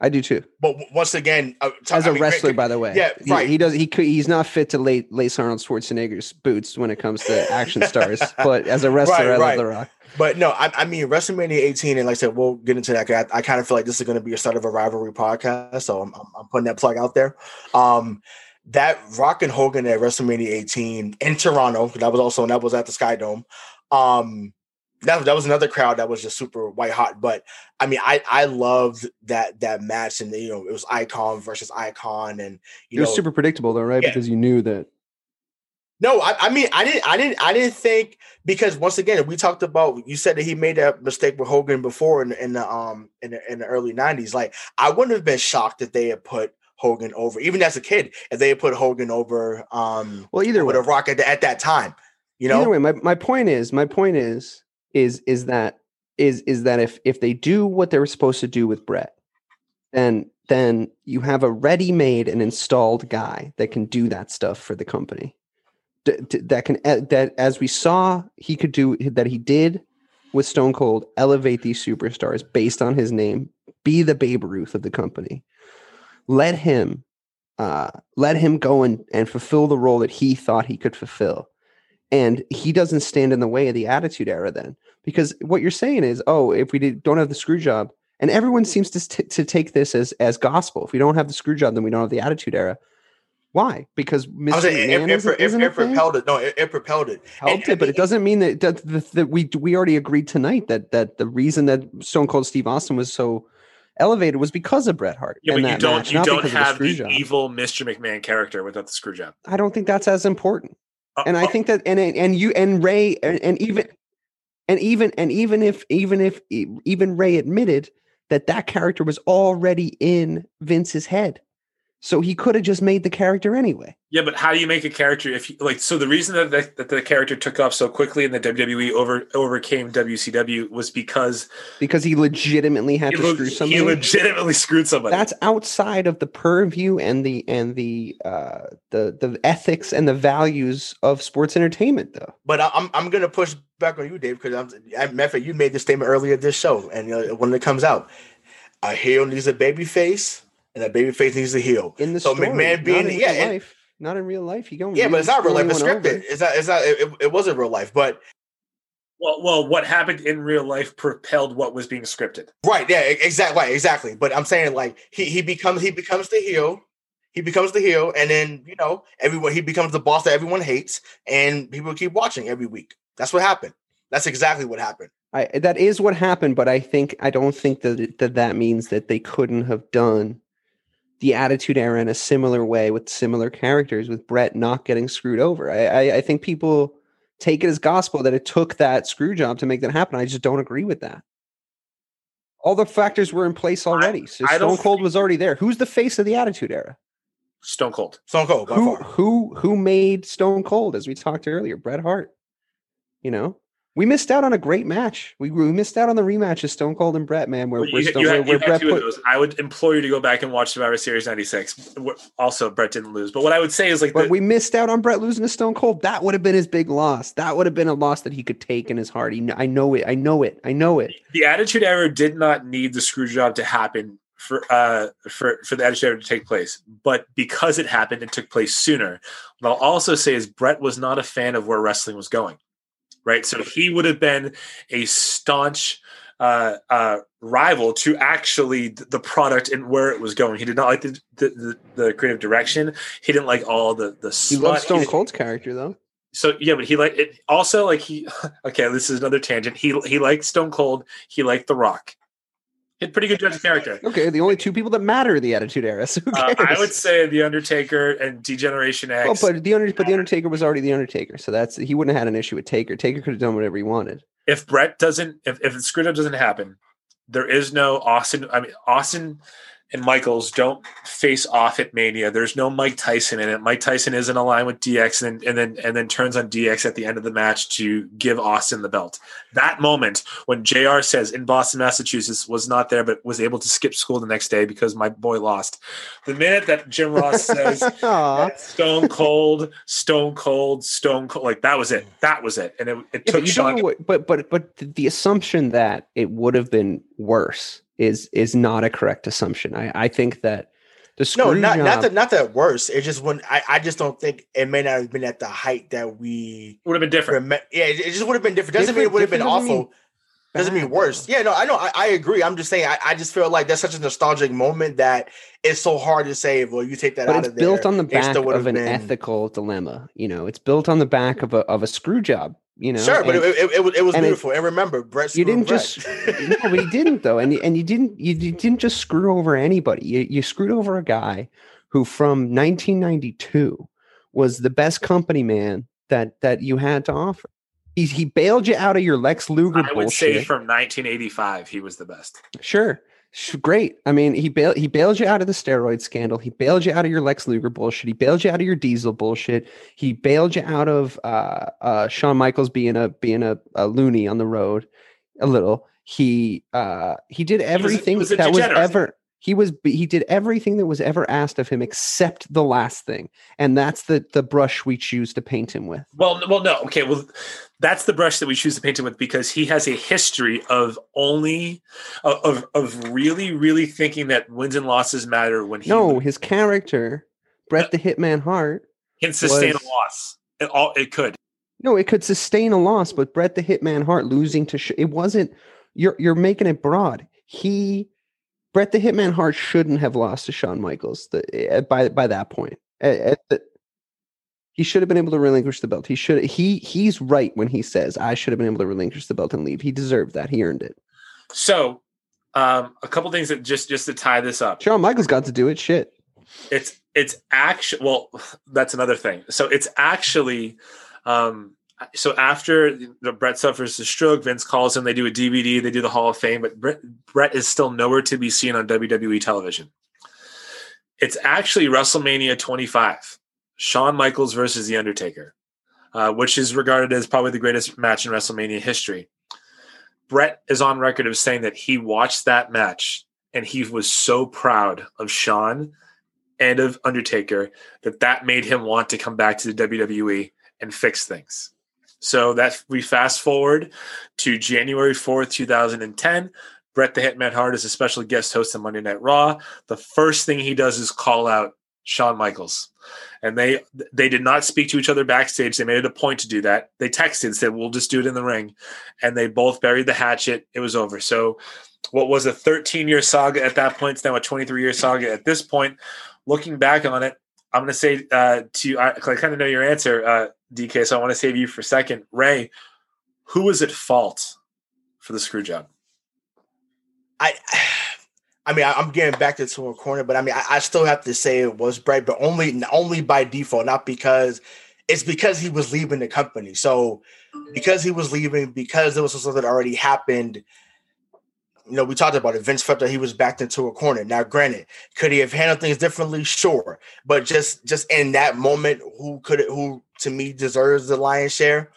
I do too. but once again, uh, t- As I a mean, wrestler, by the way, yeah, He- right. He, does. He could. He's not fit to lay, lace Arnold Schwarzenegger's boots when it comes to action stars. but as a wrestler, Right, I love. The Rock. But no, I, I mean WrestleMania 18, and like I said, we'll get into that. I, I kind of feel like this is going to be a start of a rivalry podcast, so I'm, I'm, I'm putting that plug out there. Um, that Rock and Hogan at WrestleMania 18 in Toronto, that was also and that was at the Sky Dome. Um, that that was another crowd that was just super white hot. But I mean, I I loved that that match, and you know, it was Icon versus Icon, and you know It was know, super predictable, though, right? Yeah. Because you knew that. no, I, I mean, I didn't, I didn't, I didn't think because once again, we talked about. You said that he made that mistake with Hogan before in, in the um in the, in the early '90s. Like, I wouldn't have been shocked if they had put Hogan over, even as a kid, if they had put Hogan over um Well, either with way, a Rock at, the, at that time. You know, either way, my, my point is, my point is, is is that is is that if if they do what they were supposed to do with Bret, then then you have a ready-made and installed guy that can do that stuff for the company. D- d- that can eh, that as we saw he could do that he did with Stone Cold elevate these superstars based on his name, be the Babe Ruth of the company. Let him uh, let him go and, and fulfill the role that he thought he could fulfill and he doesn't stand in the way of the attitude era then because what you're saying is oh if we did, don't have the screw job and everyone mm-hmm. seems to, st- to take this as as gospel if we don't have the screw job then we don't have the attitude era why because Mr. saying it, McMahon it, isn't, it, isn't it, propelled it. No, it, propelled it. helped and- it but it doesn't mean that that, that, that we we already agreed tonight that that the reason that Stone Cold Steve Austin was so elevated was because of Bret Hart yeah, and but you don't match, you don't have screw the evil Mr. McMahon character without the screw job. I don't think that's as important and I uh, think that and and you and Ray and, and even and even and even if even if even Ray admitted that that character was already in Vince's head, so he could have just made the character anyway. Yeah, but how do you make a character if you like? So the reason that the, that the character took off so quickly and the WWE over overcame WCW was because Because he legitimately had he, to le- screw somebody. he legitimately screwed somebody. That's outside of the purview and the and the uh the the ethics and the values of sports entertainment, though. But I, I'm I'm gonna push back on you, Dave, because I'm. I, matter of you made this statement earlier this show, and uh, when it comes out, a heel needs a baby face, and that babyface needs to heal. In the So story, McMahon being- not in yeah, real and- life, not in real life. You don't. Yeah, but it's not real life. It's scripted. over. It's not. It's not. It, it wasn't real life, but Well, well, what happened in real life propelled what was being scripted. right. Yeah, exactly. Right, exactly. But I'm saying like he he becomes he becomes the heel. He becomes the heel, and then you know everyone he becomes the boss that everyone hates, and people keep watching every week. That's what happened. That's exactly what happened. I, that is what happened, but I think I don't think that that that means that they couldn't have done the Attitude Era in a similar way with similar characters, with Bret not getting screwed over. I, I, I think people take it as gospel that it took that screw job to make that happen. I just don't agree with that. All the factors were in place already. So I Stone Cold was already there. Who's the face of the Attitude Era? Stone Cold. Stone Cold by Who far. who who made Stone Cold? As we talked earlier, Bret Hart. You know, we missed out on a great match. We, we missed out on the rematch of Stone Cold and Bret, man. Where, Well, you, you where, you where had Bret two of put. I would implore you to go back and watch Survivor Series '96. Also, Bret didn't lose, but what I would say is like but the, we missed out on Bret losing to Stone Cold. That would have been his big loss. That would have been a loss that he could take in his heart. He, I know it. I know it. I know it. the Attitude Era did not need the screw job to happen for uh for for the Attitude Era to take place, but because it happened, it took place sooner. What I'll also say is Bret was not a fan of where wrestling was going, right? So he would have been a staunch uh, uh, rival to actually the product and where it was going. He did not like the the, the, the creative direction. He didn't like all the the He loves Stone Cold's character though. so yeah, but he like it also like he okay, this is another tangent. He he liked Stone Cold, he liked The Rock. Had pretty good judge of character. Okay, the only two people that matter in the Attitude Era. So who Uh? I would say The Undertaker and Degeneration Well, X. but the under, but the Undertaker was already the Undertaker, so that's he wouldn't have had an issue with Taker. Taker could have done whatever he wanted. if Bret doesn't, if if the screw up doesn't happen, there is no Austin. I mean, Austin and Michaels don't face off at Mania. There's no Mike Tyson in it. Mike Tyson isn't aligned with DX, and, and then and then turns on DX at the end of the match to give Austin the belt. That moment when Jr. says in Boston, Massachusetts, was not there, but was able to skip school the next day because my boy lost. The minute that Jim Ross says Stone Cold, Stone Cold, Stone Cold, like that was it. That was it, and it, it Yeah, took but what, but but but the assumption that it would have been worse is is not a correct assumption. I I think that the screw No, not job, not that not that worse. It just when I, I just don't think it may not have been at the height that we would have been different. remember. Yeah, it, it just would have been different. Doesn't mean it would have been Different- different awful. Doesn't mean worse. Yeah, no, I know. I, I agree. I'm just saying. I, I just feel like that's such a nostalgic moment that it's so hard to say. Well, you take that but out it's of there. It's built on the back of an been- ethical dilemma. You know, it's built on the back of a of a screw job. You know, Sure, but and it, it, it, was- it was and it- beautiful. and remember, Bret. you didn't Bret. just no, but you didn't though, and and you didn't you, you didn't just screw over anybody. You you screwed over a guy who from 1992 was the best company man that that you had to offer. He he bailed you out of your Lex Luger I would bullshit. say from 1985, he was the best. Sure. Great. I mean, he bailed he bailed you out of the steroid scandal. He bailed you out of your Lex Luger bullshit. He bailed you out of your diesel bullshit. He bailed you out of uh, uh, Shawn Michaels being a being a, a loony on the road a little. He uh, he did was a- he everything was that was ever he was he did everything that was ever asked of him except the last thing, and that's the the brush we choose to paint him with. Well, well, no, okay, well, that's the brush that we choose to paint him with because he has a history of only of of, really, really thinking that wins and losses matter when he No, his character, Bret the Hitman Hart, can sustain was- a loss. It all it could. No, it could sustain a loss, but Bret the Hitman Hart losing to sh- it wasn't. You're you're making it broad. He, Bret the Hitman Hart shouldn't have lost to Shawn Michaels the, eh, by by that point. At- at the- he should have been able to relinquish the belt. He should. He he's right when he says, "I should have been able to relinquish the belt and leave." He deserved that. He earned it. So, um, a couple things that just just to tie this up. Shawn Michaels got to do it. Shit. it's it's actually well that's another thing so it's actually um so after Bret suffers the stroke, Vince calls him. They do a DVD. They do the Hall of Fame, but Bret, Bret is still nowhere to be seen on WWE television. It's actually WrestleMania 25, Shawn Michaels versus The Undertaker, uh, which is regarded as probably the greatest match in WrestleMania history. Bret is on record of saying that he watched that match and he was so proud of Shawn and of Undertaker that that made him want to come back to the WWE and fix things. So that we fast forward to January 4th, 2010. Bret the Hitman Hart is a special guest host on Monday Night Raw. The first thing he does is call out Shawn Michaels. And they they did not speak to each other backstage. They made it a point to do that. They texted and said, "We'll just do it in the ring," and they both buried the hatchet. It was over. So, what was a 13 year saga at that point? It's now a 23 year saga at this point. Looking back on it, I'm going to say uh, to I, I kind of know your answer, uh, DK. So I want to save you for a second, Ray. Who was at fault for the screw job? I I mean, I'm getting back to a corner, but I mean, I, I, still have to say it was Bret, but only only by default, not because it's because he was leaving the company. So because he was leaving, because there was something that already happened. You know, we talked about it. Vince felt that he was backed into a corner. Now, granted, could he have handled things differently? Sure, but just just in that moment, who could it, who to me deserves the lion's share?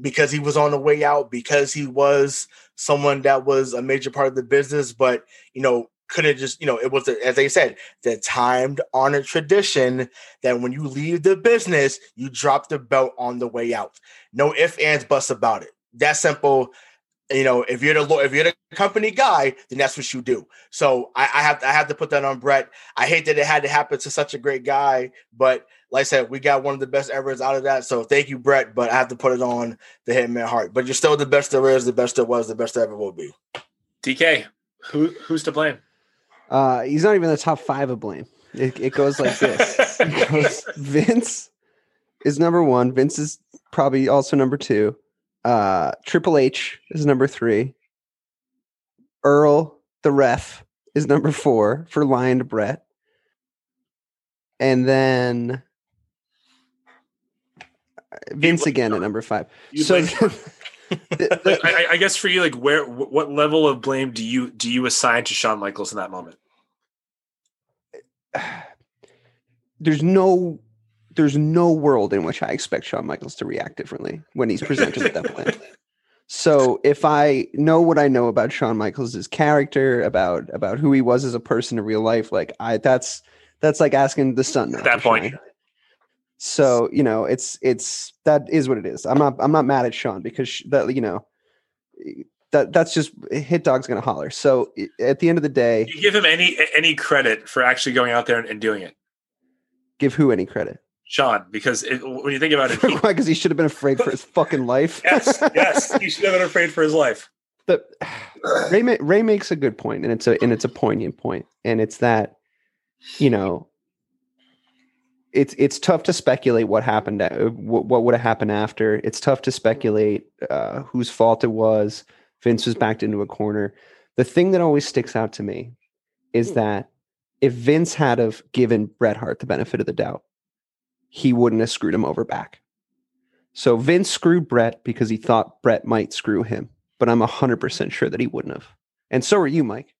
Because he was on the way out, because he was someone that was a major part of the business, but you know, couldn't just, you know, it was, as they said, the timed honored tradition that when you leave the business, you drop the belt on the way out. No ifs, ands, buts about it. That simple. You know, if you're the if you're the company guy, then that's what you do. So I, I have to, I have to put that on Bret. I hate that it had to happen to such a great guy, but like I said, we got one of the best evers out of that. So thank you, Bret. But I have to put it on the Hitman Hart. But you're still the best there is, the best there was, the best there ever will be. DK, who who's to blame? Uh, he's not even the top five of blame. It, it goes like this: goes, Vince is number one. Vince is probably also number two. Uh, Triple H is number three. Earl, the ref, is number four for lying to Bret. And then Vince again at number five. So I, I, guess for you, like, where, what level of blame do you do you assign to Shawn Michaels in that moment? There's no, there's no world in which I expect Shawn Michaels to react differently when he's presented with that blame. So if I know what I know about Shawn Michaels' character, about about who he was as a person in real life, like I that's that's like asking the sun at that point. Shine. So you know, it's it's that is what it is. I'm not I'm not mad at Shawn because that you know that that's just hit dog's gonna holler. So at the end of the day, you give him any any credit for actually going out there and, and doing it. Give who any credit? Shawn, because it, when you think about it, why? because he, he should have been afraid for his fucking life. yes, yes, he should have been afraid for his life. But Ray Ray makes a good point, and it's a and it's a poignant point, and it's that you know it's it's tough to speculate what happened uh, what, what would have happened after it's tough to speculate uh, whose fault it was vince was backed into a corner the thing that always sticks out to me is hmm. that if vince had have given bret hart the benefit of the doubt he wouldn't have screwed him over back so vince screwed bret because he thought bret might screw him but i'm 100% sure that he wouldn't have and so are you mike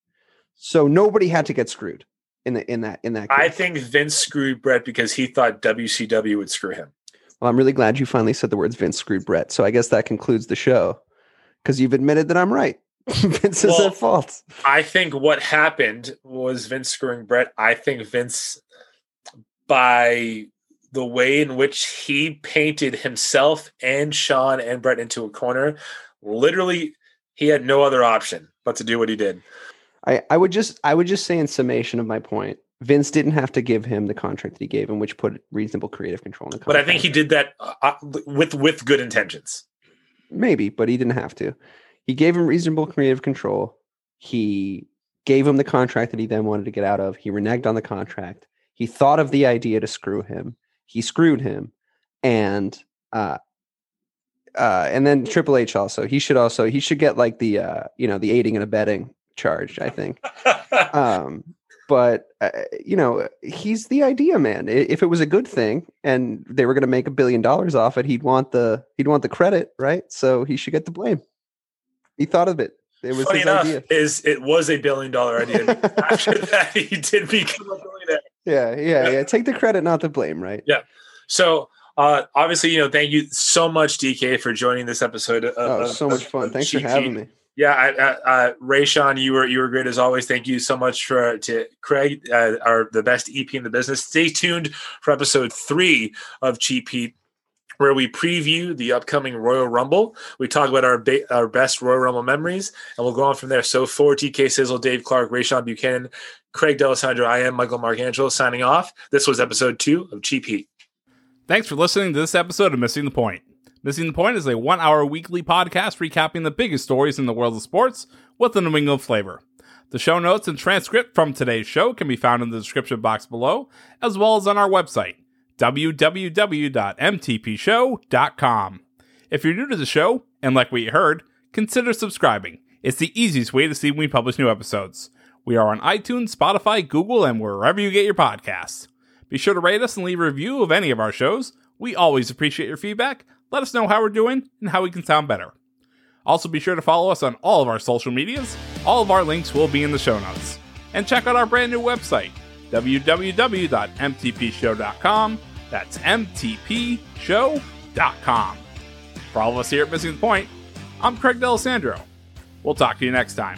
so nobody had to get screwed in the in that in that. Case. I think Vince screwed Bret because he thought WCW would screw him. Well, I'm really glad you finally said the words Vince screwed Bret. So I guess that concludes the show because you've admitted that I'm right. Vince well, is at fault. I think what happened was Vince screwing Bret. I think Vince, by the way in which he painted himself and Shawn and Bret into a corner, literally, he had no other option but to do what he did. I, I would just I would just say in summation of my point, Vince didn't have to give him the contract that he gave him, which put reasonable creative control in the contract. But I think he did that uh, uh, with with good intentions. Maybe, but he didn't have to. He gave him reasonable creative control. He gave him the contract that he then wanted to get out of. He reneged on the contract. He thought of the idea to screw him. He screwed him, and uh, uh, and then Triple H also. He should also he should get like the uh, you know the aiding and abetting charge I think. um, but uh, you know, he's the idea man. If it was a good thing and they were going to make a billion dollars off it, he'd want the he'd want the credit, right? So he should get the blame. He thought of it. It was Funny enough, idea. is it was a billion dollar idea. After that, he did become a billionaire. Yeah, yeah, yeah. Take the credit, not the blame, right? Yeah. So uh, obviously, you know, thank you so much, DK, for joining this episode. Of, oh, so much fun. Thanks for having me. Yeah, I, I, uh, Rayshawn, you were you were great as always. Thank you so much for to Craig, uh, our the best EP in the business. Stay tuned for episode three of Cheap Heat. Where we preview the upcoming Royal Rumble. We talk about our ba- our best Royal Rumble memories, and we'll go on from there. So for TK Sizzle, Dave Clarke, Rayshawn Buchanan, Craig D'Alessandro, I am Michael Marcangelo signing off. This was episode two of Cheap Heat. Thanks for listening to this episode of Missing the Point. Missing the Point is a one hour weekly podcast recapping the biggest stories in the world of sports with a New England flavor. The show notes and transcript from today's show can be found in the description box below, as well as on our website, www.mtpshow.com. If you're new to the show, and like what you heard, consider subscribing. It's the easiest way to see when we publish new episodes. We are on iTunes, Spotify, Google, and wherever you get your podcasts. Be sure to rate us and leave a review of any of our shows. We always appreciate your feedback. Let us know how we're doing and how we can sound better. Also, be sure to follow us on all of our social medias. All of our links will be in the show notes. And check out our brand new website, www.mtpshow.com. That's mtpshow.com. For all of us here at Missing the Point, I'm Craig D'Alessandro. We'll talk to you next time.